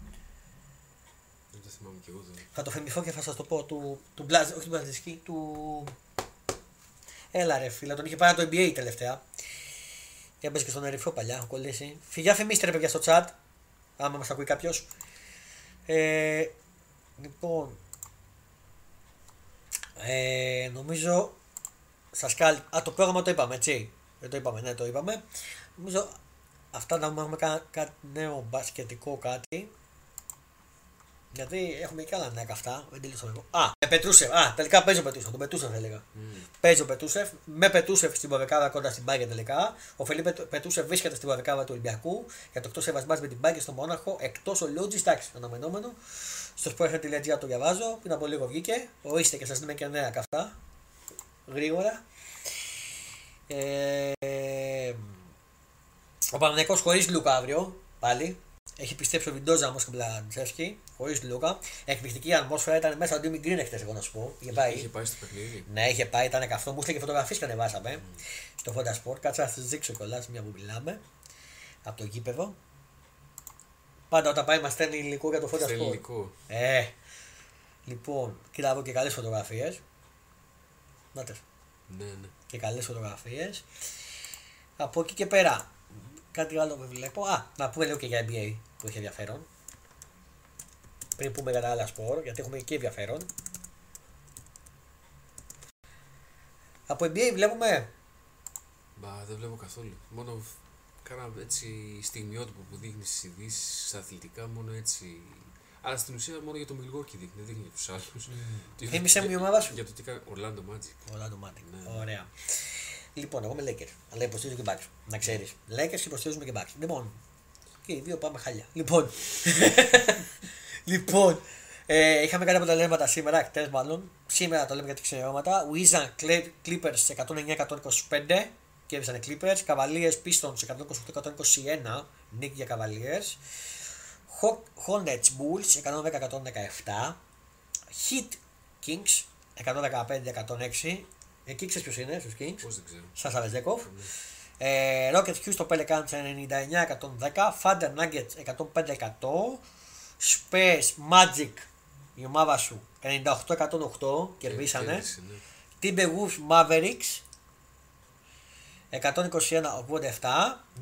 Δεν το θυμάμαι και εγώ. Θα το θυμηθώ και θα σας το πω. Του, του Μπλάζ, όχι του Μπλαζισκή, του. Έλα ρε φίλε, τον είχε πάρει το NBA τελευταία. Και έπαιζε και στον Ερυθρό παλιά, έχω κολλήσει. Φυγιά φημίστε ρε παιδιά στο chat, άμα μας ακούει κάποιος. Ε, λοιπόν, ε, νομίζω σας κάλει, α το πρόγραμμα το είπαμε έτσι, δεν το είπαμε, ναι το είπαμε. Νομίζω αυτά να έχουμε κάτι νέο μπασκετικό κάτι. Γιατί έχουμε και άλλα νέα καυτά. Δεν τελείωσα εγώ. Α, με Πετρούσεφ. Α, τελικά παίζει ο Πετρούσεφ. Τον Πετρούσεφ θα έλεγα. Mm. Παίζει ο Πετρούσεφ. Με Πετρούσεφ στην Ποδεκάδα κοντά στην Πάγκια τελικά. Ο Φελίπ Πετρούσεφ βρίσκεται στην Ποδεκάδα του Ολυμπιακού. Για το εκτός εβασμά με την Πάγκια στο Μόναχο. Εκτός ο Λούτζη, εντάξει, αναμενόμενο. Στο σπορχα.gr το διαβάζω. Πριν από λίγο βγήκε. Ορίστε και σας δίνουμε και νέα καυτά. Γρήγορα. Ε, ο Παναγενικό χωρίς Λουκά αύριο. Πάλι. Έχει πιστέψει ο Βιντόζα όμω και Μπλαντζεύσκι, χωρίς Λούκα. Εκπληκτική ατμόσφαιρα ήταν μέσα ο Ντίμι Γκριν εχθέ, εγώ να σου πω. Είχε πάει. Είχε πάει στο παιχνίδι. Ναι, είχε πάει, ήταν καυτό. Μου και φωτογραφίες και ανεβάσαμε mm. στο Φόντα Sport. Κάτσε να σας δείξω κιόλας μια που μιλάμε από το γήπεδο. Πάντα όταν πάει μας στέλνει υλικό για το Φόντα Sport. Υλικό. Ε, λοιπόν, κοίτα εδώ και καλές φωτογραφίες. Ναι, ναι. Και καλές φωτογραφίες. Από εκεί και πέρα, κάτι άλλο που βλέπω. Α, να πούμε λίγο και για NBA που έχει ενδιαφέρον. Πριν πούμε για τα άλλα σπορ, γιατί έχουμε και ενδιαφέρον. Από NBA βλέπουμε. Μπα, δεν βλέπω καθόλου. Μόνο κάνα έτσι στιγμιότυπο που δείχνει στις ειδήσεις, στα αθλητικά, μόνο έτσι. Αλλά στην ουσία μόνο για το Milwaukee δείχνει, δεν δείχνει για τους άλλους. Mm. Θύμησε μου η ομάδα σου. Για το τι κάνει. Orlando Magic. Orlando Magic. Ναι. Ωραία. Λοιπόν, εγώ είμαι Lakers, αλλά υποστηρίζω και Bucks. Να ξέρεις. Lakers και υποστηρίζουμε και Bucks. Λοιπόν, και οι δύο πάμε χάλια. Λοιπόν. λοιπόν, ε, είχαμε κάτι αποτελέσματα σήμερα, χτες μάλλον. Σήμερα το λέμε για τα ξενερώματα. Wizard Clippers 109-125 κέρδισαν οι Clippers. Cavaliers Pistons 128-121 νίκη για Cavaliers. Hornets Bulls 110-117. Hit Kings 115-106. Εκεί ξέρεις ποιος είναι στους Kings. Πώς δεν ξέρω. Σάσα Βεζέκοφ. Ε, Rocket Houston Pelicans 99-110. Thunder Nuggets 105-100. Spurs Magic η ομάδα σου 98-108 κερδίσανε. Κέρδισε, ναι. Timberwolves Mavericks 121-87.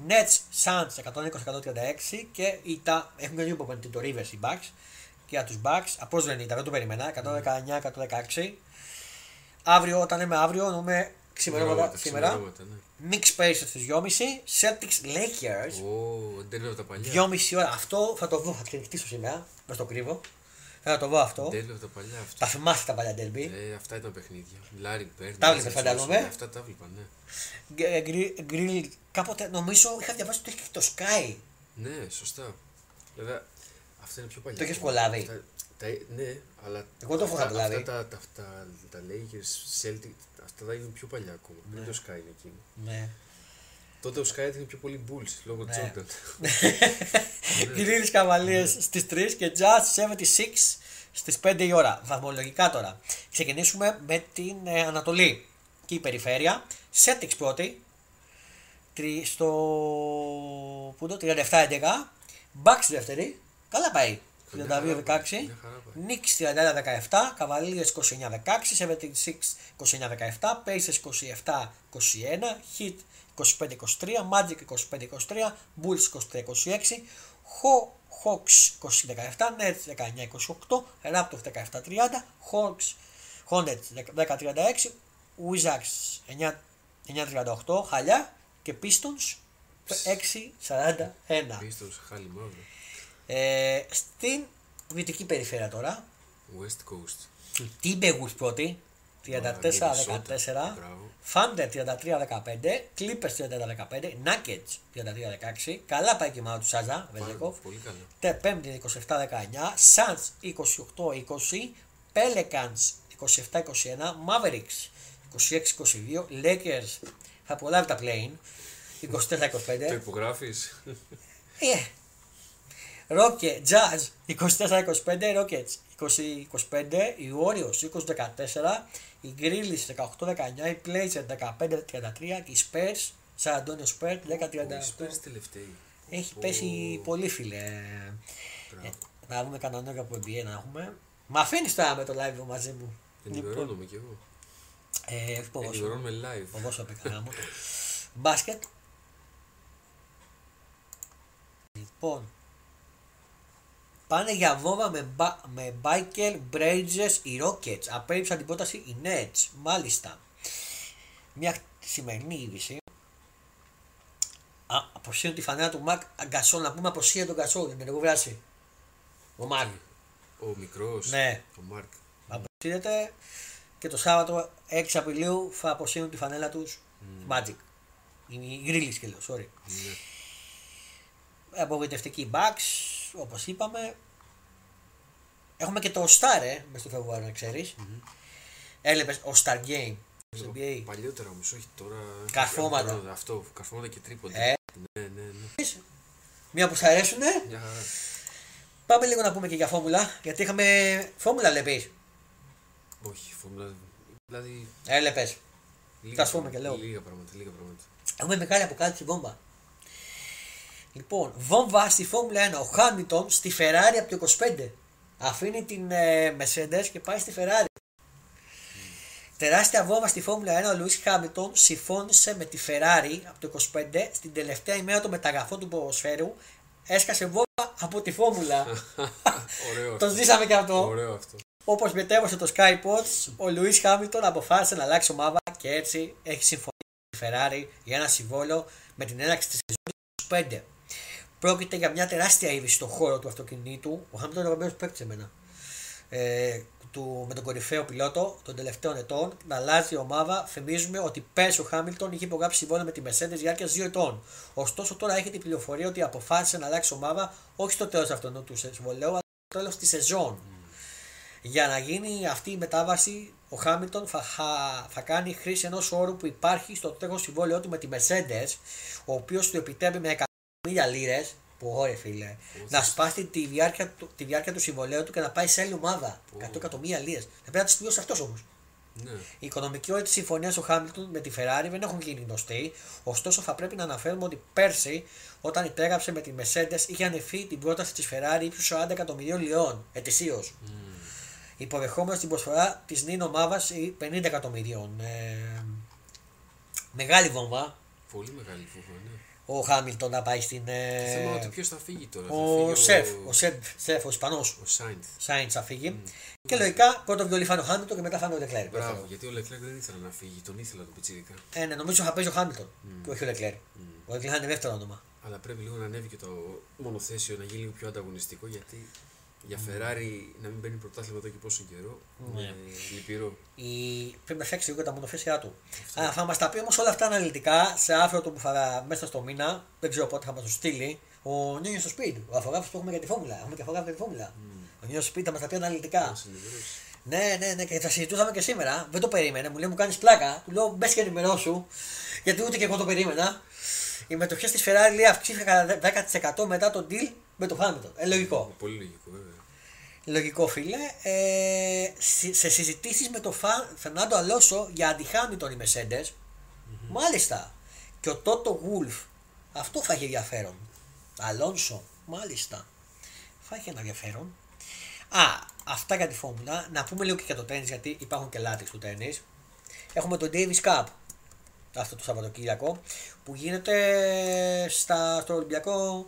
Nets Suns 120-136 και ητα έχουν και λίγο προπονητή το Rivers οι Bucks και για τους Bucks. Απώς δεν ήταν, δεν το περιμένα. 119-116. Αύριο, όταν είμαι αύριο, εννοούμε ξημερώματα Ξημερώματα, σήμερα. ξημερώματα, ναι. Knicks Pacers στις 2.30. Celtics Lakers Ω, ντέρμπι από τα παλιά. 2.30 ώρα. Αυτό θα το δω, θα ξενυχτήσω σήμερα. Με στο κρύβο. Θα το δω αυτό. Ντέρμπι από τα παλιά αυτό. Τα θυμάστε τα παλιά derby; Ε, αυτά ήταν παιχνίδια. Λάρι Μπέρντ. Τα βλέπεις, φαντάζομαι. Αυτά τα βλέπα, ναι. Γκριλ, κάποτε νομίζω είχα διαβάσει ότι έχει και το Sky. Ναι, σωστά. Βέβαια, αυτά είναι πιο παλιά. Το έχεις ακόμα. Προλάβει; Αυτά- τα- ναι, αλλά. Εγώ το έχω αυτά- καταλάβει. Αυτά τα, τα, τα, τα Lakers, Celtic, αυτά τα είναι πιο παλιά ακόμα. Ναι. Δεν το Sky είναι εκείνο. Ναι. Τότε ο Sky έδινε πιο πολύ Bulls λόγω Ναι. Jordan. Γκριλ Καβαλίε στις 3 και Jazz 76 στις 5 η ώρα. Βαθμολογικά τώρα. Ξεκινήσουμε με την ε, Ανατολή και η περιφέρεια. Celtics πρώτη. τρι- Στο. Πού το 37-11. Bucks δεύτερη. Καλά πάει. 32-16. Νίξ 31-17. Cavaliers 29-16. Seventy Sixers 29-17. Pacers 27-21. Heat 25-23. Magic 25-23. Bulls 23-26. Χο- Hawks 20-17. Nets 19-28. Raptors 17-30. Χόξ Χόντετ 10-36. Ουίζαξ 9-38. Χαλιά. Και Πίστονς 6-41. Πίστονς χάλι. Ε, στην δυτική περιφέρεια τώρα, West Coast. Timberwolves πρώτη, 34-14, Μπράβο. Thunder 33-15, Clippers 33-15, Nuggets 33-16, καλά πάει και η ομάδα του Σάζα, Βεζέκοφ, Πάρα Πολύ καλά. Τε πέμπτη 27-19, Suns 28-20, Pelicans 27-21, Mavericks 26-22, Lakers θα προλάβει τα play 24-25, Το υπογράφεις; Ε. Rocket, Jazz 24-25, Rockets 20-25, οι Warriors 20-14, οι Grizzlies 18-19, οι Blazers 15-33 και οι Spurs, San Antonio Spurs 10-38. Spurs τελευταίοι. Έχει Ω, πέσει πολύ φίλε. μπράβο. Ε, να δούμε κανένα νόημα από NBA να έχουμε. Μα αφήνεις τώρα με το live μαζί μου. Ενημερώνομαι κι εγώ. Ε, όχι ποδόσφαιρο. Ενημερώνομαι live. Ποδόσφαιρο πήγα μου. Μπάσκετ. Λοιπόν. Πάνε για βόμβα με, μπα, με Biker Brazers οι Rockets. Απέριψαν την πρόταση οι Nets. Μάλιστα. Μια σημερινή είδηση. Α, αποσύρουν τη φανέλα του Μακ Αγκασόλ. Να πούμε αποσύρει τον Γκασόλ. Δεν έχω βράσει. Ο Μακ. Ο μικρός. Ναι. Ο Μάρκ. Αποσύρεται και το Σάββατο 6 Απριλίου θα αποσύρουν τη φανέλα τους Magic. Οι Grizzlies και λέω, sorry. Ναι. Απογοητευτική Bucks, όπως είπαμε. Έχουμε και το Star, ε, μες στο Φεβρουάριο, να ξέρεις. Έλεπες ο Star Game στο NBA. Παλιότερα όμως, όχι τώρα. Καρφώματα. Αυτό, Αυτό, καρφώματα και τρίποντα. Ε. Ναι, ναι, ναι. Μία που σ' αρέσουνε. Μια χαρά. Πάμε λίγο να πούμε και για φόρμουλα, γιατί είχαμε φόρμουλα λεπείς. Όχι, φόρμουλα. Δηλαδή. Έλεπες. Λίγα, Τα πούμε και πράγματα, λέω. Λίγα πράγματα, λίγα πράγματα. Έχουμε μεγάλη αποκάλυψη βόμβα. Λοιπόν, βόμβα στη Φόρμουλα 1. Ο Χάμιλτον στη Ferrari από το 25. Αφήνει την ε, Mercedes και πάει στη Ferrari. Τεράστια βόμβα στη Φόρμουλα 1. Ο Λουίς Χάμιλτον συμφώνησε με τη Ferrari από το 25 στην τελευταία ημέρα των μεταγραφών του ποδοσφαίρου. Έσκασε βόμβα από τη Φόρμουλα. Ωραίο το αυτό. ζήσαμε και αυτό. Ωραίο αυτό. Όπως μετέβασε το Sky Sports, ο Λουί Χάμιλτον αποφάσισε να αλλάξει ομάδα και έτσι έχει συμφωνήσει με τη Ferrari για ένα συμβόλαιο με την έναρξη της σεζόν 25. Πρόκειται για μια τεράστια είδηση στον χώρο του αυτοκινήτου. Ο Χάμιλτον είναι ο αγαπημένο παίκτη εμένα. Ε, του, με τον κορυφαίο πιλότο των τελευταίων ετών να αλλάζει η ομάδα. Θυμίζουμε ότι πέρσι ο Χάμιλτον είχε υπογράψει συμβόλαιο με τη Mercedes διάρκεια 2 ετών. Ωστόσο τώρα έχει την πληροφορία ότι αποφάσισε να αλλάξει ομάδα όχι στο τέλος αυτού του συμβολέου, τέλος της σεζόν. Για να γίνει αυτή η μετάβαση, ο Χάμιλτον θα, θα κάνει χρήση ενός όρου που υπάρχει στο τρέχον συμβόλαιό του με τη Mercedes, ο οποίος του επιτρέπει με 100.000 λίρες, που ωραία φίλε, να σπάσει τη διάρκεια, του, τη διάρκεια του συμβολέου του και να πάει σε άλλη ομάδα. 100 εκατομμύρια λίρες. Θα πρέπει να τη τελειώσει αυτός όμως. Ναι. Η οικονομική όρη τη συμφωνία του Χάμιλτον με τη Ferrari δεν έχουν γίνει γνωστοί, ωστόσο θα πρέπει να αναφέρουμε ότι πέρσι, όταν υπέγραψε με τη Mercedes, είχε ανεφεί την πρόταση της Ferrari ύψους 40 εκατομμυρίων λιών ετησίως. Mm. Υποδεχόμενος την προσφορά της Νίνο Μάβα 50 εκατομμυρίων. Ε, μεγάλη βόμβα. Πολύ μεγάλη βόμβα, ναι. Ο Χάμιλτον να πάει στην. Ε, Θέμα ότι ποιος θα φύγει τώρα. ο θα Σεφ, ο Σεφ, Σεφ, ο Ισπανός. Ο Σάιντ. Σάιντ θα φύγει. Mm. Και λογικά πρώτο βιολί φάνε ο Χάμιλτον και μετά φάνε ο Λεκλέρ. Μπράβο, γιατί ο Λεκλέρ δεν ήθελε να φύγει, τον ήθελα τον Πιτσίρικα. Ε, ναι, νομίζω θα παίζει ο Χάμιλτον mm. και όχι ο Λεκλέρ. Mm. Ο Λεκλέρ είναι δεύτερο όνομα. Αλλά πρέπει λίγο να ανέβει και το μονοθέσιο να γίνει λίγο πιο ανταγωνιστικό γιατί για Ferrari να μην παίρνει πρωτάθλημα εδώ και πόσο καιρό. Ναι. Είναι λυπηρό. Η... Πρέπει να φτιάξει λίγο τα μονοθέσια του. Α, θα μας τα πει όμως όλα αυτά αναλυτικά σε άφρο του που θα μέσα στο μήνα. Δεν ξέρω πότε θα μας το στείλει. Ο Νιόνιος στο σπίτι. Ο αφογράφο που έχουμε για τη φόρμουλα. Έχουμε και αφογράφο για τη φόρμουλα. Mm. Ο Νιόνιος στο σπίτι θα μας τα πει αναλυτικά. Ναι, ναι, ναι, και θα συζητούσαμε και σήμερα. Δεν το περίμενε. Μου λέει μου κάνεις πλάκα. Του λέω μπες και ενημερώσου. Γιατί ούτε και εγώ το περίμενα. Οι μετοχές της Ferrari λέει αυξήθηκαν κατά 10% μετά τον deal με το Hamilton. Ε, λογικό. Πολύ λογικό, βέβαια. Λογικό φίλε. Ε, σε συζητήσεις με τον Φερνάντο Αλόσο για αντιχάμιτον οι Mercedes. Mm-hmm. Μάλιστα. Και ο Τότο Γουλφ. Αυτό θα έχει ενδιαφέρον. Αλόνσο. Μάλιστα. Θα έχει ένα ενδιαφέρον. Α, αυτά για τη φόρμουλα. Να πούμε λίγο και για το τέννη γιατί υπάρχουν και λάτρε του τέννη. Έχουμε το Davis Cup αυτό το Σαββατοκύριακο που γίνεται στα, στο Ολυμπιακό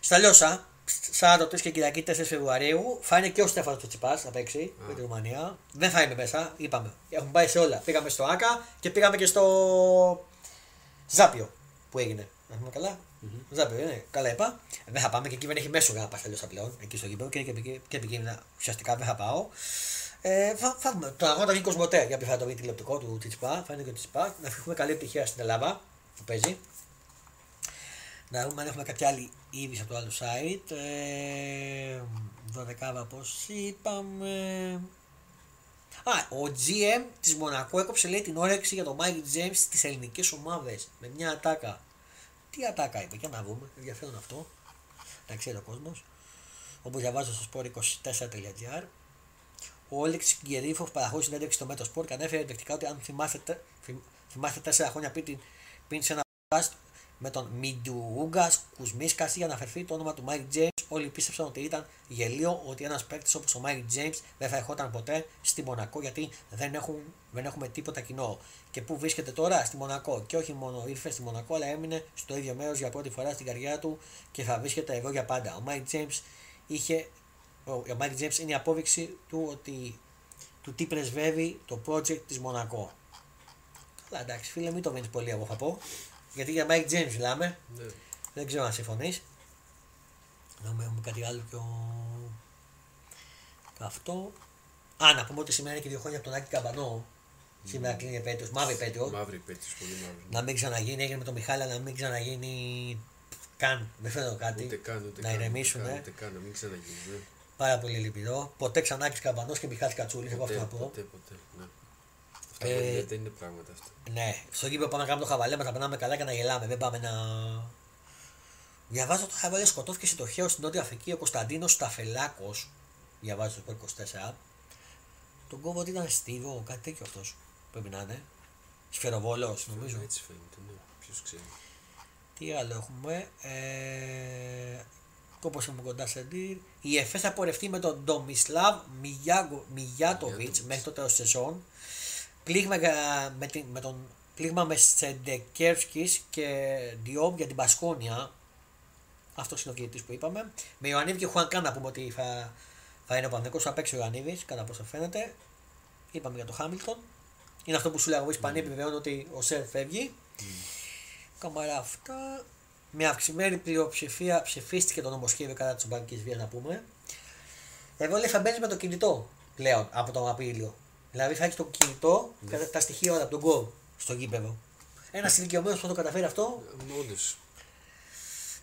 στα Λιώσα Σάββατο 3 και Κυριακή 4 Φεβρουαρίου. Θα είναι και ο Στέφανος του Τσιπά να παίξει mm. με τη Ρουμανία. Δεν θα είναι μέσα, είπαμε. Έχουμε πάει σε όλα. Πήγαμε στο Άκα και πήγαμε και στο Ζάπιο που έγινε. Να πούμε καλά. Mm-hmm. Ζάπιο, είναι. Καλά είπα. Δεν θα πάμε και εκεί δεν έχει μέσο για να πας τελειώσει πλέον. Εκεί στο γήπεδο και είναι και επικίνδυνα. Ουσιαστικά δεν θα πάω. Ε, θα, θα δούμε. Το αγώνα θα γίνει Κοσμοτέ για θα το δει τηλεοπτικό του Τσιπά. Θα είναι και ο Τσιπά. Να έχουμε καλή επιτυχία στην Ελλάδα που παίζει. Να δούμε αν έχουμε κάποια άλλη είδηση από το άλλο site. Ε, 12 πώς είπαμε. Α, ο GM της Μονακό έκοψε λέει την όρεξη για τον Mike James στις ελληνικές ομάδες με μια ατάκα. Τι ατάκα είπε, για να δούμε, ενδιαφέρον αυτό. Να ξέρει ο κόσμος. Όπω διαβάζω στο sport24.gr. Ο Όλεξ Γκερίφοφ παραχώρησε συνέντευξη στο Μέτρο Sport και ανέφερε ενδεικτικά ότι αν θυμάστε, θυμάστε τέσσερα χρόνια πριν, πριν σε ένα με τον Μιντάουγκας Κουζμίνσκας για να αφαιρθεί το όνομα του Μάικ Τζέιμς. Όλοι πίστεψαν ότι ήταν γελίο ότι ένας παίκτης όπως ο Μάικ Τζέιμς δεν θα ερχόταν ποτέ στη Μονακό γιατί δεν, έχουν, δεν έχουμε τίποτα κοινό. Και πού βρίσκεται τώρα; Στη Μονακό. Και όχι μόνο ήρθε στη Μονακό, αλλά έμεινε στο ίδιο μέρος για πρώτη φορά στην καρδιά του και θα βρίσκεται εδώ για πάντα. Ο Μάικ Τζέιμς είχε. Ο Μάικ Τζέιμς είναι η απόδειξη του ότι του τι πρεσβεύει το project της Μονακό. Καλά, εντάξει, φίλε, μην το βαίνει πολύ, εγώ θα πω. Γιατί για Mike James μιλάμε. Ναι. Δεν ξέρω αν συμφωνείς. Δούμε, έχουμε κάτι άλλο πιο. Αυτό. Α, να πούμε ότι σήμερα είναι και δύο χρόνια από τον Άκη Καμπανό. Mm. Σήμερα κλείνει επέτειο. Μαύρη επέτειο. Μαύρη επέτειο, πολύ μαύρη. Να μην ξαναγίνει, έγινε με τον Μιχάλη, αλλά να μην ξαναγίνει καν. Δεν φαίνεται κάτι. Ούτε καν, ούτε να ηρεμήσουν. Ούτε, ούτε καν, να μην ξαναγίνει. Ναι. Πάρα πολύ λυπηρό. Ποτέ ξανά Καμπανός και Μιχάλης Κατσούλης. Εγώ αυτό να πω. Ποτέ, ποτέ. Ναι. Ε, δεν είναι πράγματα αυτά. Ναι, στο γήπεδο πάμε να κάνουμε το χαβαλέ μας, να περνάμε καλά και να γελάμε. Δεν πάμε να. Διαβάζω το χαβαλέ, σκοτώθηκε σε το χέο στην Νότια Αφρική ο Κωνσταντίνος Σταφελάκο. Διαβάζω το 24. Τον κόβω ότι ήταν στίβο, κάτι τέτοιο αυτός. Πρέπει να είναι. Σφαιροβόλο, νομίζω. Έτσι φαίνεται, ναι. Ποιος ξέρει. Τι άλλο έχουμε. Ε, Όπω είμαι κοντά σε ντύρ. Η ΕΦΕ θα πορευτεί με τον Ντομισλάβ Μιγιάτοβιτς μέχρι το τέλος της σεζόν. Πλήγμα με, την, με τον πλήγμα με Σεντεκέρσκης και Διόμ για την Πασκόνια. Αυτός είναι ο διαιτητής που είπαμε. Με Ιωαννίδη και Χουανκά να πούμε ότι θα, θα είναι ο Παναγενικό. Θα παίξει ο Ιωαννίδης, κατά πώ φαίνεται. Είπαμε για το Χάμιλτον. Είναι αυτό που σου λέγαμε. Οι Ισπανοί mm. επιβεβαιώνουν ότι ο Σερ φεύγει. Mm. Καμαρά αυτά. Με αυξημένη πλειοψηφία ψηφίστηκε το νομοσχέδιο κατά της Ομπανική Βίας να πούμε. Εδώ λέει θα μπαίνει με το κινητό πλέον από τον Απρίλιο. Δηλαδή θα έχεις το κινητό ναι. τα στοιχεία όλα από τον γκολ στο γήπεδο. Ένας ηλικιωμένος που θα το καταφέρει αυτό. Όντω.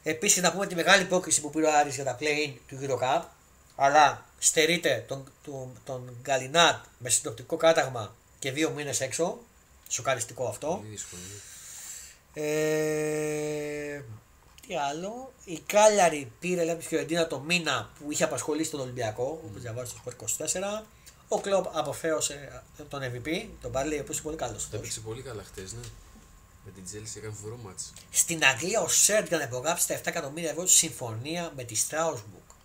Επίσης να πούμε τη μεγάλη υπόκριση που πήρε ο Άρης για τα play του Euro Cup. αλλά στερείται τον, τον, τον Γκαλινάτ με συντοπτικό κάταγμα και δύο μήνες έξω. Σοκαριστικό αυτό. Πολύ δύσκολο. ναι. Ε, τι άλλο. Η Κάλιαρη πήρε λέμε τη Φιωρεντίνα το μήνα που είχε απασχολήσει τον Ολυμπιακό, όπως διαβάζει στο Sport 24. Ο Κλοπ αποφέωσε τον MVP, τον Μπάρλι, ο οποίος είναι πολύ καλός. Το έπαιξε πολύ καλά χτες, ναι. Με την Chelsea έκανε φοβερό μάτς. Στην Αγγλία ο Σέρτ για να υπογράψει τα 7 εκατομμύρια ευρώ συμφωνία με τη Strasbourg.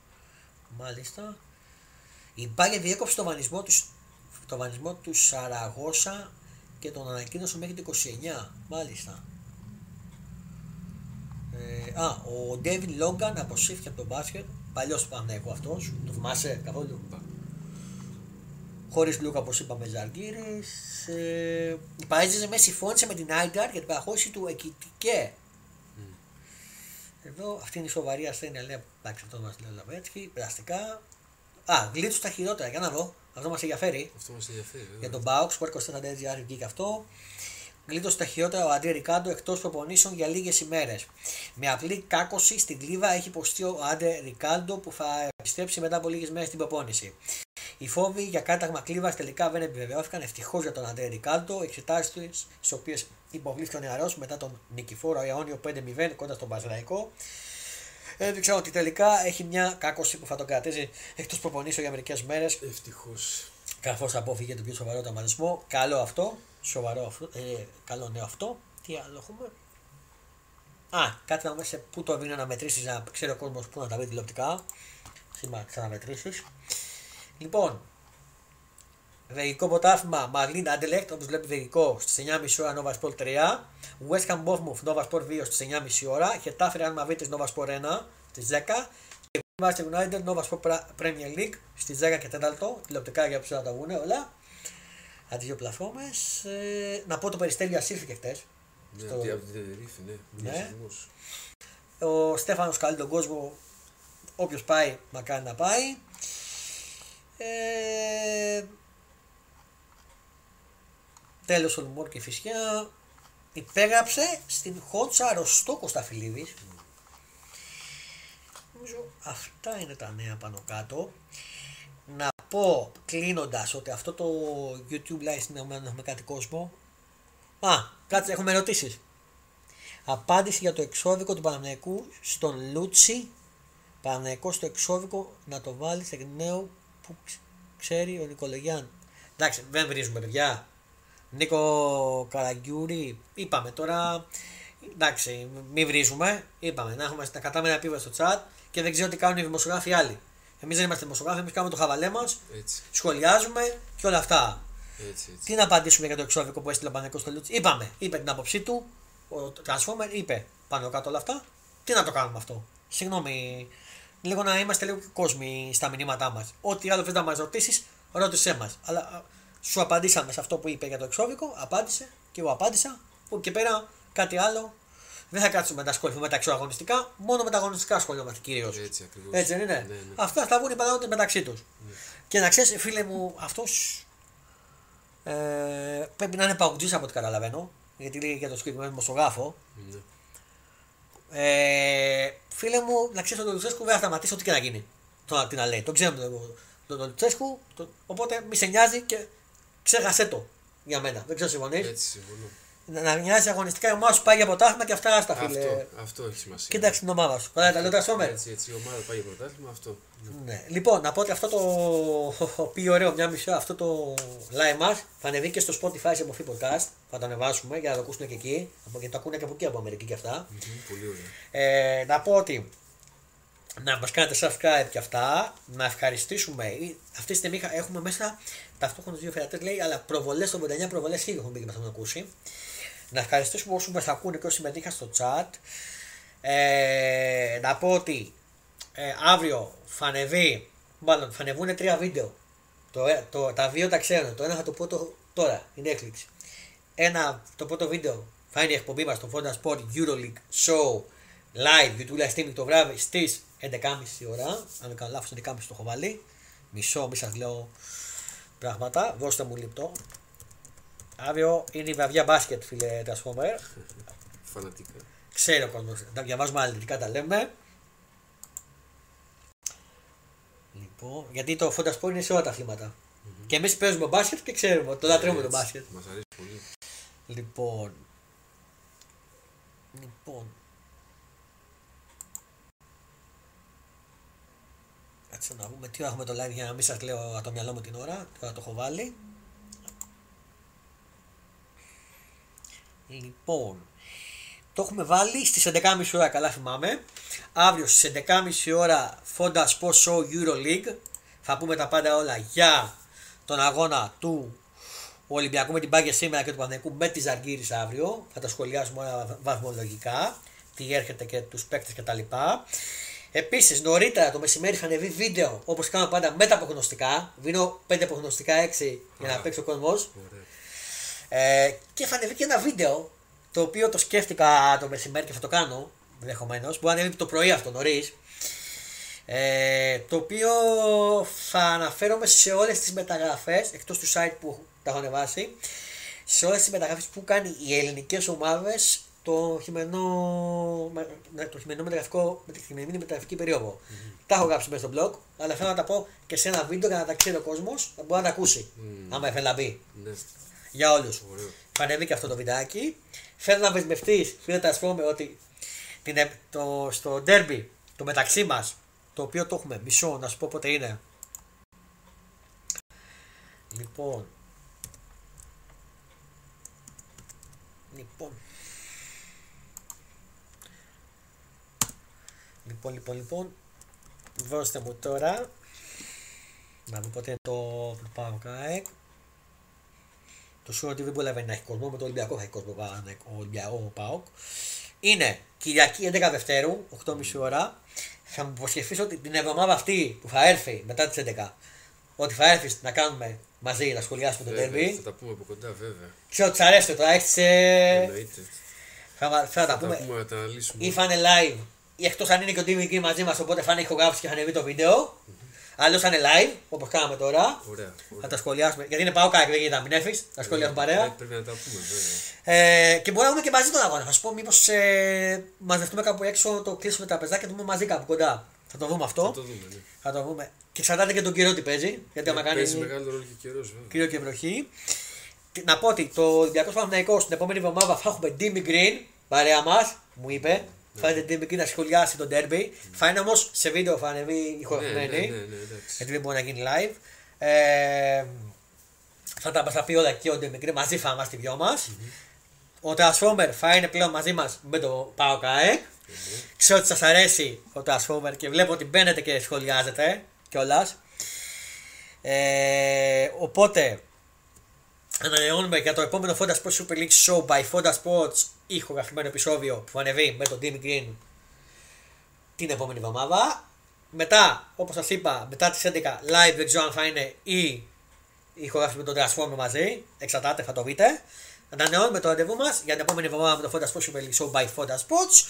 Μάλιστα. Η Μπάγκερ διέκοψε το βανισμό του, το βανισμό του Σαραγώσα και τον ανακοίνωσε μέχρι το 29. Μάλιστα. Ε, α, ο Ντέβιν Λόγκαν αποσύρθηκε από τον μπάσκετ. Παλιός Πανέκο αυτός. Το θυμάσαι καθόλου. Χωρίς Λούκα, όπως είπαμε, Ζαργκύρη. Ε, η Παρίζη με συμφώνησε με την Άινταρ για την παραχώρηση του Εκητικέ. Εδώ αυτή είναι η σοβαρή ασθένεια. Λέει εντάξει, αυτό μας λέει ο Λαβέτσκι. Περαστικά. Α, γλίτου τα χειρότερα. Για να δω. Αυτό μας ενδιαφέρει. Αυτό μας ενδιαφέρει. βέβαια. Για τον Μπάουξ, που 24.gr βγήκε αυτό. Γλίτωσε τα χειρότερα ο Αντρέ Ρικάντο εκτός προπονήσεων για λίγες ημέρες. Με απλή κάκωση στην κλίβα έχει υποστεί ο Άντε Ρικάντο που θα επιστρέψει μετά από λίγες μέρες στην προπόνηση. Οι φόβοι για κάταγμα κλίβας τελικά δεν επιβεβαιώθηκαν ευτυχώς για τον Αντρέ Ρικάντο. Εξετάσεις του, στις οποίες υποβλήθηκε ο νεαρός μετά τον νικηφόρο Ιόνιο 5-0 κοντά στον Παζραϊκό, έδειξαν ότι τελικά έχει μια κάκωση που θα τον κρατήσει εκτός προπονήσεων για μερικές μέρες Ευτυχώς. καθώς απόφυγε τον πιο σοβαρό τραυματισμό. Καλό αυτό. Σοβαρό αυτό. Ε, καλό νέο αυτό. Τι άλλο έχουμε; Α, κάτι να δούμε σε πού το δίνει να μετρήσεις, να ξέρει ο κόσμος πού να τα βρει τηλεοπτικά. Σήμερα ξαναμετρήσεις. Λοιπόν, Βελγικό πρωτάθλημα Μαρλίν Αντελεκτ, όπως βλέπει Βελγικό στις 9.30 ώρα Nova Sport 3. West Ham Bournemouth Nova Sport 2 στι 9.30 ώρα. Χετάφερ Αν Μαβίτε Nova Sport 1 στις 10. Και Manchester United Nova Sport Pra- Premier League στις 10 και 4. Τηλεοπτικά για ποιου να τα βγουν όλα. Από τι δύο πλατφόρμες. Ε, να πω το περιστέλιο ασύρθηκε χτες. Ναι, Στο- από τη- από την Τενερίφη, ναι. Ναι. Διασυσμός. Ο Στέφανος καλεί τον κόσμο. Όποιος πάει, μακάρι να πάει. Ε, τέλος ο Λουμόρ και η Φυσιά υπέγραψε στην Χότσα Ροστό Κωνσταφιλίδης. Νομίζω αυτά είναι τα νέα πάνω κάτω. Να πω κλείνοντας ότι αυτό το YouTube live συνεχόμενο έχουμε κάτι κόσμο. Α, κάτσε, έχουμε ερωτήσεις. Απάντηση για το εξώδικο του Παναμαϊκού στον Λούτσι. Παναμαϊκό στο εξώδικο να το βάλει εκ νέου που ξ- ξέρει ο Νικολογιάν. Εντάξει, δεν βρίζουμε παιδιά. Νίκο Καραγκιούρη, είπαμε τώρα. Εντάξει, μην βρίζουμε. Είπαμε να, έχουμε, να κρατάμε ένα επίπεδο στο chat και δεν ξέρω τι κάνουν οι δημοσιογράφοι άλλοι. Εμείς δεν είμαστε δημοσιογράφοι, εμείς κάνουμε το χαβαλέ μας, Έτσι, σχολιάζουμε και όλα αυτά. έτσι, έτσι. Τι να απαντήσουμε για το εξώδικο που έστειλε ο Παναγιώτο στο Λούτσι. Είπαμε, είπε την άποψή του. Ο Transformer είπε πάνω κάτω όλα αυτά. Τι να το κάνουμε αυτό. Συγγνώμη, λίγο να είμαστε λίγο κόσμοι στα μηνύματά μας. Ό,τι άλλο θες να μας ρωτήσεις, ρώτησέ μας. Αλλά α, σου απαντήσαμε σε αυτό που είπε για το εξώδικο, απάντησε και εγώ απάντησα. Που και πέρα κάτι άλλο. Δεν θα κάτσουμε να ασχοληθούμε με τα εξωαγωνιστικά, μόνο με τα αγωνιστικά ασχολούμαστε κυρίως. Έτσι ακριβώς. Έτσι δεν είναι; Ναι, ναι. Αυτά θα βγουν οι πατριώτε μεταξύ τους. Και να ξέρεις, φίλε μου, αυτός ε, πρέπει να είναι παγκοτζή από ό,τι καταλαβαίνω. Γιατί λέει για το συγκεκριμένο δημοσιογράφο. Ναι. Ε, φίλε μου, να ξέρεις ότι ο Λουτσέσκου δεν θα σταματήσει ό,τι και να γίνει. Το, τι να λέει. Το ξέρουμε τον το, το Λουτσέσκου. Το, οπότε μη σε νοιάζει και ξέχασέ το για μένα. Δεν ξέρω συμφωνείς. Έτσι, συμφωνώ. Να, να νοιάζει αγωνιστικά η ομάδα σου πάει για πρωτάθλημα και αυτά άστα φίλε. Αυτό, αυτό έχει σημασία. Κοίταξε την ομάδα σου. Καλά, τα λέω τα σώμερα. Έτσι, έτσι, η ομάδα πάει για πρωτάθλημα, αυτό. Ναι. Ναι. Λοιπόν, να πω ότι αυτό το πει ωραίο μια μισή ώρα, αυτό το live μας θα ανεβεί και στο Spotify σε μορφή podcast. Θα το ανεβάσουμε για να το ακούσουν και εκεί. Από- Γιατί το ακούνε και από εκεί από Αμερική και αυτά. Μμμ, Πολύ ωραία. Ε, να πω ότι να μας κάνετε subscribe και αυτά. Να ευχαριστήσουμε. Ή- Αυτή τη στιγμή είχα- έχουμε μέσα ταυτόχρονα δύο φερατές λέει, αλλά προβολές, 89 προβολές χίλιοι έχουν μπει και μας έχουν ακούσει. Να ευχαριστήσουμε όσους μας ακούνε και όσοι συμμετείχαν στο chat. Ε, να πω ότι ε, αύριο θα ανεβεί, μάλλον θα ανεβούν τρία βίντεο. Το, ε- το, τα δύο τα ξέρω. Το ένα θα το πω το, τώρα, είναι έκπληξη. Ένα, το πρώτο βίντεο θα είναι η εκπομπή μας στο Fonda Sport Euroleague Show live YouTube live streaming το βράδυ στις 11.30 ώρα. Αν δεν κάνω λάθος, 11.30 το έχω βάλει. Μισό, μη σας λέω πράγματα. Δώστε μου λεπτό. Αύριο είναι η βραδιά μπάσκετ, φίλε Transformer. Φανατικά. Ξέρει ο κόσμος. Τα διαβάζουμε αναλυτικά, τα λέμε. Λοιπόν. πω. Γιατί το Fonda Sport είναι σε όλα τα αθληματα Και εμείς παίζουμε μπάσκετ και ξέρουμε ότι το λατρεύουμε το Έτσι, μπάσκετ. Μας αρέσει πολύ. Λοιπόν. Λοιπόν. Κάτσε να δούμε τι ώρα έχουμε το live για να μην σας λέω από το μυαλό μου την ώρα. Τώρα το έχω βάλει. Λοιπόν. Το έχουμε βάλει στις 11.30 ώρα, καλά θυμάμαι. Αύριο στις 11.30 ώρα Fonda Sports Show Euroleague. Θα πούμε τα πάντα όλα για τον αγώνα του Ολυμπιακού με την Πάγκε σήμερα και του Παναγικού με τη Ζαργύρης αύριο. Θα τα σχολιάσουμε όλα βαθμολογικά. Τι έρχεται και τους παίκτες κτλ. Επίσης, νωρίτερα το μεσημέρι θα ανεβεί βίντεο όπως κάνουμε πάντα με τα απογνωστικά. Βίνω 5 απογνωστικά 6 για να Α. παίξει ο κόσμος. Ωραία. Ε, και θα ανεβεί και ένα βίντεο το οποίο το σκέφτηκα το μεσημέρι και θα το κάνω ενδεχομένως. Μπορεί να ανέβει το πρωί αυτό νωρίς. Ε, το οποίο θα αναφέρομαι σε όλες τις μεταγραφές εκτός του site που τα έχω ανεβάσει. Σε όλες τις μεταγραφές που κάνει οι ελληνικές ομάδες το χειμερινό, με- με- το χειμερινό μεταγραφικό, με τη χειμερινή μεταγραφική περίοδο. Τα έχω γράψει μέσα στο blog, αλλά θέλω να τα πω και σε ένα βίντεο για να τα ξέρει ο κόσμος, να μπορεί να τα ακούσει. Μμμ. Άμα ήθελε να μπει. Ναι, Για όλους. ωραίο. Θα ανέβει και αυτό το βιντεάκι. Θέλω να δεσμευτείς, φίλε, τα πούμε ότι την, ε- το, στο derby το μεταξύ μας, το οποίο το έχουμε μισό, να σου πω πότε είναι. Λοιπόν. Λοιπόν. Λοιπόν, λοιπόν, λοιπόν. Δώστε μου τώρα. Να δω πότε είναι το το πάω ΚΑΕΚ. Το Σούρο TV μπορεί να έχει κόσμο, με το Ολυμπιακό θα έχει κόσμο Παναθηναϊκό, ο Ολυμπιακό ο ΠΑΟΚ. Είναι Κυριακή 11 Δευτέρου, 8.30 ώρα. Θα μου υποσχεθείς ότι την εβδομάδα αυτή που θα έρθει μετά τις 11, ότι θα έρθεις να κάνουμε μαζί, να σχολιάσουμε το Βέβαια, derby. Θα τα πούμε από κοντά, βέβαια. Ξέρω ότι σ' αρέσει τώρα, έχεις... Ε... Εννοείται. Θα, θα, θα τα Θα τα πούμε. πούμε, να τα αναλύσουμε. Ή θα είναι live, ή εκτός αν είναι και ο Team Green μαζί μας, οπότε θα είναι ηχογράφηση και θα ανεβεί το βίντεο. Αλλιώς θα είναι live, όπως κάναμε τώρα. Ωραία. Θα ωραία. τα σχολιάσουμε. Γιατί είναι πάω κάκι, δεν γίνεται να μην έρθεις. Θα σχολιάσουμε Ε, παρέα. Πρέπει να τα πούμε, βέβαια. Ε, και μπορεί να δούμε και μαζί τον αγώνα. Θα σου πω μήπως ε, μαζευτούμε κάπου έξω, το κλείσουμε τα πεζάκια και το δούμε μαζί κάπου κοντά. Θα το δούμε αυτό. Θα το δούμε, ναι. Θα το δούμε. Και εξαρτάται και τον καιρό τι παίζει. Γιατί άμα Ε, κάνει Παίζει μεγάλο ρόλο και καιρό, βέβαια. κρύο και βροχή. Τι- Να πω ότι το Ολυμπιακός Παναθηναϊκός την επόμενη εβδομάδα θα έχουμε Jimmy Green παρέα μας. Μου είπε. Θα είναι Jimmy Green να σχολιάσει τον derby. Θα είναι όμως σε βίντεο, θα ανεβεί Ναι, ναι, ηχογραφημένη. ναι, ναι, εντάξει. Γιατί δεν μπορεί να γίνει live. Ε, θα τα μας τα πει όλα και ο Ντεμικρή μαζί θα είμαστε οι δυο μας. Ο Transformer θα είναι πλέον μαζί μας με το Πάο ΚΑΕΚ. Ξέρω ότι σας αρέσει ο Transformer και βλέπω ότι μπαίνετε και σχολιάζετε κιόλας. Ε, οπότε ανανεώνουμε για το επόμενο Fonda Sports Super League Show by Fonda Sports ηχογραφημένο επεισόδιο που θα ανεβεί με τον Team Green την επόμενη εβδομάδα. Μετά, όπως σας είπα, μετά τις 11 live δεν ξέρω αν θα είναι ή η ηχογράφηση με τον Transformer μαζί. Εξαρτάται, θα το δείτε. Ανανεώνουμε το ραντεβού μας για την επόμενη εβδομάδα με το Fonda Sports Super League Show by Fonda Sports.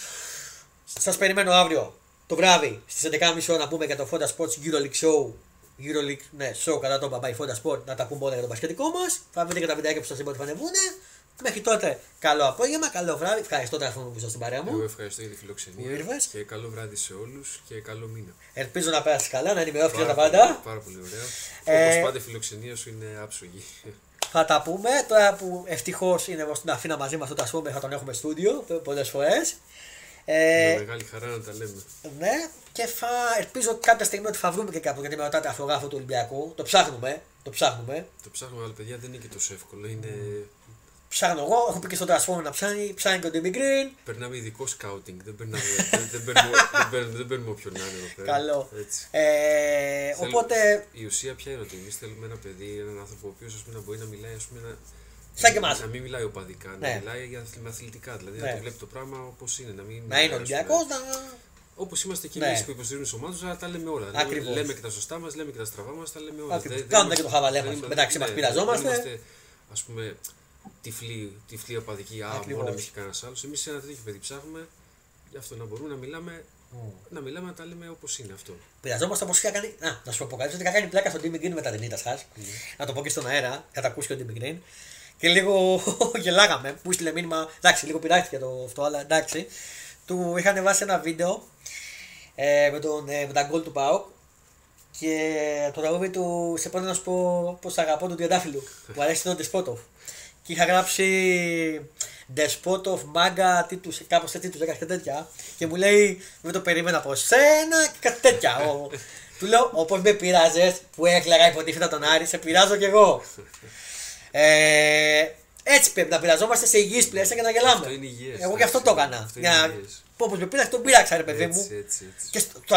Σας περιμένω αύριο το βράδυ στις 11.30 ώρα να πούμε για το Fonda Sports Euroleague Show. Euroleague, ναι, show κατά το by Fonda Sport να τα πούμε όλα για το μπασκετικό μας. Θα βρείτε και τα βιντεάκια που σας είπα ότι θα ανεβούν. Μέχρι τότε, καλό απόγευμα, καλό βράδυ. Ευχαριστώ τον που ήσασταν στην παρέα μου. Εγώ ευχαριστώ για τη φιλοξενία. Που ήρθες. Και καλό βράδυ σε όλους και καλό μήνα. Ελπίζω να πέρασε καλά, να ενημερώθηκες για τα Πάρα πάντα. πολύ- Πάρα πολύ ωραία. Ε, Όπως πάντα η φιλοξενία σου είναι άψογη. Θα τα πούμε. Τώρα που ευτυχώς είναι εδώ στην Αθήνα μαζί μας, το τα πούμε, θα τον έχουμε στούντιο πολλές φορές. Με Ε, μεγάλη χαρά να τα λέμε. ναι, και θα ελπίζω κάποια στιγμή ότι θα βρούμε και κάπου γιατί με ρωτάτε αυτογράφο του Ολυμπιακού. Το ψάχνουμε. Το ψάχνουμε. Το ψάχνουμε, αλλά παιδιά δεν είναι και τόσο εύκολο. Είναι... Ψάχνω εγώ, έχω πει και στον Transformer να ψάχνει, ψάχνει και ο Ντίμι Green. Περνάμε ειδικό σκάουτινγκ. Δεν περνάμε, δεν, δεν, παίρνουμε, δεν, παίρνουμε, δεν παίρνουμε όποιον να είναι εδώ πέρα. Καλό. Έτσι. Ε, Θέλ- οπότε, Η ουσία ποια είναι ότι εμείς θέλουμε ένα παιδί, έναν άνθρωπο ο οποίος να μπορεί να μιλάει, ας πούμε, να, Σαν και εμάς. να μην μιλάει οπαδικά, Ναι. να μιλάει για αθλη- με αθλητικά. Δηλαδή Ναι. να το βλέπει το πράγμα όπως είναι. Να, μην, να είναι Ολυμπιακός, να. Όπως είμαστε και Ναι. εμείς που υποστηρίζουμε τι ομάδες, αλλά τα λέμε όλα. Ακριβώς. Λέμε, λέμε και τα σωστά μας, λέμε και τα στραβά μας, τα λέμε όλα. Ακριβώς. Δεν- Κάνουμε δεν και το είμαστε- χαβαλέ δεν μας. είμαστε- Μεταξύ μας ναι, πειραζόμαστε. Δεν είμαστε, ας πούμε, τυφλοί, τυφλοί οπαδικοί. Α, Ακριβώς. μόνο εμείς και κανένας άλλος. Εμείς σε ένα τέτοιο παιδί ψάχνουμε γι' αυτό να μπορούμε να μιλάμε, να μιλάμε, να τα λέμε όπως είναι αυτό. Πειραζόμαστε όπως είχα κάνει. Α, να σου πω κάτι. Ότι είχα κάνει πλάκα στον Timmy Green με τα ταινίτα σα. Ναι. Να το πω και στον αέρα, για τα ακούσει και ο Timmy Green. Και λίγο γελάγαμε. Που στείλε μήνυμα. Εντάξει, λίγο πειράχτηκε το αυτό, αλλά εντάξει. Του είχαν βάσει ένα βίντεο ε, με, τον, ε, με τα γκολ του Πάοκ. Και το τραγούδι του σε πότε να σου πω πώ αγαπώ τον Τριαντάφυλλου που αρέσει τον Ντεσπότοφ. Και είχα γράψει Despotov, Manga, τίτλους, κάπως έτσι τίτλου, κάτι τέτοια. Και μου λέει Δεν το περίμενα από σένα και κάτι τέτοια. Ο- του λέω Όπως με πειράζες που έκλαιγα υποτίθετα τον Άρη, σε πειράζω κι εγώ. Ε, έτσι πρέπει να πειραζόμαστε σε υγιείς πλαίσια και να γελάμε. Αυτό είναι υγιές, Εγώ γι' αυτό το εντάξει. έκανα. Αυτό είναι Για να- υγιές. Όπω με πείραξε, τον πείραξα, ρε παιδί Έτσι, μου. έτσι, έτσι. Και στο, το